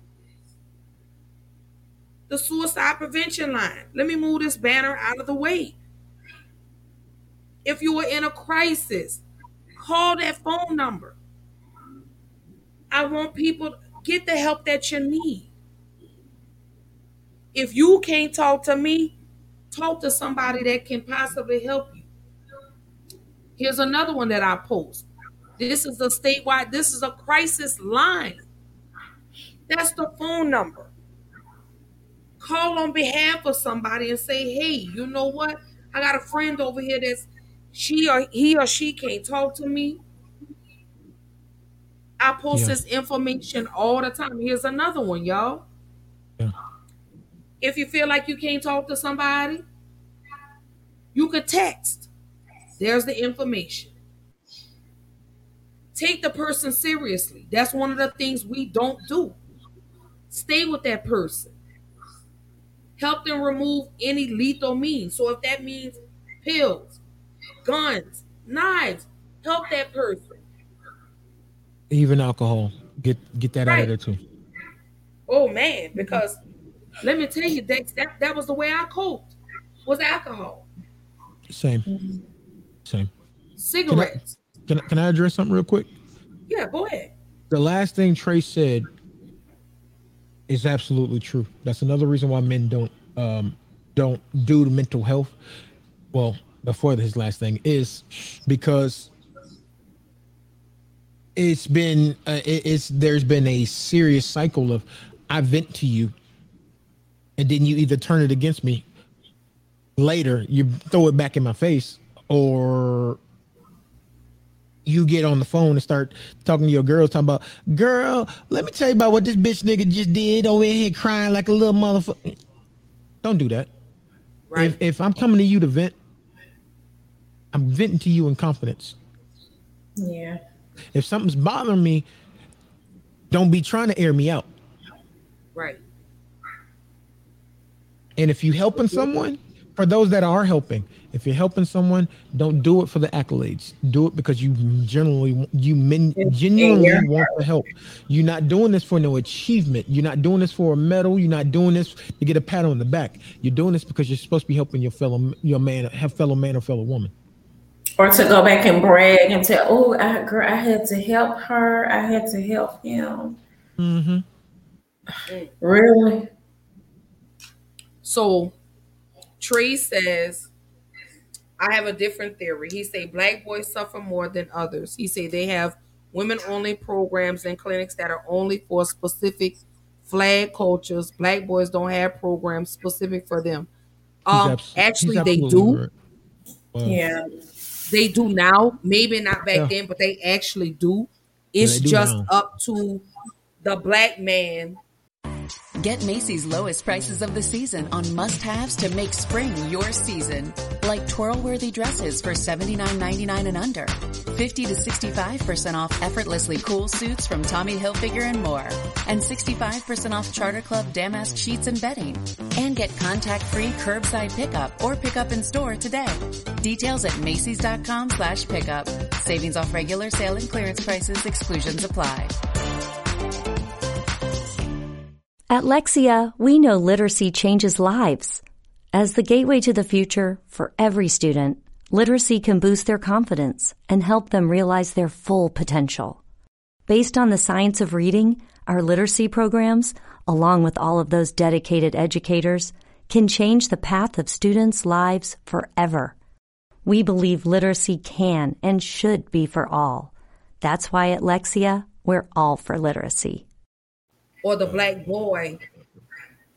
The suicide prevention line. Let me move this banner out of the way. If you are in a crisis, call that phone number. I want people get the help that you need. If you can't talk to me, talk to somebody that can possibly help you. Here's another one that I post. This is a statewide, this is a crisis line. That's the phone number. Call on behalf of somebody and say, hey, you know what? I got a friend over here that's she or he or she can't talk to me. I post Yeah. this information all the time. Here's another one, y'all. If you feel like you can't talk to somebody, you could text. There's the information. Take the person seriously. That's one of the things we don't do. Stay with that person. Help them remove any lethal means. So if that means pills, guns, knives, help that person. Even alcohol. Get get that out of there too. Oh man, because let me tell you, Dex, that, that was the way I coped. Was alcohol, Same. Same. cigarettes. Can I, can I address something real quick? Yeah, go ahead. The last thing Trey said is absolutely true. That's another reason why men don't um don't do the mental health. Well, before his last thing is because it's been uh, it- it's there's been a serious cycle of I vent to you, and then you either turn it against me later, you throw it back in my face, or you get on the phone and start talking to your girls, talking about, girl, let me tell you about what this bitch nigga just did over here crying like a little motherfucker. Don't do that. If, if I'm coming to you to vent, I'm venting to you in confidence. Yeah. If something's bothering me, don't be trying to air me out. Right. And if you helping someone, for those that are helping, if you're helping someone, don't do it for the accolades. Do it because you generally you men, genuinely want to help. You're not doing this for no achievement. You're not doing this for a medal. You're not doing this to get a pat on the back. You're doing this because you're supposed to be helping your fellow your man, have fellow man or fellow woman. Or to go back and brag and tell, oh, I, girl, I had to help her. I had to help him. Mm-hmm. Really? So Trey says, I have a different theory. He say black boys suffer more than others. He say they have women only programs and clinics that are only for specific flag cultures. Black boys don't have programs specific for them. Um, abs- actually, they do. right. Wow. Yeah. They do now. Maybe not back Yeah. then, but they actually do. Yeah, It's they do just now. up to the black man. Get Macy's lowest prices of the season on must-haves to make spring your season. Like twirl-worthy dresses for $79.99 and under. 50 to 65% off effortlessly cool suits from Tommy Hilfiger and more. And 65% off Charter Club damask sheets and bedding. And get contact-free curbside pickup or pickup in store today. Details at Macy's.com slash pickup. Savings off regular sale and clearance prices. Exclusions apply. At Lexia, we know literacy changes lives. As the gateway to the future for every student, literacy can boost their confidence and help them realize their full potential. Based on the science of reading, our literacy programs, along with all of those dedicated educators, can change the path of students' lives forever. We believe literacy can and should be for all. That's why at Lexia, we're all for literacy. Or the black boy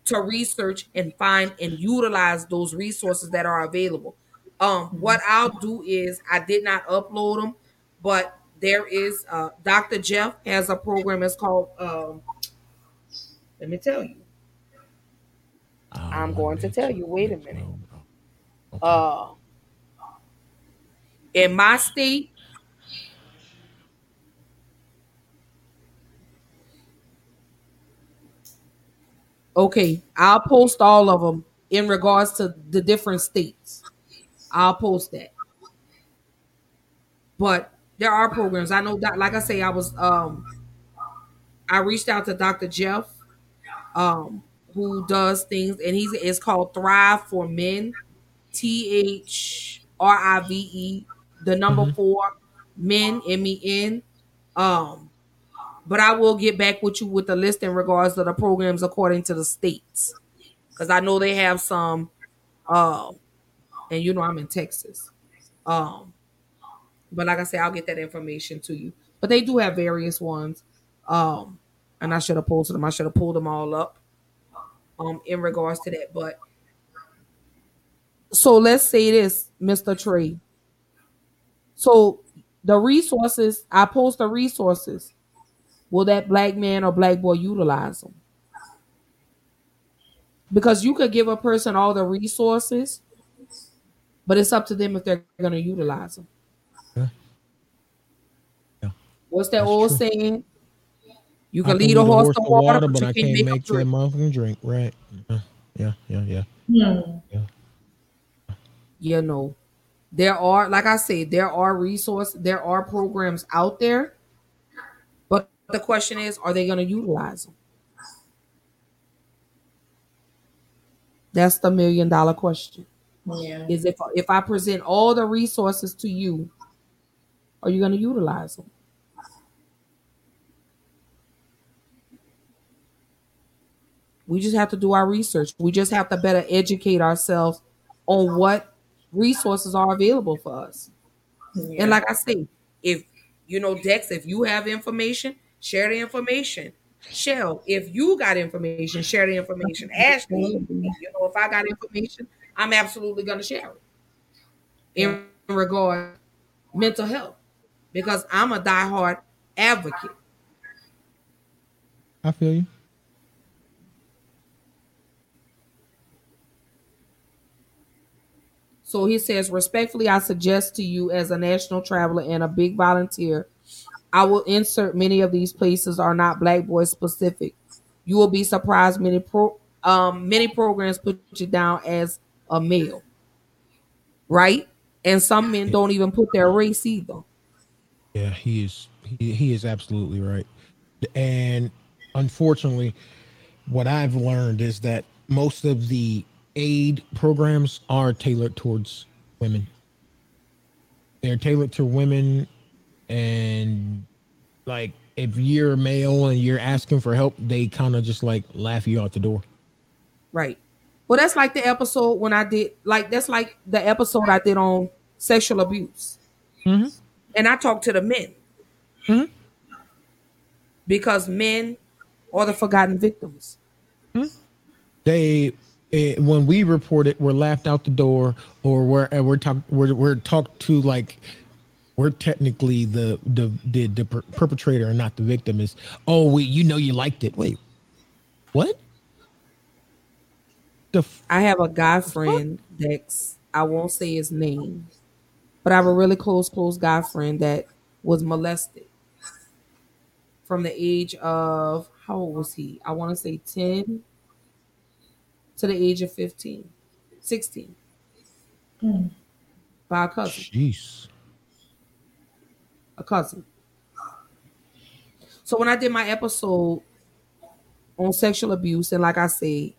to research and find and utilize those resources that are available. Um, what I'll do is I did not upload them, but there is uh, Dr. Jeff has a program. It's called. Um, let me tell you. I'm going to tell you. Wait a minute. Uh, in my state, Okay, I'll post all of them in regards to the different states. I'll post that. But there are programs. I know that like I say I was um I reached out to Dr. Jeff um who does things and he's it's called Thrive for Men. T H R I V E the number 4 men M E N um but I will get back with you with the list in regards to the programs according to the states. Because I know they have some uh and you know I'm in Texas. Um but like I said, I'll get that information to you. But they do have various ones. Um and I should have posted them. I should have pulled them all up um in regards to that. But so let's say this, Mr. Trey. So the resources, I post the resources will that black man or black boy utilize them? Because you could give a person all the resources, but it's up to them if they're going to utilize them. What's that old saying? You I can lead a horse to water, but but I you can't can't make make him that drink. motherfucking drink. Right? Yeah, yeah, yeah. yeah. Hmm. You know, there are, like I said, there are resources, there are programs out there, but the question is, are they going to utilize them? That's the million dollar question. Yeah. Is if if I present all the resources to you, are you going to utilize them? We just have to do our research. We just have to better educate ourselves on what resources are available for us. Yeah. And like I say, if you know Dex, if you have information, share the information. Shell, if you got information, share the information. Ashley, you know, if I got information, I'm absolutely gonna share it. In regard mental health, because I'm a diehard advocate. I feel you. So he says, respectfully, I suggest to you as a national traveler and a big volunteer, I will insert many of these places are not black boy specific. You will be surprised many pro um many programs put you down as a male. right? And some men don't even put their race either. Yeah, he is. He, he is absolutely right. And unfortunately, what I've learned is that most of the aid programs are tailored towards women. They're tailored to women, and like if you're male and you're asking for help, they kind of just like laugh you out the door. Right. Well, that's like the episode when I did, like, that's like the episode I did on sexual abuse. Mm-hmm. And I talked to the men. Mm-hmm. Because men are the forgotten victims. They eh, when we report it, we're laughed out the door, or we're and we're talk we're we're talked to like we're technically the the the, the per- perpetrator and not the victim. Is oh we you know you liked it. Wait, what? The f- I have a guy friend that's I won't say his name, but I have a really close, close guy friend that was molested from the age of how old was he? I want to say 10 to the age of 15, 16 hmm. by a cousin. Jeez. A cousin. So when I did my episode on sexual abuse, and like I said,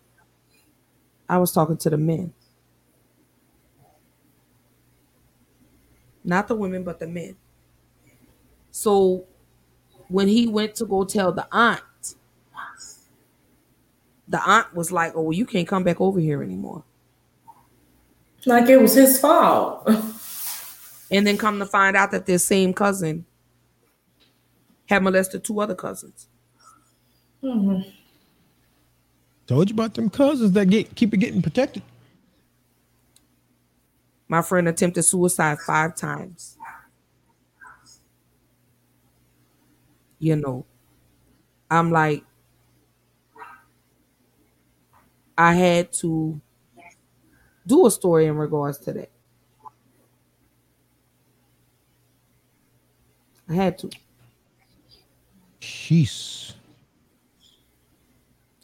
I was talking to the men. Not the women, but the men. So when he went to go tell the aunt, the aunt was like, Oh, you can't come back over here anymore. Like it was his fault. And then come to find out that this same cousin had molested two other cousins. Mhm. Told you about them cousins that get keep it getting protected. My friend attempted suicide five times. You know, I'm like, I had to do a story in regards to that. I had to. Jeez.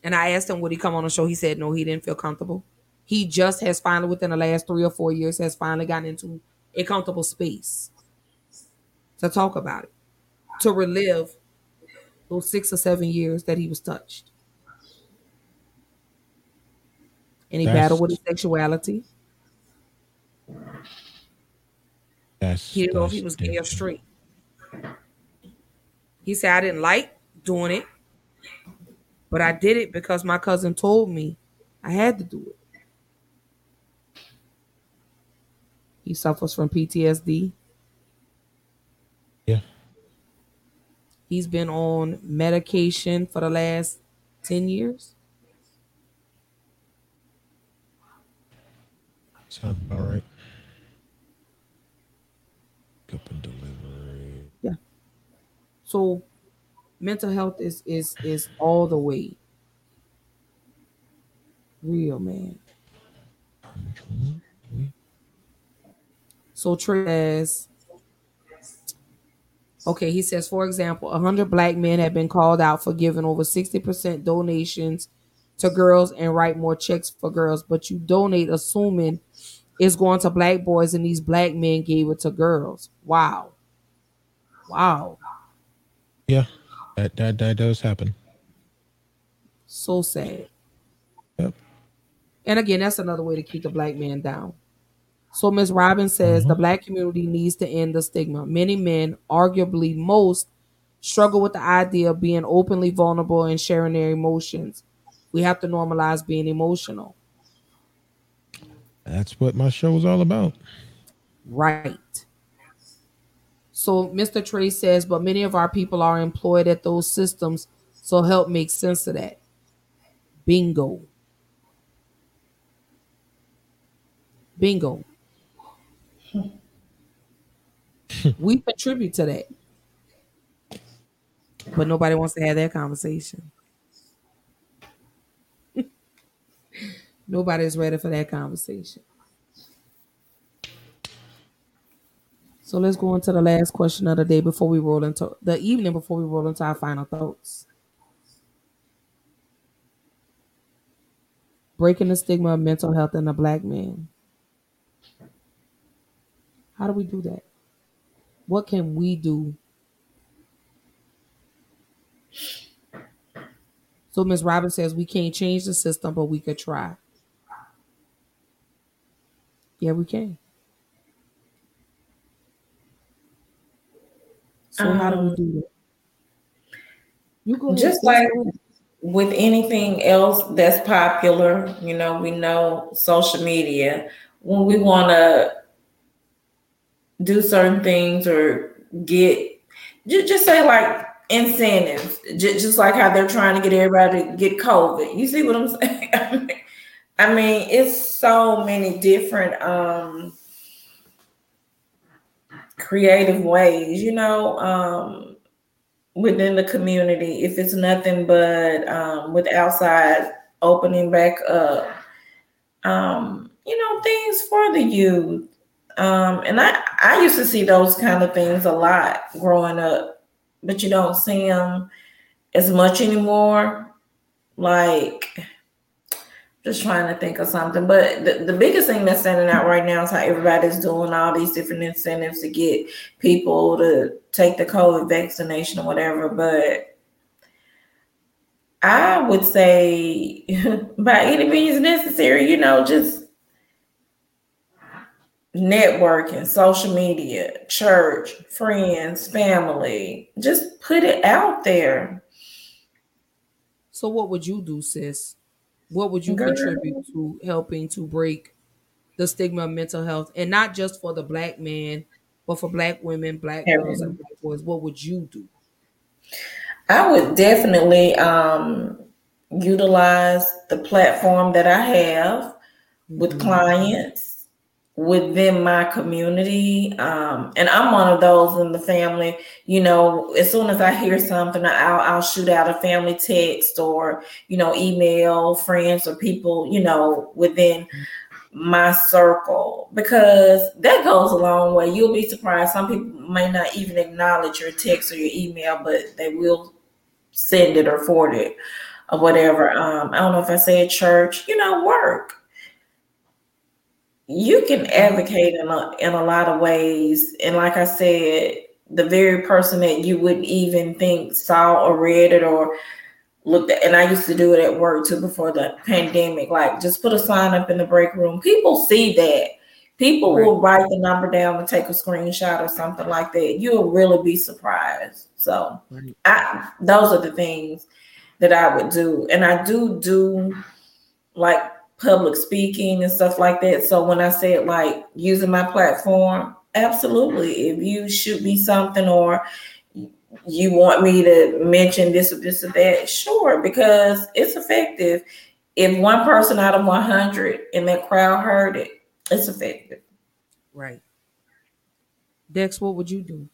And I asked him, would he come on the show? He said no, he didn't feel comfortable. He just has finally, within the last three or four years, has finally gotten into a comfortable space to talk about it, to relive those six or seven years that he was touched. And he That's- battled with his sexuality. That's He didn't know if he was gay or straight. He said, I didn't like doing it, but I did it because my cousin told me I had to do it. He suffers from PTSD. Yeah. He's been on medication for the last 10 years. Sounds about right. Up and delivery. So mental health is is is all the way real, man. So Trey says, okay, he says, for example, 100 black men have been called out for giving over 60% donations to girls and write more checks for girls, but you donate assuming it's going to black boys and these black men gave it to girls. Wow. Wow. Yeah. That that that does happen. So sad. Yep. And again, that's another way to keep the black man down. So Ms. Robbins says the mm-hmm. black community needs to end the stigma. Many men, arguably most, struggle with the idea of being openly vulnerable and sharing their emotions. We have to normalize being emotional. That's what my show is all about. Right. So Mr. Trey says, but many of our people are employed at those systems, so help make sense of that. Bingo. Bingo. we contribute to that. But nobody wants to have that conversation. Nobody's ready for that conversation. So let's go into the last question of the day before we roll into the evening before we roll into our final thoughts. Breaking the stigma of mental health in a black man. How do we do that? What can we do? So Ms. Robin says we can't change the system, but we could try. Yeah, we can. So how do we Um, do that? You go just sis. like with anything else that's popular, you know, we know social media, when we want to do certain things or get, just, just say like incentives, just, just like how they're trying to get everybody to get COVID. You see what I'm saying? I mean, I mean, it's so many different um creative ways, you know, um within the community. If it's nothing but um with outside opening back up um you know things for the youth. Um and i i used to see those kind of things a lot growing up but you don't see them as much anymore. Like just trying to think of something. But the, the biggest thing that's standing out right now is how everybody's doing all these different incentives to get people to take the covid vaccination or whatever. But i would say by any means necessary you know just networking social media church friends family just put it out there. So what would you do, sis? What would you Girl. contribute to helping to break the stigma of mental health and not just for the black man, but for black women, black girls, and black boys? What would you do? I would definitely um, utilize the platform that I have with clients within my community. Um, and I'm one of those in the family, you know, as soon as I hear something, I'll, I'll shoot out a family text or, you know, email friends or people, you know, within my circle because that goes a long way. You'll be surprised. Some people may not even acknowledge your text or your email, but they will send it or forward it or whatever. Um, I don't know if I said church, you know, work. You can advocate in a, in a lot of ways. And like I said, the very person that you wouldn't even think saw or read it or looked at, and I used to do it at work too before the pandemic, like just put a sign up in the break room. People see that. People will write the number down and take a screenshot or something like that. You'll really be surprised. So I, those are the things that I would do. And I do do like public speaking and stuff like that. So when I said like using my platform, absolutely. If you shoot me something or you want me to mention this or this or that, sure, because it's effective. If one person out of 100 in that crowd heard it, it's effective. Right. Dex, what would you do?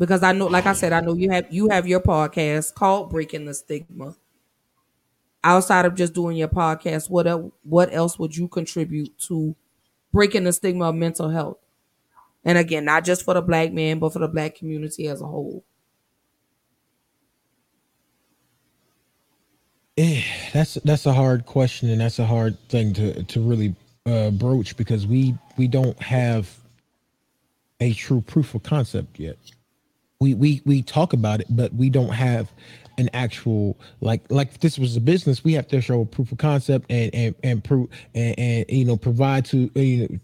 Because I know, like I said, I know you have you have your podcast called Breaking the Stigma. Outside of just doing your podcast, what el- what else would you contribute to breaking the stigma of mental health? And again, not just for the black man, but for the black community as a whole. Eh, that's that's a hard question and that's a hard thing to to really uh, broach because we we don't have a true proof of concept yet. We we we talk about it, but we don't have an actual like like if this was a business. We have to show a proof of concept and and and prove and, and you know provide to you know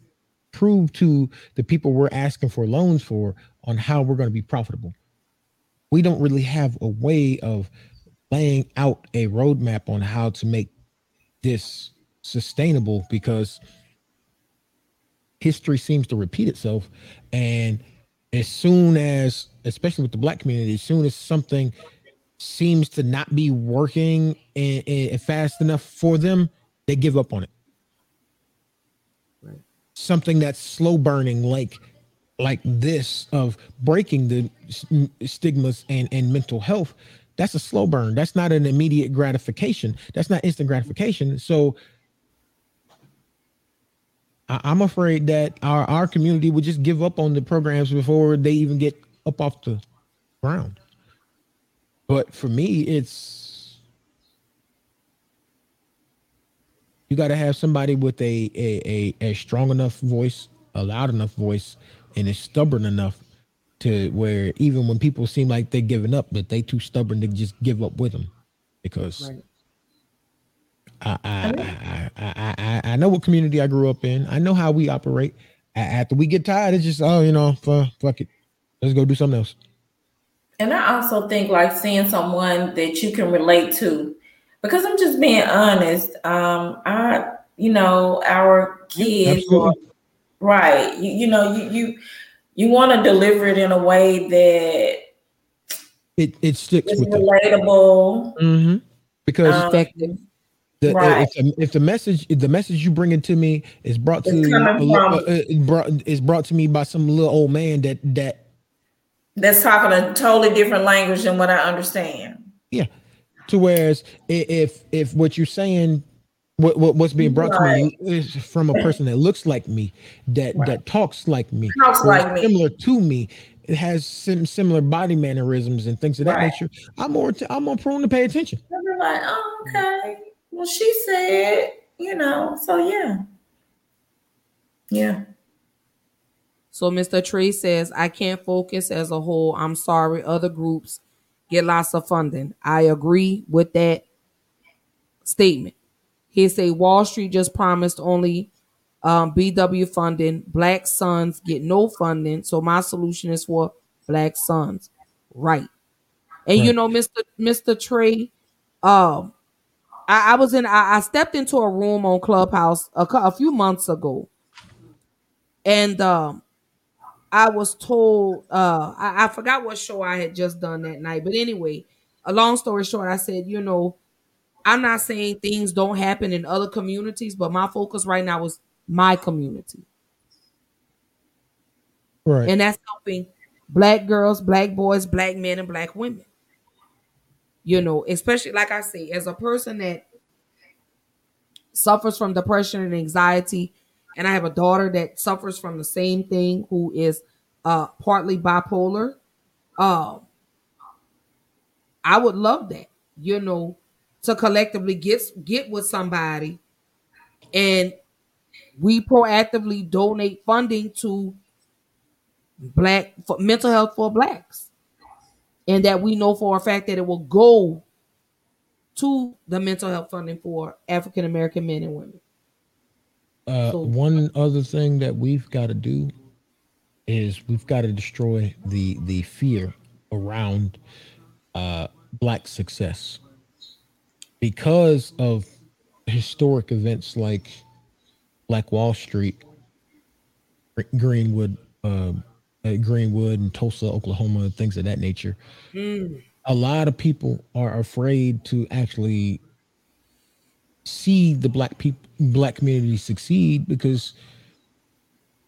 prove to the people we're asking for loans for on how we're going to be profitable. We don't really have a way of laying out a roadmap on how to make this sustainable because history seems to repeat itself and as soon as especially with the black community as soon as something seems to not be working and, and fast enough for them they give up on it. Something that's slow burning like like this of breaking the stigmas and and mental health that's a slow burn. That's not an immediate gratification. That's not instant gratification. So I- i'm afraid that our our community would just give up on the programs before they even get up off the ground but for me it's You got to have somebody with a, a a a strong enough voice, a loud enough voice, and is stubborn enough to where even when people seem like they're giving up, but they too stubborn to just give up with them, because Right. I, I, I, I, I, I know what community I grew up in. I know how we operate. After we get tired, it's just oh, you know, fu- fuck it, let's go do something else. And I also think like seeing someone that you can relate to, because I'm just being honest. Um, I, you know, our kids, or, right? You, you know, you you you want to deliver it in a way that It it sticks is with them. relatable, hmm Because um, the, right. if, the, if the message if the message you bring it to me is brought to It's coming a uh, uh, brought is brought to me by some little old man that that that's talking a totally different language than what I understand. yeah to whereas if if what you're saying what, what what's being brought to me is from a person that looks like me that that talks like me Talks like me. similar to me it has some similar body mannerisms and things of that Right. nature i'm more t- i'm more prone to pay attention they're like, oh, okay. Well, she said, you know, so yeah. Yeah. So Mr. Trey says, I can't focus as a whole. I'm sorry. Other groups get lots of funding. I agree with that statement. He say Wall Street just promised only um, BW funding. Black sons get no funding. So my solution is for black sons. Right. And you know, Mr. Mr. Trey, um, I, I was in I, I stepped into a room on Clubhouse a, a few months ago. And um I was told uh I, I forgot what show I had just done that night. But anyway, a long story short, I said, you know, I'm not saying things don't happen in other communities, but my focus right now is my community. right And that's helping black girls, black boys, black men, and black women. You know, especially like I say, as a person that suffers from depression and anxiety, and I have a daughter that suffers from the same thing who is uh partly bipolar. Um I would love that, you know, to collectively get get with somebody and we proactively donate funding to black for mental health for blacks and that we know for a fact that it will go to the mental health funding for african american men and women Uh, So- one other thing that we've got to do is we've got to destroy the the fear around uh, black success because of historic events like Black Wall Street, Greenwood, um, uh, Greenwood, and Tulsa, Oklahoma, things of that nature. Mm. A lot of people are afraid to actually see the black people black community succeed because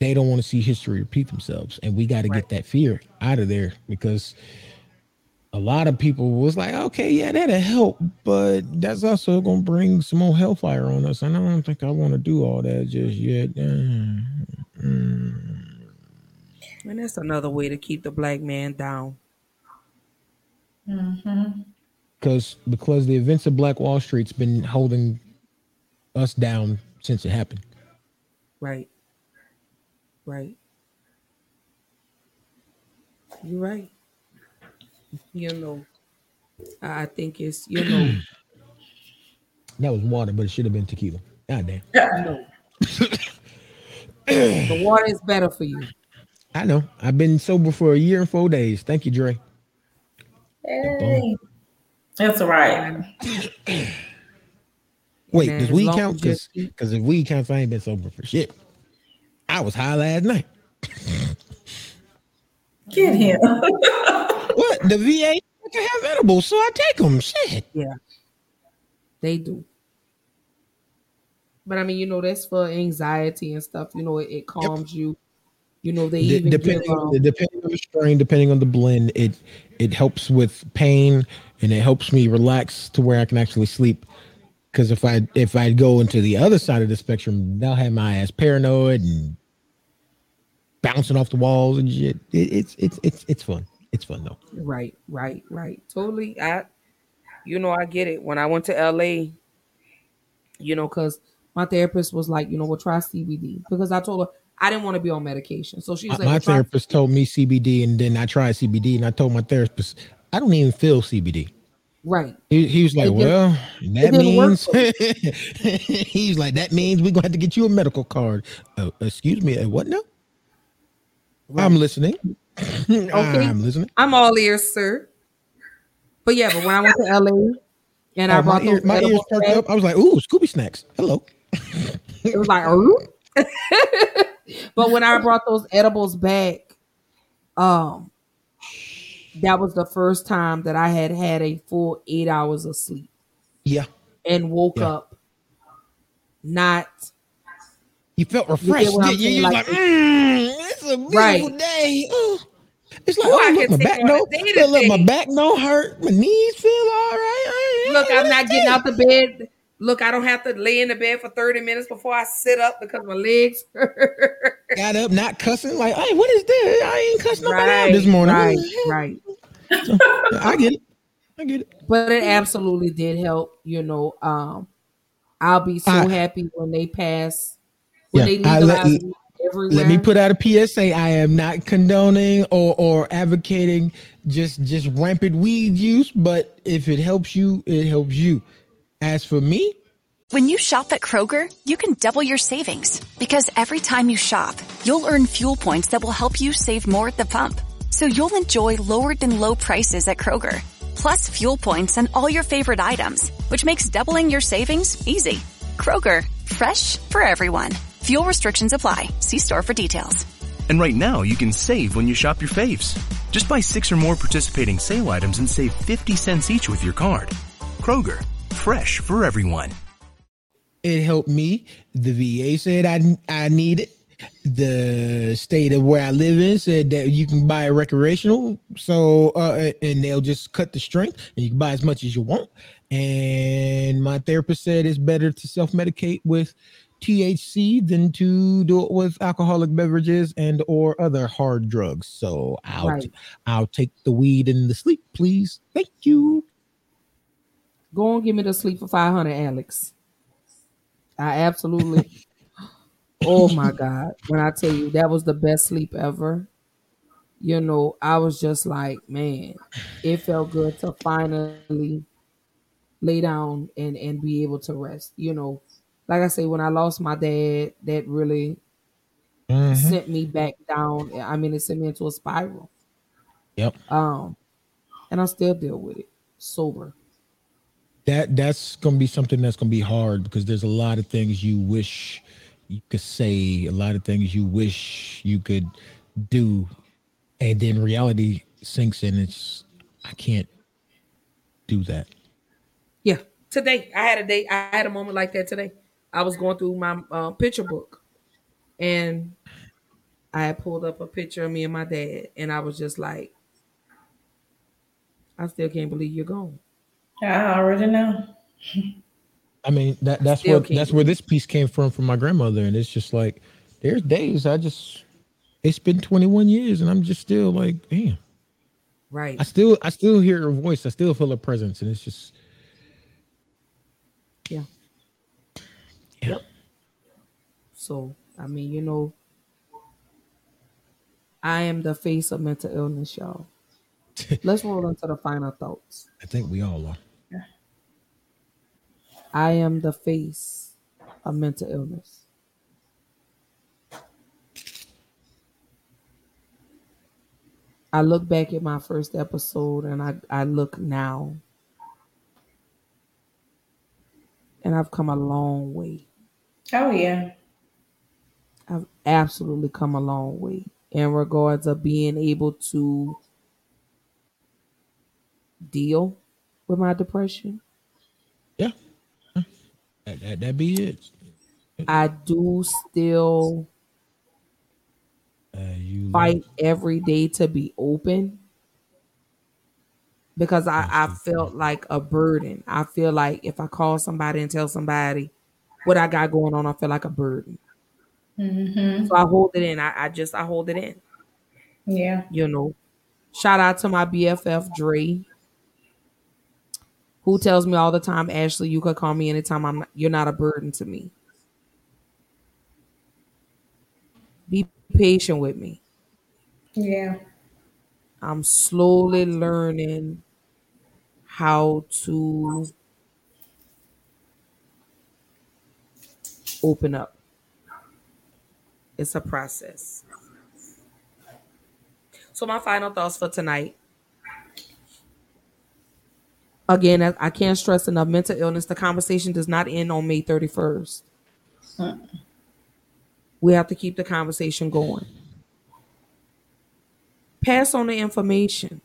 they don't want to see history repeat themselves and we got to get that fear out of there because a lot of people was like okay yeah that'll help but that's also gonna bring some more hellfire on us and i don't think i want to do all that just yet Mm, mm. and that's another way to keep the black man down Mm-hmm. because because the events of black wall street's been holding us down since it happened. Right. Right. You're right. You know i I think it's you know. That was water but it should have been tequila. God damn no. the water is better for you. I know. I've been sober for a year and four days. Thank you dre. Hey. That's all right. Wait, Man, does as we count? Because because if we count, I ain't been sober for shit. I was high last night. Get him. what the VA can have edibles, so I take them. Shit. Yeah, they do. But I mean, you know, that's for anxiety and stuff. You know, it, it calms you. You know, they De- even give, depending, um, on, the- depending on the strain, depending on the blend, it it helps with pain and it helps me relax to where I can actually sleep. Because if I if I go into the other side of the spectrum, they'll have my ass paranoid and bouncing off the walls and shit. It, it's it's it's it's fun. It's fun though. Right, right, right. Totally. I, you know, I get it. When I went to LA, you know, because my therapist was like, you know, we'll try CBD because I told her I didn't want to be on medication. So she was My, like, my therapist told me CBD, and then I tried CBD, and I told my therapist I don't even feel CBD. Right. He, he was like, It "Well, that means." He's like, "That means we're gonna have to get you a medical card." Uh, excuse me, uh, what now? I'm listening. Okay. I'm listening. I'm all ears, sir. But yeah, but when I went to LA and I Oh, brought my, ear, my ears perked up. I was like, "Ooh, Scooby snacks." Hello. it was like, oh. but when I brought those edibles back, um, that was the first time that I had had a full eight hours of sleep Yeah, and woke Yeah. up not. you felt refreshed. I'm didn't you? You Like, like, mm, "It's a beautiful Right. day." It's like, oh, I look, my back no, look, look, my back don't hurt. My knees feel all right. Look, I'm not getting out the bed. Look, I don't have to lay in the bed for 30 minutes before I sit up because my legs hurt. Got up, not cussing. Like, hey, what is this? I ain't cussing nobody out this morning. right, right. I get it. I get it. But it absolutely did help. You know, um, I'll be so I- happy when they pass, when Yeah, they I let- legalize everywhere. Let me put out a PSA. I am not condoning or, or advocating just just rampant weed use, but if it helps you, it helps you. As for me, When you shop at Kroger, you can double your savings because every time you shop, you'll earn fuel points that will help you save more at the pump. So you'll enjoy lower than low prices at Kroger, plus fuel points on all your favorite items, which makes doubling your savings easy. Kroger, fresh for everyone. Fuel restrictions apply. See store for details. And right now, you can save when you shop your faves. Just buy six or more participating sale items and save 50 cents each with your card. Kroger, fresh for everyone. it helped me. The VA said I I need it. The state of where I live in said that you can buy a recreational, so uh, and they'll just cut the strength, and you can buy as much as you want. And my therapist said it's better to self medicate with THC than to do it with alcoholic beverages and or other hard drugs. So I'll Right. I'll take the weed and the sleep, please. Thank you. Go and give me the sleep for 500, Alex. I absolutely. oh my God. When I tell you that was the best sleep ever, you know, I was just like, man, it felt good to finally lay down and, and be able to rest. You know, like I say, when I lost my dad, that really Mhm. sent me back down. I mean, it sent me into a spiral. Yep. Um, and I still deal with it sober. That that's gonna be something that's gonna be hard because there's a lot of things you wish you could say, a lot of things you wish you could do, and then reality sinks in. It's I can't do that. Yeah, today I had a day. I had a moment like that today. I was going through my uh, picture book, and I pulled up a picture of me and my dad, and I was just like, I still can't believe you're gone. I already know. I mean that that's Still what can't that's where this piece came from from my grandmother, and it's just like there's days I just it's been 21 years, and I'm just still like, damn. Right. I still I still hear her voice. I still feel her presence, and it's just Yeah. Yep. So I mean, you know, I am the face of mental illness, y'all. Let's roll into the final thoughts. I think we all are. I am the face of mental illness. I look back at my first episode and I, I look now. And I've come a long way. Oh yeah. I've absolutely come a long way in regards of being able to deal with my depression. Yeah. That, that, that be it. I do still Uh, you fight every day to be open because I, I felt like a burden. I feel like if I call somebody and tell somebody what I got going on, I feel like a burden. Mm-hmm. So I hold it in. I, I just I hold it in. Yeah. You know. Shout out to my BFF Dre, who tells me all the time, Ashley, you could call me anytime. I'm not, you're not a burden to me. Be patient with me. Yeah. I'm slowly learning how to open up. It's a process. So, my final thoughts for tonight Again, I I can't stress enough mental illness. The conversation does not end on May 31st. Hmm. We have to keep the conversation going. Pass on the information.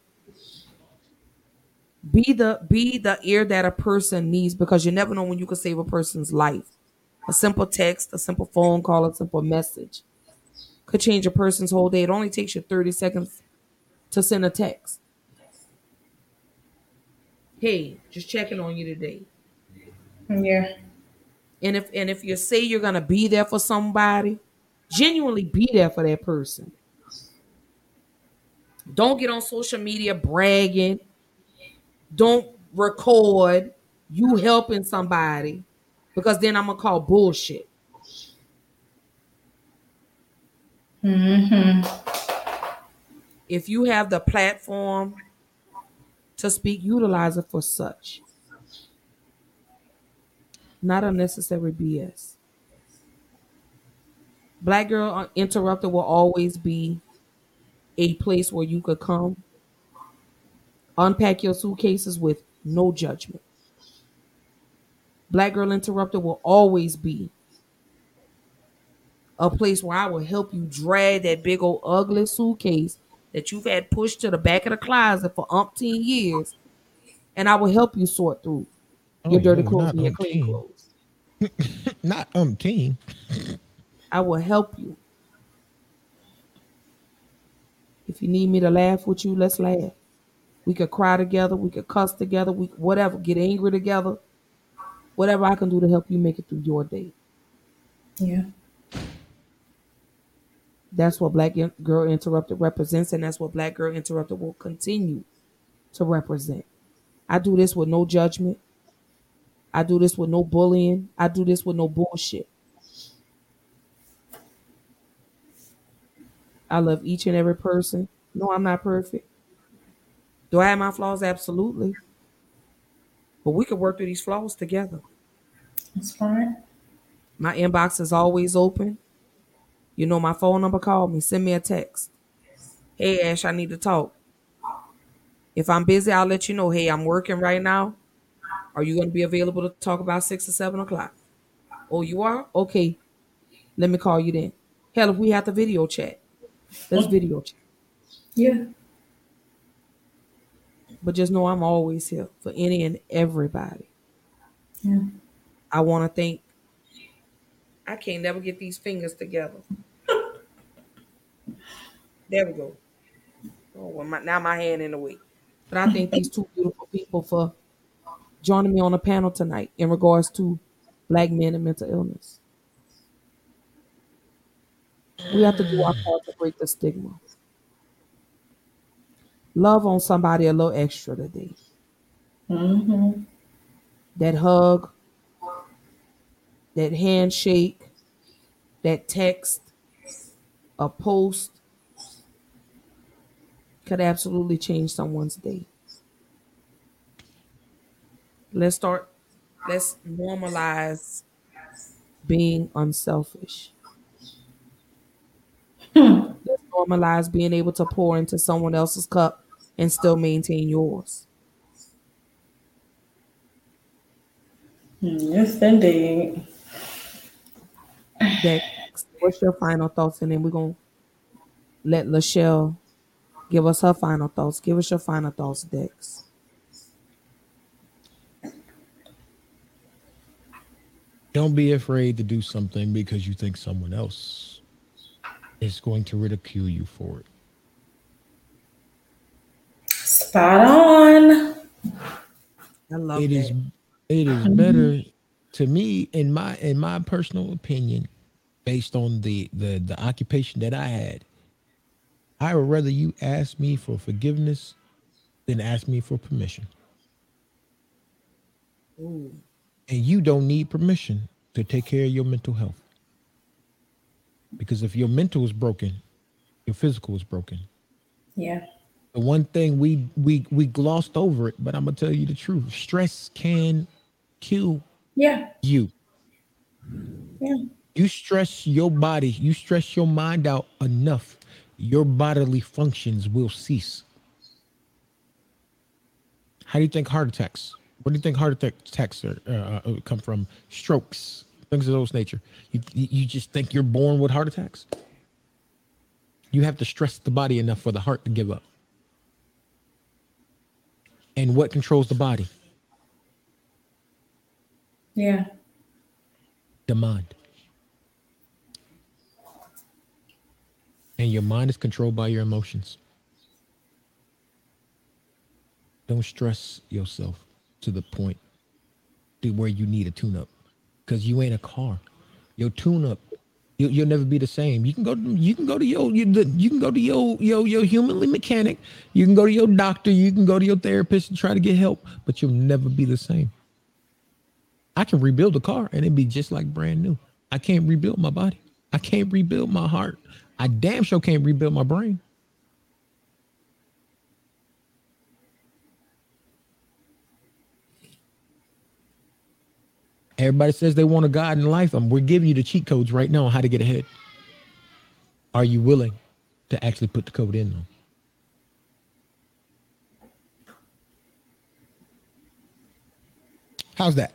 Be the be the ear that a person needs because you never know when you can save a person's life. A simple text, a simple phone call, a simple message could change a person's whole day. It only takes you 30 seconds to send a text. Hey, just checking on you today. Yeah. And if and if you say you're gonna be there for somebody, genuinely be there for that person. Don't get on social media bragging. Don't record you helping somebody because then I'm gonna call bullshit. Mm-hmm. If you have the platform to speak, utilize it for such. Not unnecessary BS. Black Girl Interrupted will always be a place where you could come, unpack your suitcases with no judgment. Black Girl Interrupted will always be a place where I will help you drag that big old ugly suitcase that you've had pushed to the back of the closet for umpteen years, and I will help you sort through oh, your Oh, dirty no, clothes and your clean umpteen. clothes. Not umpteen. I will help you. If you need me to laugh with you, let's laugh. We could cry together. We could cuss together. We whatever. Get angry together. Whatever I can do to help you make it through your day. Yeah. That's what Black Girl Interrupted represents, and that's what Black Girl Interrupted will continue to represent. I do this with no judgment. I do this with no bullying. I do this with no bullshit. I love each and every person. No, I'm not perfect. Do I have my flaws? Absolutely. But we could work through these flaws together. That's fine. My inbox is always open. You know my phone number. Call me. Send me a text. Hey Ash, I need to talk. If I'm busy, I'll let you know. Hey, I'm working right now. Are you going to be available to talk about six or seven o'clock? Oh, you are? Okay. Let me call you then. Hell, if we have to video chat, let's video chat. Yeah. But just know I'm always here for any and everybody. Yeah. I want to thank. I can't never get these fingers together. there we go. Oh, well, my, now my hand in the way. But I thank these two beautiful people for joining me on the panel tonight in regards to black men and mental illness. We have to do our part to break the stigma. Love on somebody a little extra today. Mm-hmm. That hug, that handshake, that text, a post could absolutely change someone's day. Let's start, let's normalize being unselfish. Hmm. Let's normalize being able to pour into someone else's cup and still maintain yours. Hmm, yes, indeed. Dex, what's your final thoughts? And then we're going to let Lachelle give us her final thoughts. Give us your final thoughts, Dex. Don't be afraid to do something because you think someone else is going to ridicule you for it. Spot on. I love It that. is it is better to me in my in my personal opinion based on the the the occupation that I had I would rather you ask me for forgiveness than ask me for permission Ooh. and you don't need permission to take care of your mental health Because if your mental is broken, your physical is broken. Yeah. The one thing we we we glossed over it, but I'm gonna tell you the truth. Stress can kill Yeah. you. Yeah. You stress your body, you stress your mind out enough, your bodily functions will cease. How do you think heart attacks? Where do you think heart attacks are, uh, uh, come from? Strokes, things of those nature. You, you just think you're born with heart attacks? You have to stress the body enough for the heart to give up. And what controls the body? Yeah. The And your mind is controlled by your emotions. Don't stress yourself to the point to where you need a tune up because you ain't a car. Your tune up, you, you'll never be the same. You can go, to, you can go to your, you, you can go to your, your, your humanly mechanic. You can go to your doctor. You can go to your therapist and try to get help, but you'll never be the same. I can rebuild a car and it'd be just like brand new. I can't rebuild my body. I can't rebuild my heart. I damn sure can't rebuild my brain. Everybody says they want a God in life. Um, we're giving you the cheat codes right now on how to get ahead. Are you willing to actually put the code in though? How's that?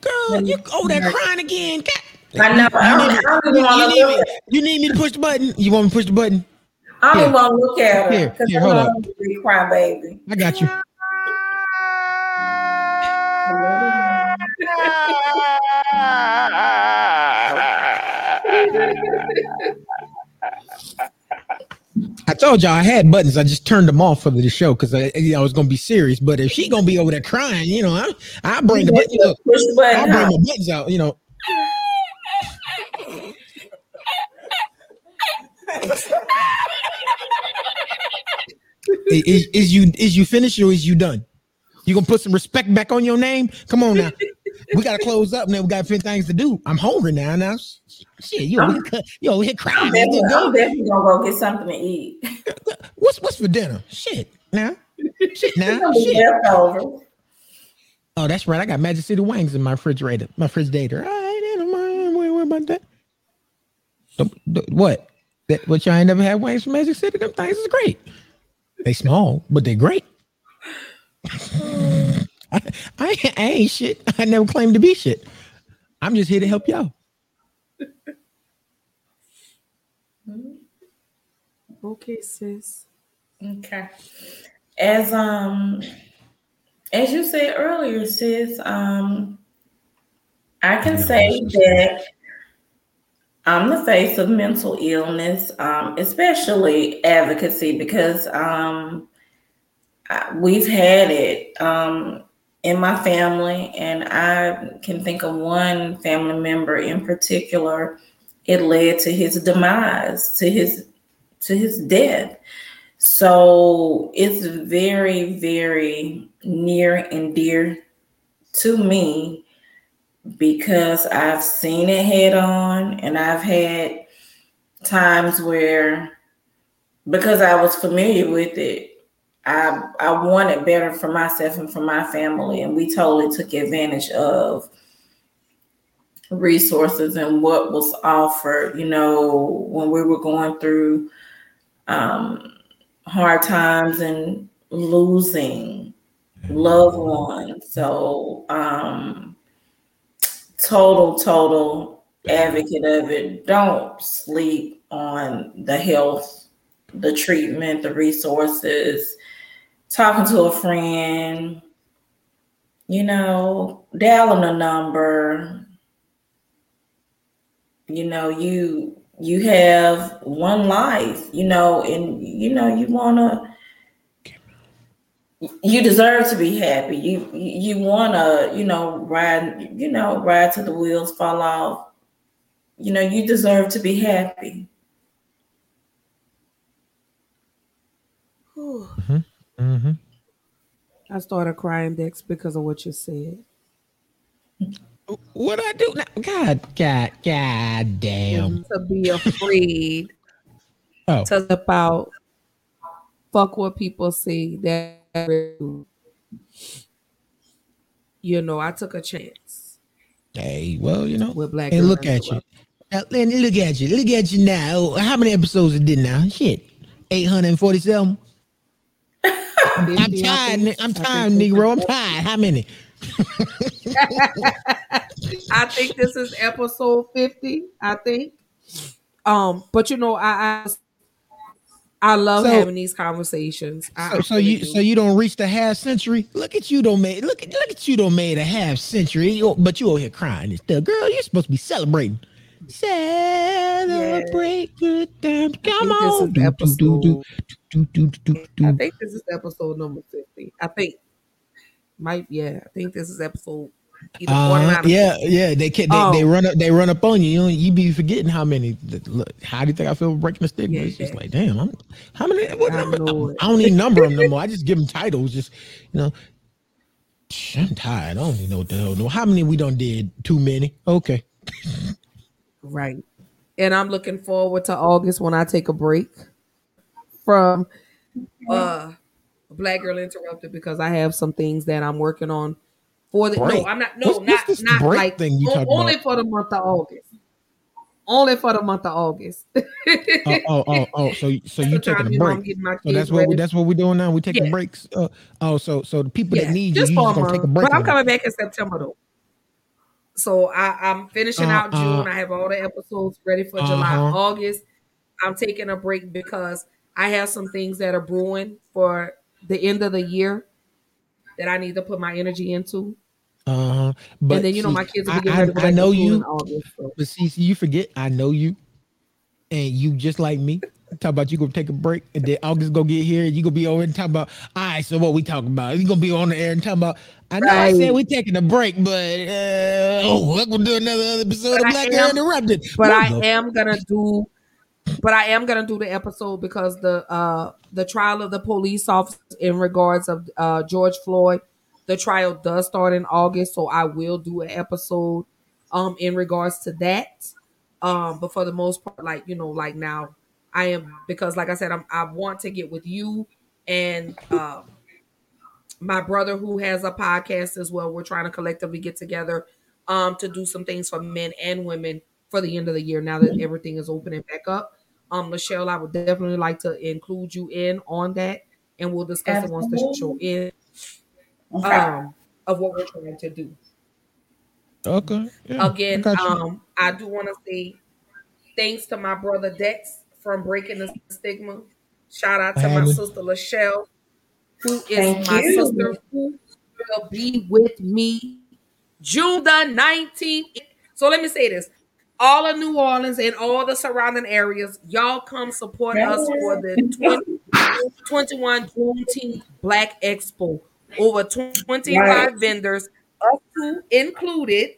Girl, you over there crying again. God- I know. You need, me, you, to need look me, at you need me to push the button. You want me to push the button? I don't want to look at her Here, because here, hold don't up. to be crying baby. I got you. I told y'all I had buttons. I just turned them off for the show because I, you know, I was gonna be serious. But if she gonna be over there crying, you know, I I bring the button. Look, Push the button I bring out. my buttons out. You know, is, is you is you finished or is you done? You gonna put some respect back on your name? Come on now. We gotta close up now. We got 50 things to do. I'm hungry now. Now, shit, you here, you over here I'm crying. definitely, I'm definitely gonna go get something to eat. What's what's for dinner? Shit. Now, shit. Now, shit. Oh, that's right. I got Magic City wings in my refrigerator. My refrigerator. All right, ain't no mind. Worry worry about that. Don't- don't- What? That what y'all ain't never had wings from Magic City? Them things is great. They small, but they're great. I, I, I ain't shit. I never claimed to be shit. I'm just here to help y'all. Okay, sis. Okay. As um as you said earlier, sis, um I can say that I'm the face of mental illness, um, especially advocacy, because um, I- we've had it um, in my family, and I can think of one family member in particular. It led to his demise, to his to his death. So it's very, very near and dear to me because I've seen it head on and I've had times where because I was familiar with it, I I wanted better for myself and for my family and we totally took advantage of resources and what was offered, you know, when we were going through um hard times and losing loved ones. So um total, total advocate of it. Don't sleep on the health, the treatment, the resources, talking to a friend, you know, dialing a number. You know, you you have one life, you know, and you know, you wanna you deserve to be happy. You you want to, you know, ride, you know, ride till the wheels fall off. You know, you deserve to be happy. Whew. Mm-hmm. I started crying, Dex, because of what you said. What I do now? God, God, God damn. To be afraid Oh. to step out. Fuck what people say. That you know, I took a chance. Hey, well, you know. With Black Girl look at you. Now, and look at you. Look at you now. How many episodes it did now? Shit. 847. I'm tired. I'm tired, Negro. I'm tired. How many? I think this is episode 50, I think. Um, but you know, I I, I love So- having these conversations. So, so you so you don't reach the half century. Look at you don't made look at look at you don't made a half century. But you over here crying and stuff. Girl, you're supposed to be celebrating. Celebrate good times. Come on. think Do, do, do. I think this is episode number 50. I think might yeah, I think this is episode Uh, 49 or yeah, 50. yeah. They can they, Oh. they run up they run up on you. You, know, you be forgetting how many. Look, how do you think I feel breaking the stigma? it's just like damn. I'm, how many? What number? I don't even number them no more. I just give them titles. Just you know. I'm tired. I don't even know what the hell. No, how many we done did? Too many. Okay. Right. And I'm looking forward to August when I take a break from uh Black Girl Interrupted because I have some things that I'm working on for the Break? no, I'm not no, What's- not what's not like thing you only about? for the month of August. Only for the month of August. Oh, oh, oh, oh. So, so you taking a you know, I'm break? So that's what we, that's what we're doing now. We're taking Yeah. breaks. Uh, oh, so so the people Yeah, that need you, just you for just a gonna take a month. break. But I'm coming back in September though. So I, I'm finishing Uh, out June. uh, I have all the episodes ready for July. Uh-huh. August, I'm taking a break because I have some things that are brewing for the end of the year that I need to put my energy into. Uh huh. But and then you know see, my kids will I, be getting I, to I know you, in August. So. but see, see, you forget. I know you, and you just like me. Talk about you gonna take a break, and then August go get here, and you gonna be over and talk about. All right, so what we talking about? You gonna be on the air and talk about. I know I said Right. we taking a break, but uh, oh, we're gonna do another episode But of I Black Interrupted. But I am gonna do but I am gonna do the episode because the uh the trial of the police officer in regards of uh George Floyd, the trial does start in August, so I will do an episode um in regards to that. Um, but for the most part, like you know, like now I am because like I said, I'm I want to get with you and um my brother who has a podcast as well. We're trying to collectively get together um to do some things for men and women for the end of the year now that everything is opening back up. Um, Michelle, I would definitely like to include you in on that, and we'll discuss it once the show ends. Okay. Um, of what we're trying to do. Okay. yeah, Again, I um, I do want to say thanks to my brother Dex from breaking the stigma. Shout out to my Amen. sister Lachelle, who is Thank my you. sister who will be with me June the 19th. So let me say this. All of New Orleans and all the surrounding areas, y'all come support us for the 20, 21 Juneteenth Black Expo. Over 25 Right. vendors, us two included,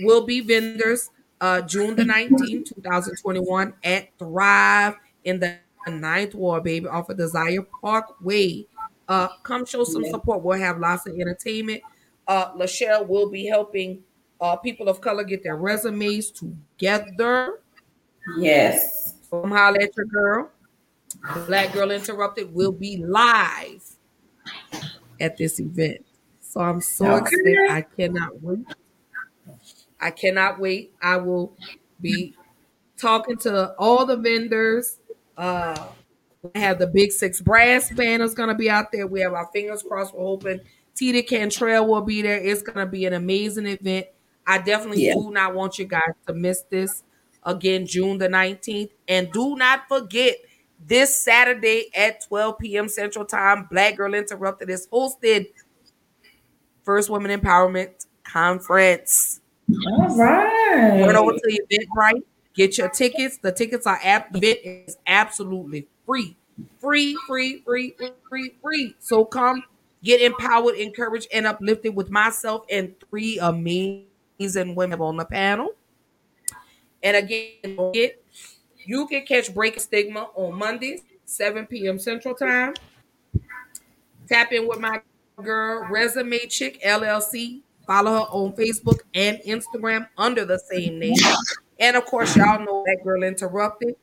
will be vendors uh, June the 19th, 2021 at Thrive in the ninth ward, baby, off of Desire Parkway. Uh, come show some support. We'll have lots of entertainment. Uh, Lachelle will be helping uh, people of color get their resumes together. Yes. From Holla at Your Girl. Black Girl Interrupted will be live at this event. So I'm so Okay. excited. I cannot wait. I cannot wait. I will be talking to all the vendors. Uh, we have the Big Six Brass Band is going to be out there. We have our fingers crossed. We're hoping Tita Cantrell will be there. It's going to be an amazing event. I definitely Yeah. do not want you guys to miss this. Again, June the 19th. And do not forget, this Saturday at 12 p.m. Central Time, Black Girl Interrupted is hosted First Women Empowerment Conference. All right. Run over to Eventbrite, get your tickets. The tickets are app. Event is absolutely free, free, free, free, free, free, free. So come get empowered, encouraged, and uplifted with myself and three amazing women on the panel. And again, you can catch Breaking Stigma on Mondays, 7 p.m. Central Time. Tap in with my girl, Resume Chick LLC, Follow her on Facebook and Instagram under the same name. And of course, y'all know that girl interrupted.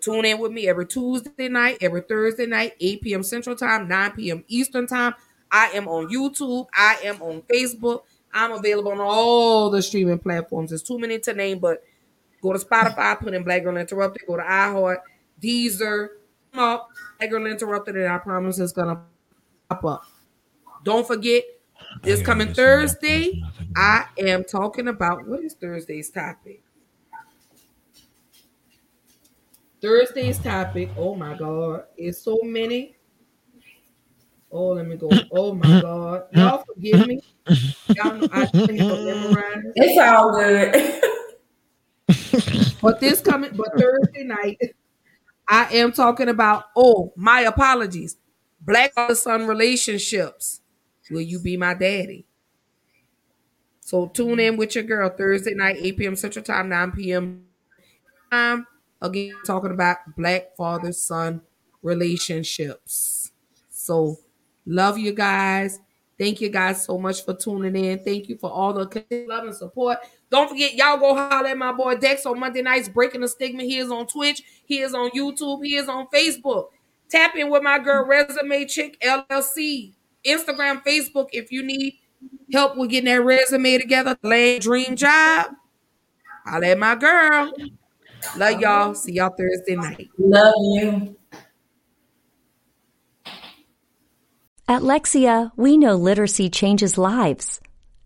Tune in with me every Tuesday night, every Thursday night, 8 p.m. Central Time, 9 p.m. Eastern Time. I am on YouTube. I am on Facebook. I'm available on all the streaming platforms. There's too many to name, but go to Spotify, put in Black Girl Interrupted, go to iHeart, Deezer, come up, Black Girl Interrupted, and I promise it's gonna pop up. Don't forget, this coming Thursday, I am talking about what is Thursday's topic? Thursday's topic, oh my god, is so many. Oh, let me go. Oh my god. Y'all forgive me. Y'all know I can't memorize. It's all good. but this coming, but Thursday night, I am talking about, oh, my apologies. Black father son relationships. Will you be my daddy? So tune in with your girl Thursday night, 8 p.m. Central Time, 9 p.m. time. Again, talking about black father son relationships. So love you guys. Thank you guys so much for tuning in. Thank you for all the love and support. Don't forget, y'all go holler at my boy Dex on Monday nights, breaking the stigma. He is on Twitch, he is on YouTube, he is on Facebook. Tap in with my girl Resume Chick LLC, Instagram, Facebook. If you need help with getting that resume together, land dream job, I'll at my girl. Love y'all. See y'all Thursday night. Love you. At Lexia, we know literacy changes lives.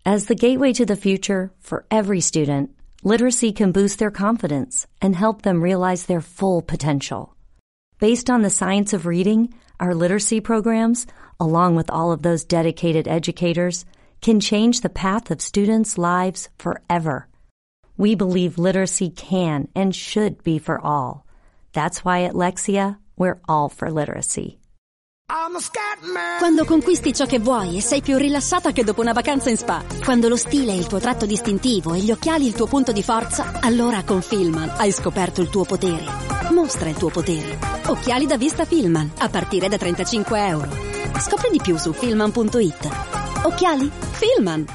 As the gateway to the future for every student, literacy can boost their confidence and help them realize their full potential. Based on the science of reading, our literacy programs, along with all of those dedicated educators, can change the path of students' lives forever. We believe literacy can and should be for all. That's why at Lexia, we're all for literacy. Quando conquisti ciò che vuoi e sei più rilassata che dopo una vacanza in spa. Quando lo stile è il tuo tratto distintivo e gli occhiali il tuo punto di forza, allora con Filman hai scoperto il tuo potere. Mostra il tuo potere. Occhiali da vista Filman, a partire da 35 euro. Scopri di più su filman.it. Occhiali? Filman!